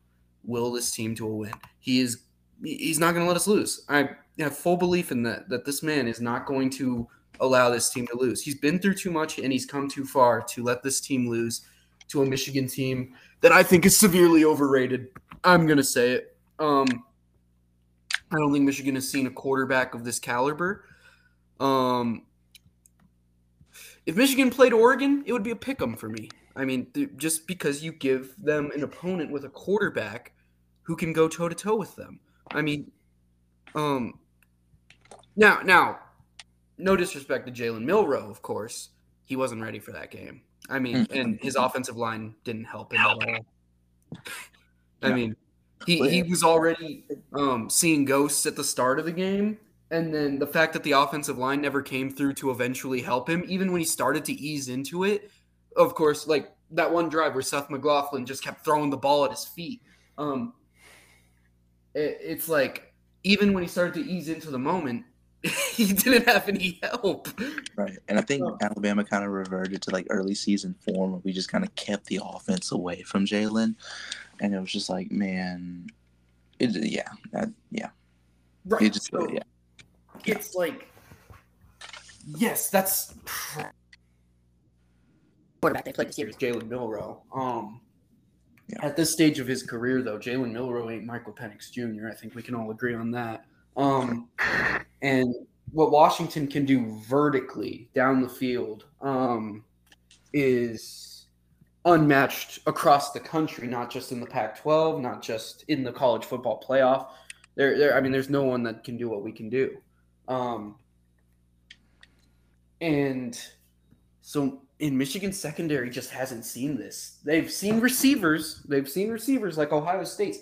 will this team to a win. He is he's not going to let us lose. I have full belief in that that this man is not going to allow this team to lose. He's been through too much and he's come too far to let this team lose to a Michigan team that I think is severely overrated. I'm going to say it. Um I don't think Michigan has seen a quarterback of this caliber. Um if Michigan played Oregon, it would be a pick 'em for me. I mean, th- just because you give them an opponent with a quarterback who can go toe to toe with them. I mean, um, now, now, no disrespect to Jalen Milroe, of course, he wasn't ready for that game. I mean, and his offensive line didn't help him at all. I mean, he, he was already um, seeing ghosts at the start of the game, and then the fact that the offensive line never came through to eventually help him, even when he started to ease into it. Of course, like that one drive where Seth McLaughlin just kept throwing the ball at his feet. Um, it, it's like even when he started to ease into the moment, he didn't have any help. right and i think alabama kind of reverted to like early season form where we just kind of kept the offense away from jalen and it was just like man it, yeah that, yeah Right. it just so yeah it's like, yes, that's quarterback they played this year is Jalen Milroe. Um, Yeah. At this stage of his career, though, Jalen Milroe ain't Michael Penix Jr. I think we can all agree on that. Um, and what Washington can do vertically down the field um, is unmatched across the country, not just in the Pac-12, not just in the college football playoff. There, there. I mean, there's no one that can do what we can do. Um, and so in Michigan secondary just hasn't seen this. They've seen receivers. They've seen receivers like Ohio State's.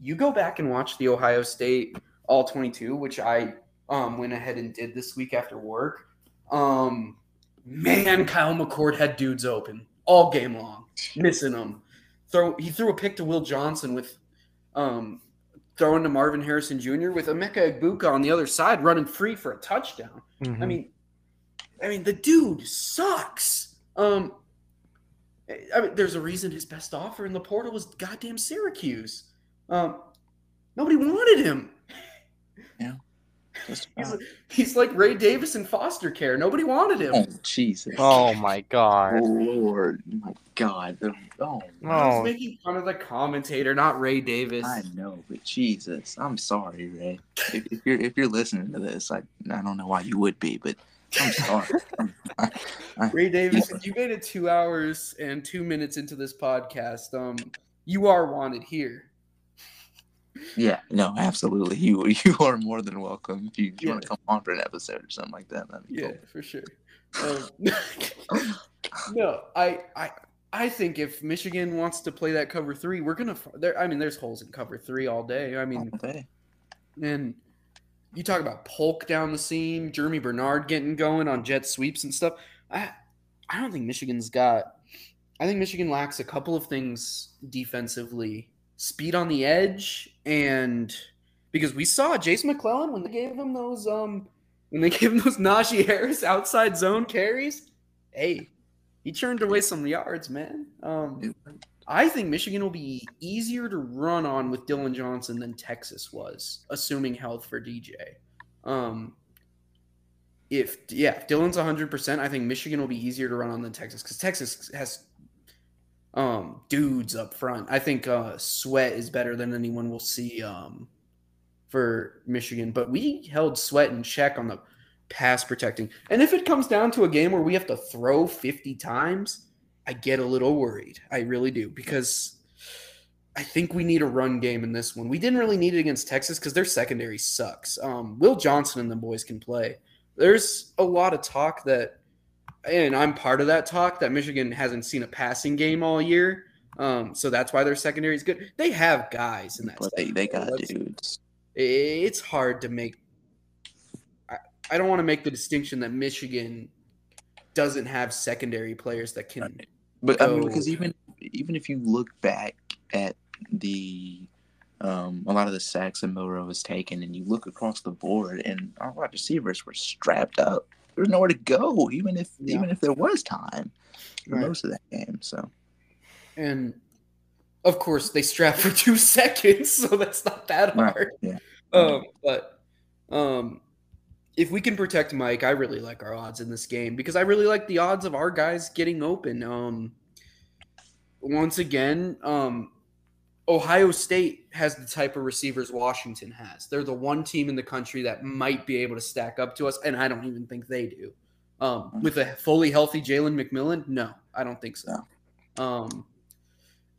You go back and watch the Ohio State all 22, which I um, went ahead and did this week after work. Um, man, Kyle McCord had dudes open all game long, missing them. Throw he threw a pick to Will Johnson with um, throwing to Marvin Harrison Jr. with Emeka Egbuka on the other side running free for a touchdown. Mm-hmm. I mean, I mean the dude sucks. Um, I mean, there's a reason his best offer in the portal was goddamn Syracuse. Um, nobody wanted him. Just- He's, he's like Ray Davis in foster care. Nobody wanted him. oh Jesus! oh my Oh god. Lord, my God! Oh, I was Oh, making fun of the commentator, not Ray Davis. I know, but Jesus, I'm sorry, Ray. If, if you're if you're listening to this, I I don't know why you would be, but I'm sorry. I, I, Ray Davis, if you made it two hours and two minutes into this podcast, um, you are wanted here. yeah, no, absolutely. You you are more than welcome if you, if you want to come on for an episode or something like that. That'd be Yeah, cool. for sure. Um, no, I, I, I think if Michigan wants to play that cover three, we're gonna. There, I mean, there's holes in cover three all day. I mean, Okay. and you talk about Polk down the seam, Germie Bernard getting going on jet sweeps and stuff. I, I don't think Michigan's got. I think Michigan lacks a couple of things defensively: speed on the edge, and because we saw Jase McClellan when they gave him those um when they gave him those Najee Harris outside zone carries. Hey, he churned away some yards, man. Um, I think Michigan will be easier to run on with Dillon Johnson than Texas was, assuming health for DJ. Um, if yeah, if Dillon's 100%, I think Michigan will be easier to run on than Texas because Texas has um dudes up front. I think uh Sweat is better than anyone will see um for Michigan, but we held Sweat in check on the pass protecting. And if it comes down to a game where we have to throw 50 times, I get a little worried. I really do because I think we need a run game in this one. We didn't really need it against Texas because their secondary sucks. Um, Will Johnson and the boys can play. There's a lot of talk that, and I'm part of that talk that Michigan hasn't seen a passing game all year. Um, so that's why their secondary is good. They have guys in that. They, they got Let's- dudes. it's hard to make I, I don't want to make the distinction that Michigan doesn't have secondary players that can But I mean, because even even if you look back at the um, a lot of the sacks that Milroe has taken, and you look across the board, and our wide receivers were strapped up. There's nowhere to go, even if Yeah. even if there was time for Right. most of that game. So and of course they strap for two seconds, so that's not that Right, hard. yeah. Um, but um if we can protect Mike, I really like our odds in this game because I really like the odds of our guys getting open. Um once again, um Ohio State has the type of receivers Washington has. They're the one team in the country that might be able to stack up to us, and I don't even think they do. Um, with a fully healthy Jalen McMillan, no, I don't think so. Um,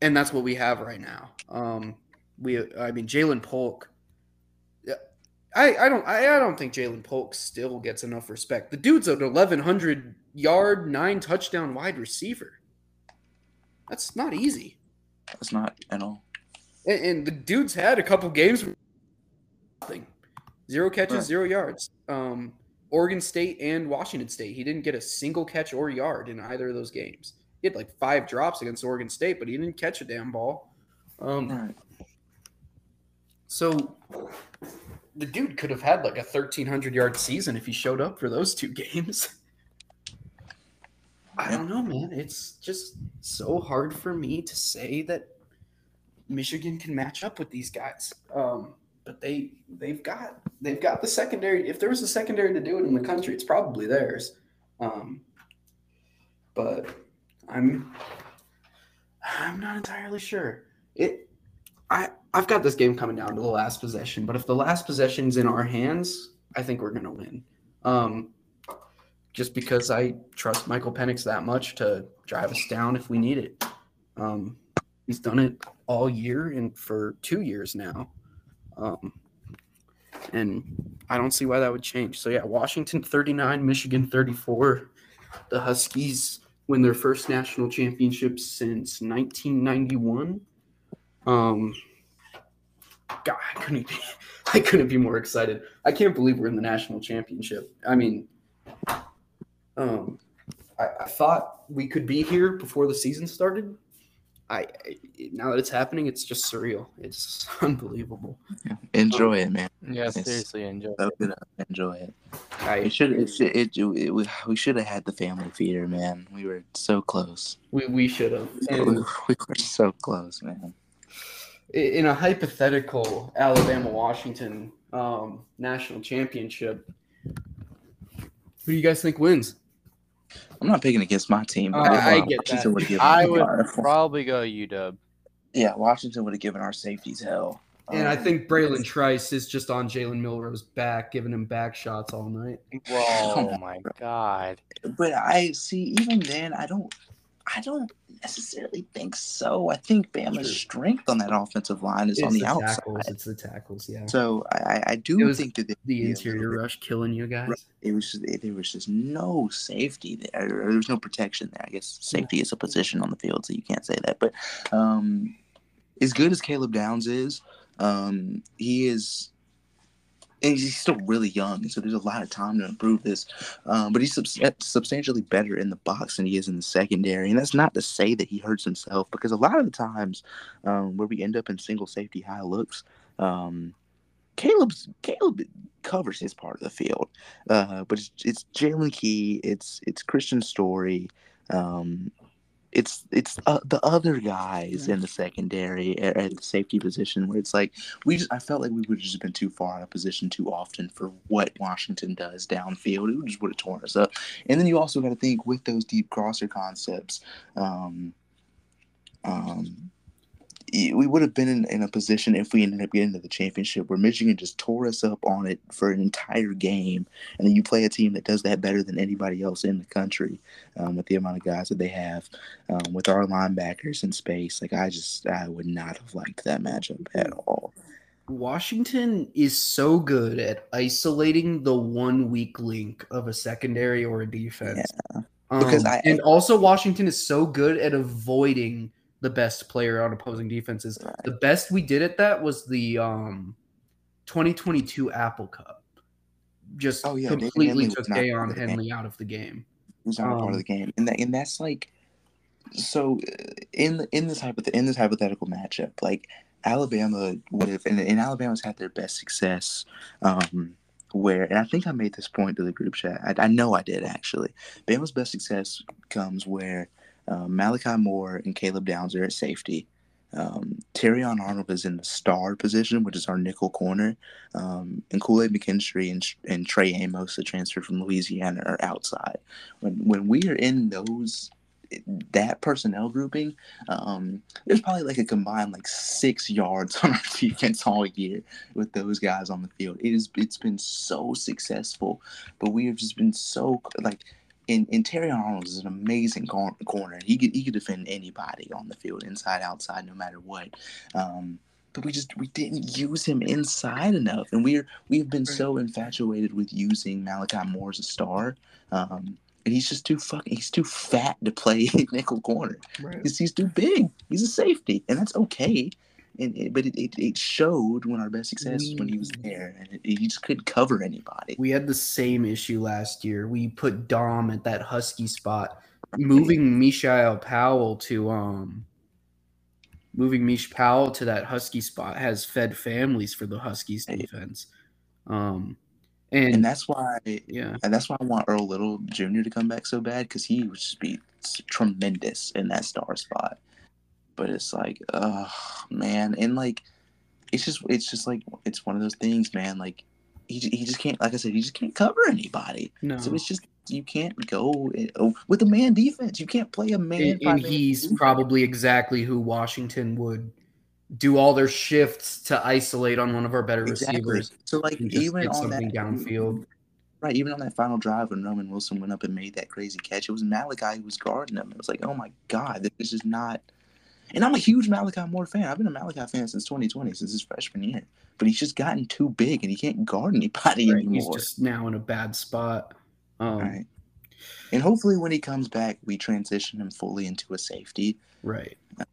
and that's what we have right now. Um, we, I mean, Ja'Lynn Polk. I, I don't, I, I don't think Ja'Lynn Polk still gets enough respect. The dude's an 1100 yard, nine touchdown wide receiver. That's not easy. that's not at all. And, and the dude's had a couple games. Nothing. Zero catches, Right. zero yards. Um, Oregon State and Washington State. He didn't get a single catch or yard in either of those games. He had like five drops against Oregon State, but he didn't catch a damn ball. Um, Right. so the dude could have had like a 1300 yard season if he showed up for those two games. I don't know, man. It's just so hard for me to say that Michigan can match up with these guys. Um, but they they've got they've got the secondary. If there was a secondary to do it in the country, it's probably theirs. Um, but I'm I'm not entirely sure. It I've got this game coming down to the last possession, but if the last possession's in our hands, I think we're gonna win. Um, just because I trust Michael Penix that much to drive us down if we need it. Um, he's done it all year and for two years now. Um, and I don't see why that would change. So yeah, Washington 39, Michigan 34. The Huskies win their first national championship since 1991. Um, God, I couldn't be, I couldn't be more excited. I can't believe we're in the national championship. I mean, um, I, I thought we could be here before the season started. I, I now that it's happening, it's just surreal. It's unbelievable. Enjoy it, man. Yeah, It's- seriously, enjoy. Soak it up. Enjoy it. I It should. It should. It, it, we, we should have had the family feeder, man. We were so close. we, we should have. We, we were so close, man. In a hypothetical Alabama Washington um, national championship, who do you guys think wins? I'm not picking against my team. Uh, but I uh, get Washington that. would've I our- would probably go UW. Yeah, Washington would have given our safeties hell. And I Um, think Bralen Trice is just on Jalen Milroe's back, giving him back shots all night. Oh my bro. god. But I see. Even then, I don't. I don't necessarily think so. I think Bama's Sure. strength on that offensive line is It's on the, the outside. tackles. It's the tackles. Yeah. So I, I- do think that The interior rush killing you guys. It was just, there was just no safety there. There was no protection there. I guess safety is a position on the field, so you can't say that. But um, as good as Caleb Downs is, um, he is. And he's still really young, so there's a lot of time to improve this. Um, but he's subs- substantially better in the box than he is in the secondary, and that's not to say that he hurts himself, because a lot of the times um, where we end up in single safety high looks, um, Caleb's Caleb covers his part of the field, uh, but it's, it's Jaylen Key, it's it's Kristian Story, um, it's it's uh, the other guys in the secondary at, at the safety position where it's like we just I felt like we would have just been too far out of position too often for what Washington does downfield. It would just would have torn us up. And then you also got to think with those deep crosser concepts. Um, um, we would have been in, in a position if we ended up getting to the championship where Michigan just tore us up on it for an entire game, and then you play a team that does that better than anybody else in the country um, with the amount of guys that they have, um, with our linebackers in space. Like I just I would not have liked that matchup at all. Washington is so good at isolating the one weak link of a secondary or a defense. Because Um, I- and also Washington is so good at avoiding the best player on opposing defenses. Right. The best we did at that was the um 2022 Apple Cup. Just Oh, yeah, completely took Daiyan the game. Henley out of the game. Who's not a part Um, of the game, and that and that's like, so uh, in in this hypoth- in this hypothetical matchup, like Alabama would have, and, and Alabama's had their best success, um, where and I think I made this point to the group chat. I, I know I did actually. Bama's best success comes where um, Malachi Moore and Caleb Downs are at safety. Um, Arnold is in the star position, which is our nickel corner, um, and Kool Aid McKinstry and, and Trey Amos, the transfer from Louisiana, are outside. When when we are in those that personnel grouping, um, there's probably like a combined like six yards on our defense all year with those guys on the field. It is it's been so successful, but we have just been so like and, and Terry Arnold is an amazing cor- corner. He could he could defend anybody on the field, inside, outside, no matter what. Um, but we just we didn't use him inside enough, and we're we've been so infatuated with using Malachi Moore as a star. Um, and he's just too fucking he's too fat to play nickel corner. Right. He's, he's too big. He's a safety, and that's okay. And it, but it, it, it showed when our best success was when he was there, and it, he just couldn't cover anybody. We had the same issue last year. We put Dom at that Husky spot, moving Mishael Powell to um moving Mish Powell to that Husky spot has fed families for the Huskies defense. Um and, and that's why yeah. and that's why I want Earl Little Jr. to come back so bad because he would just be tremendous in that star spot. But it's like, oh man, and like, it's just it's just like it's one of those things, man. Like, he he just can't, like I said, he just can't cover anybody. No. So it's just you can't go uh, with a man defense. You can't play a man. and, and he's defense. probably exactly who Washington would do all their shifts to isolate on one of our better Exactly. receivers So like even on that downfield. Right, even on that final drive when Roman Wilson went up and made that crazy catch, it was Malachi who was guarding him. It was like, oh my god, this is not. And I'm a huge Malachi Moore fan. I've been a Malachi fan since 2020, since his freshman year. But he's just gotten too big, and he can't guard anybody Right, He's just now in a bad spot. Um, right. And hopefully, when he comes back, we transition him fully into a safety. right. Because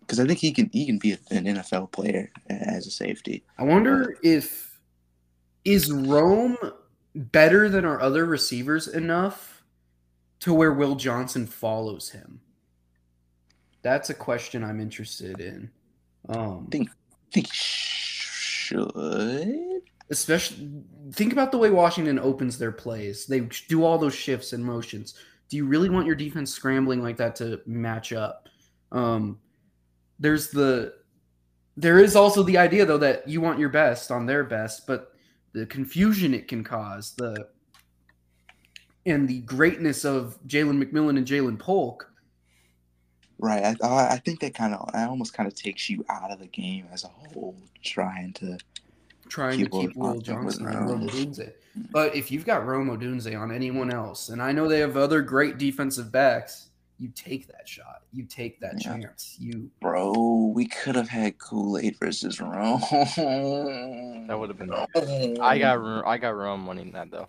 because I think he can he can be an NFL player as a safety. I wonder if is Rome better than our other receivers enough to where Will Johnson follows him. That's a question I'm interested in. Um, think think should. especially think about the way Washington opens their plays. They do all those shifts and motions. Do you really want your defense scrambling like that to match up? Um, there's the there is also the idea though that you want your best on their best, but the confusion it can cause, the and the greatness of Jalen McMillan and Ja'Lynn Polk. Right. I I I think that kind of I almost kind of takes you out of the game as a whole, trying to. trying Keep to keep Will Will Johnson Johnson and Rome Rome. Odunze. But if you've got Rome Odunze on anyone else, and I know they have other great defensive backs, you take that shot. You take that Yeah. chance. You Bro, we could have had Kool Aid versus Rome. That would have been. I got Ro- I got Rome winning that though.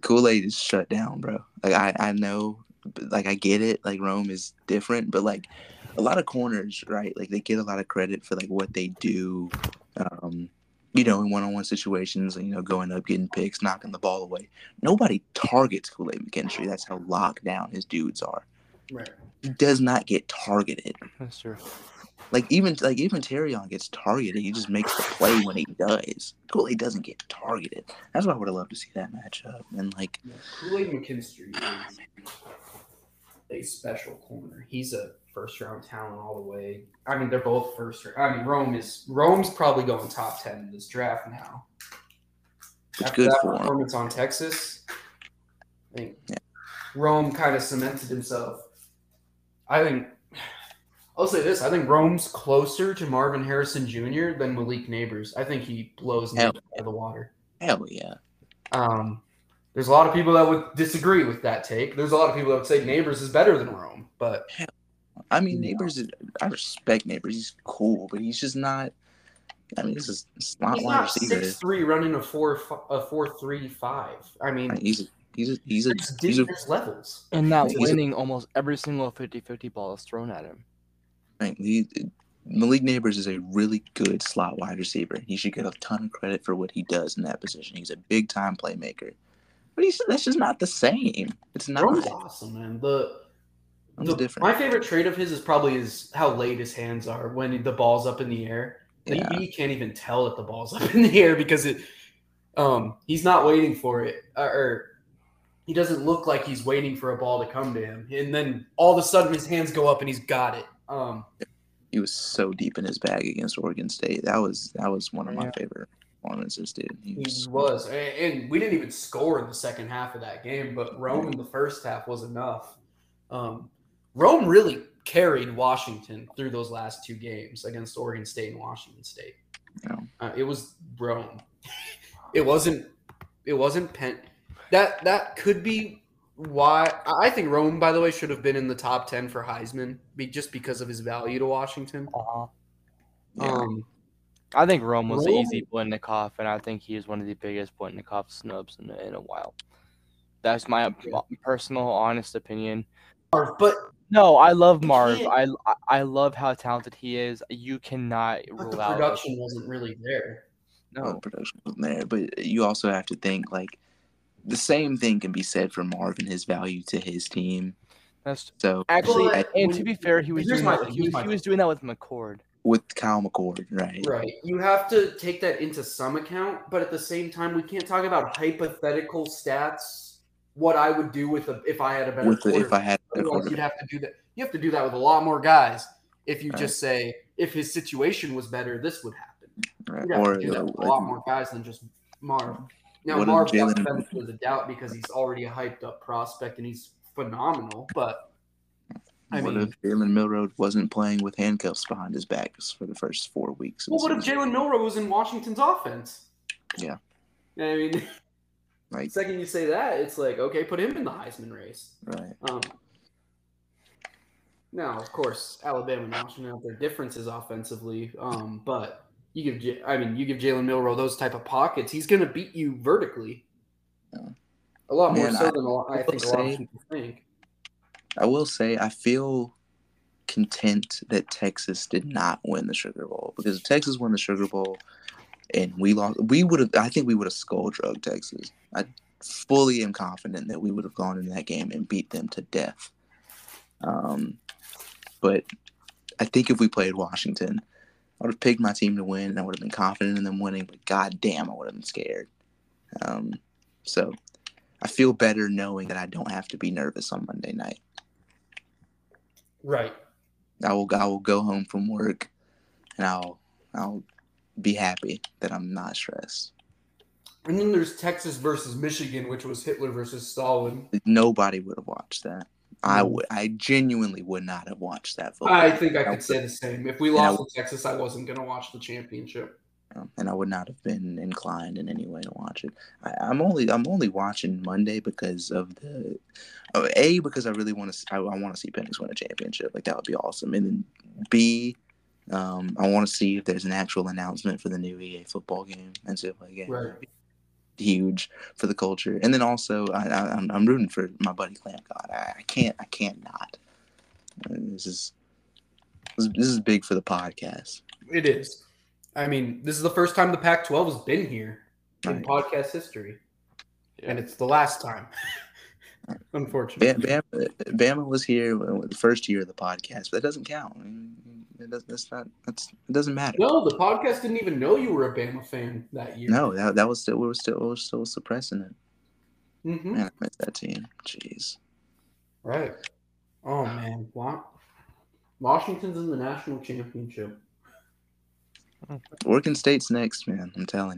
Kool Aid is shut down, bro. Like I, I know, but, like I get it. Like Rome is different, but like a lot of corners, right? Like they get a lot of credit for like what they do. Um, you know, in one-on-one situations, you know, going up, getting picks, knocking the ball away. Nobody targets Kool Aid McKinstry. That's how locked down his dudes are. right. He does not get targeted. That's true. Like even like even Terrion gets targeted. He just makes the play when he does. Kool Aid doesn't get targeted. That's why I would have loved to see that matchup. And like Kool Aid McKinstry is a special corner. He's a first round talent all the way. I mean, they're both first. round. I mean, Rome is Rome's probably going top ten in this draft now. it's After good that for him. performance on Texas, I think Yeah. Rome kind of cemented himself. I think I'll say this: I think Rome's closer to Marvin Harrison Jr. than Malik Nabers. I think he blows Hell out of the water. Hell yeah. Um, there's a lot of people that would disagree with that take. There's a lot of people that would say Nabers is better than Rome, but I mean, No. Nabers. Is, I respect Nabers. He's cool, but he's just not. I mean, this is it's not he's wide not receiver. six three running a four a four three five. I mean, Like, he's a, he's a, he's a it's he's a different levels. And not He's a- winning almost every single 50-50 ball is thrown at him. Right. He, Malik Nabers is a really good slot wide receiver. He should get a ton of credit for what he does in that position. He's a big time playmaker. But he's that's just not the same. It's not. Rome's awesome, man. The, the different. my favorite trait of his is probably is how late his hands are when the ball's up in the air. Yeah. he, he can't even tell that the ball's up in the air because it um he's not waiting for it uh, or he doesn't look like he's waiting for a ball to come to him and then all of a sudden his hands go up and he's got it um He was so deep in his bag against Oregon State. That was that was one of my Yeah. favorite performances, dude. He he was, was and, and we didn't even score in the second half of that game but rome in the first half was enough um rome really carried washington through those last two games against oregon state and washington state Yeah. uh, it was rome it wasn't it wasn't Penn. That that could be why I think Rome, by the way, should have been in the top ten for Heisman, be, just because of his value to Washington. Uh-huh. yeah. Um, I think Rome was the Rome- easy Biletnikoff, and I think he is one of the biggest Biletnikoff snubs in, in a while. That's my personal, honest opinion. Marv, but No, I love Marv. I I I love how talented he is. You cannot but rule the out. production wasn't really there. well, No, production wasn't there, but you also have to think like the same thing can be said for Marv and his value to his team. that's So actually. Well, I- and to be fair, he was doing my that, he, was- he was doing that with McCord. With Kyle McCord, right? Right. You have to take that into some account, but at the same time, we can't talk about hypothetical stats. What I would do with a if I had a better With the, if I had Otherwise, you'd have to do that. You have to do that with a lot more guys. If you Right. just say if his situation was better, this would happen. right? You'd have Or to do that uh, with a lot more guys than just Marv. Now Marv Jalen- benefit of the doubt because he's already a hyped up prospect and he's phenomenal. But I what mean, if Jalen Milroe wasn't playing with handcuffs behind his back for the first four weeks? well, what if? Jalen Milroe was in Washington's offense? Yeah. I mean, Like, second you say that, it's like okay, put him in the Heisman race. right? Um, now, of course, Alabama and Washington have their differences offensively, um, but you give, J- I mean, you give Jalen Milroe those type of pockets, he's going to beat you vertically. Yeah. A lot more so I than a lot, I think a lot of people think. I will say I feel content that Texas did not win the Sugar Bowl because if Texas won the Sugar Bowl and we lost, we would have. I think we would have skull drug Texas. I fully am confident that we would have gone into that game and beat them to death. Um, but I think if we played Washington, I would have picked my team to win and I would have been confident in them winning. But god damn, I would have been scared. Um, so I feel better knowing that I don't have to be nervous on Monday night. Right. I will I will go home from work and I'll I'll be happy that I'm not stressed. And then there's Texas versus Michigan, which was Hitler versus Stalin. Nobody would have watched that. I mm. would I genuinely would not have watched that football. I think I could say the same. If we lost to Texas, I wasn't going to watch the championship. Um, and I would not have been inclined in any way to watch it. I, I'm only I'm only watching Monday because of the uh, a because I really want to I, I want to see Penix win a championship like that would be awesome, and then b um, I want to see if there's an actual announcement for the new EA football game and stuff like that. Right. Huge for the culture, and then also I, I, I'm I'm rooting for my buddy Klamp God. I, I can't I can't not. Uh, This is this is- this is big for the podcast. It is. I mean, this is the first time the Pac 12 has been here in Right. podcast history, and it's the last time. Unfortunately. Bama, Bama, Bama was here the first year of the podcast, but that doesn't count. It does, that's not. That's it doesn't matter. No, the podcast didn't even know you were a Bama fan that year. No, that, that was still we were still we were still suppressing it. hmm Man, I miss that team. Jeez. Right. Oh man, Washington's in the national championship. Oregon State's next, man. I'm telling you.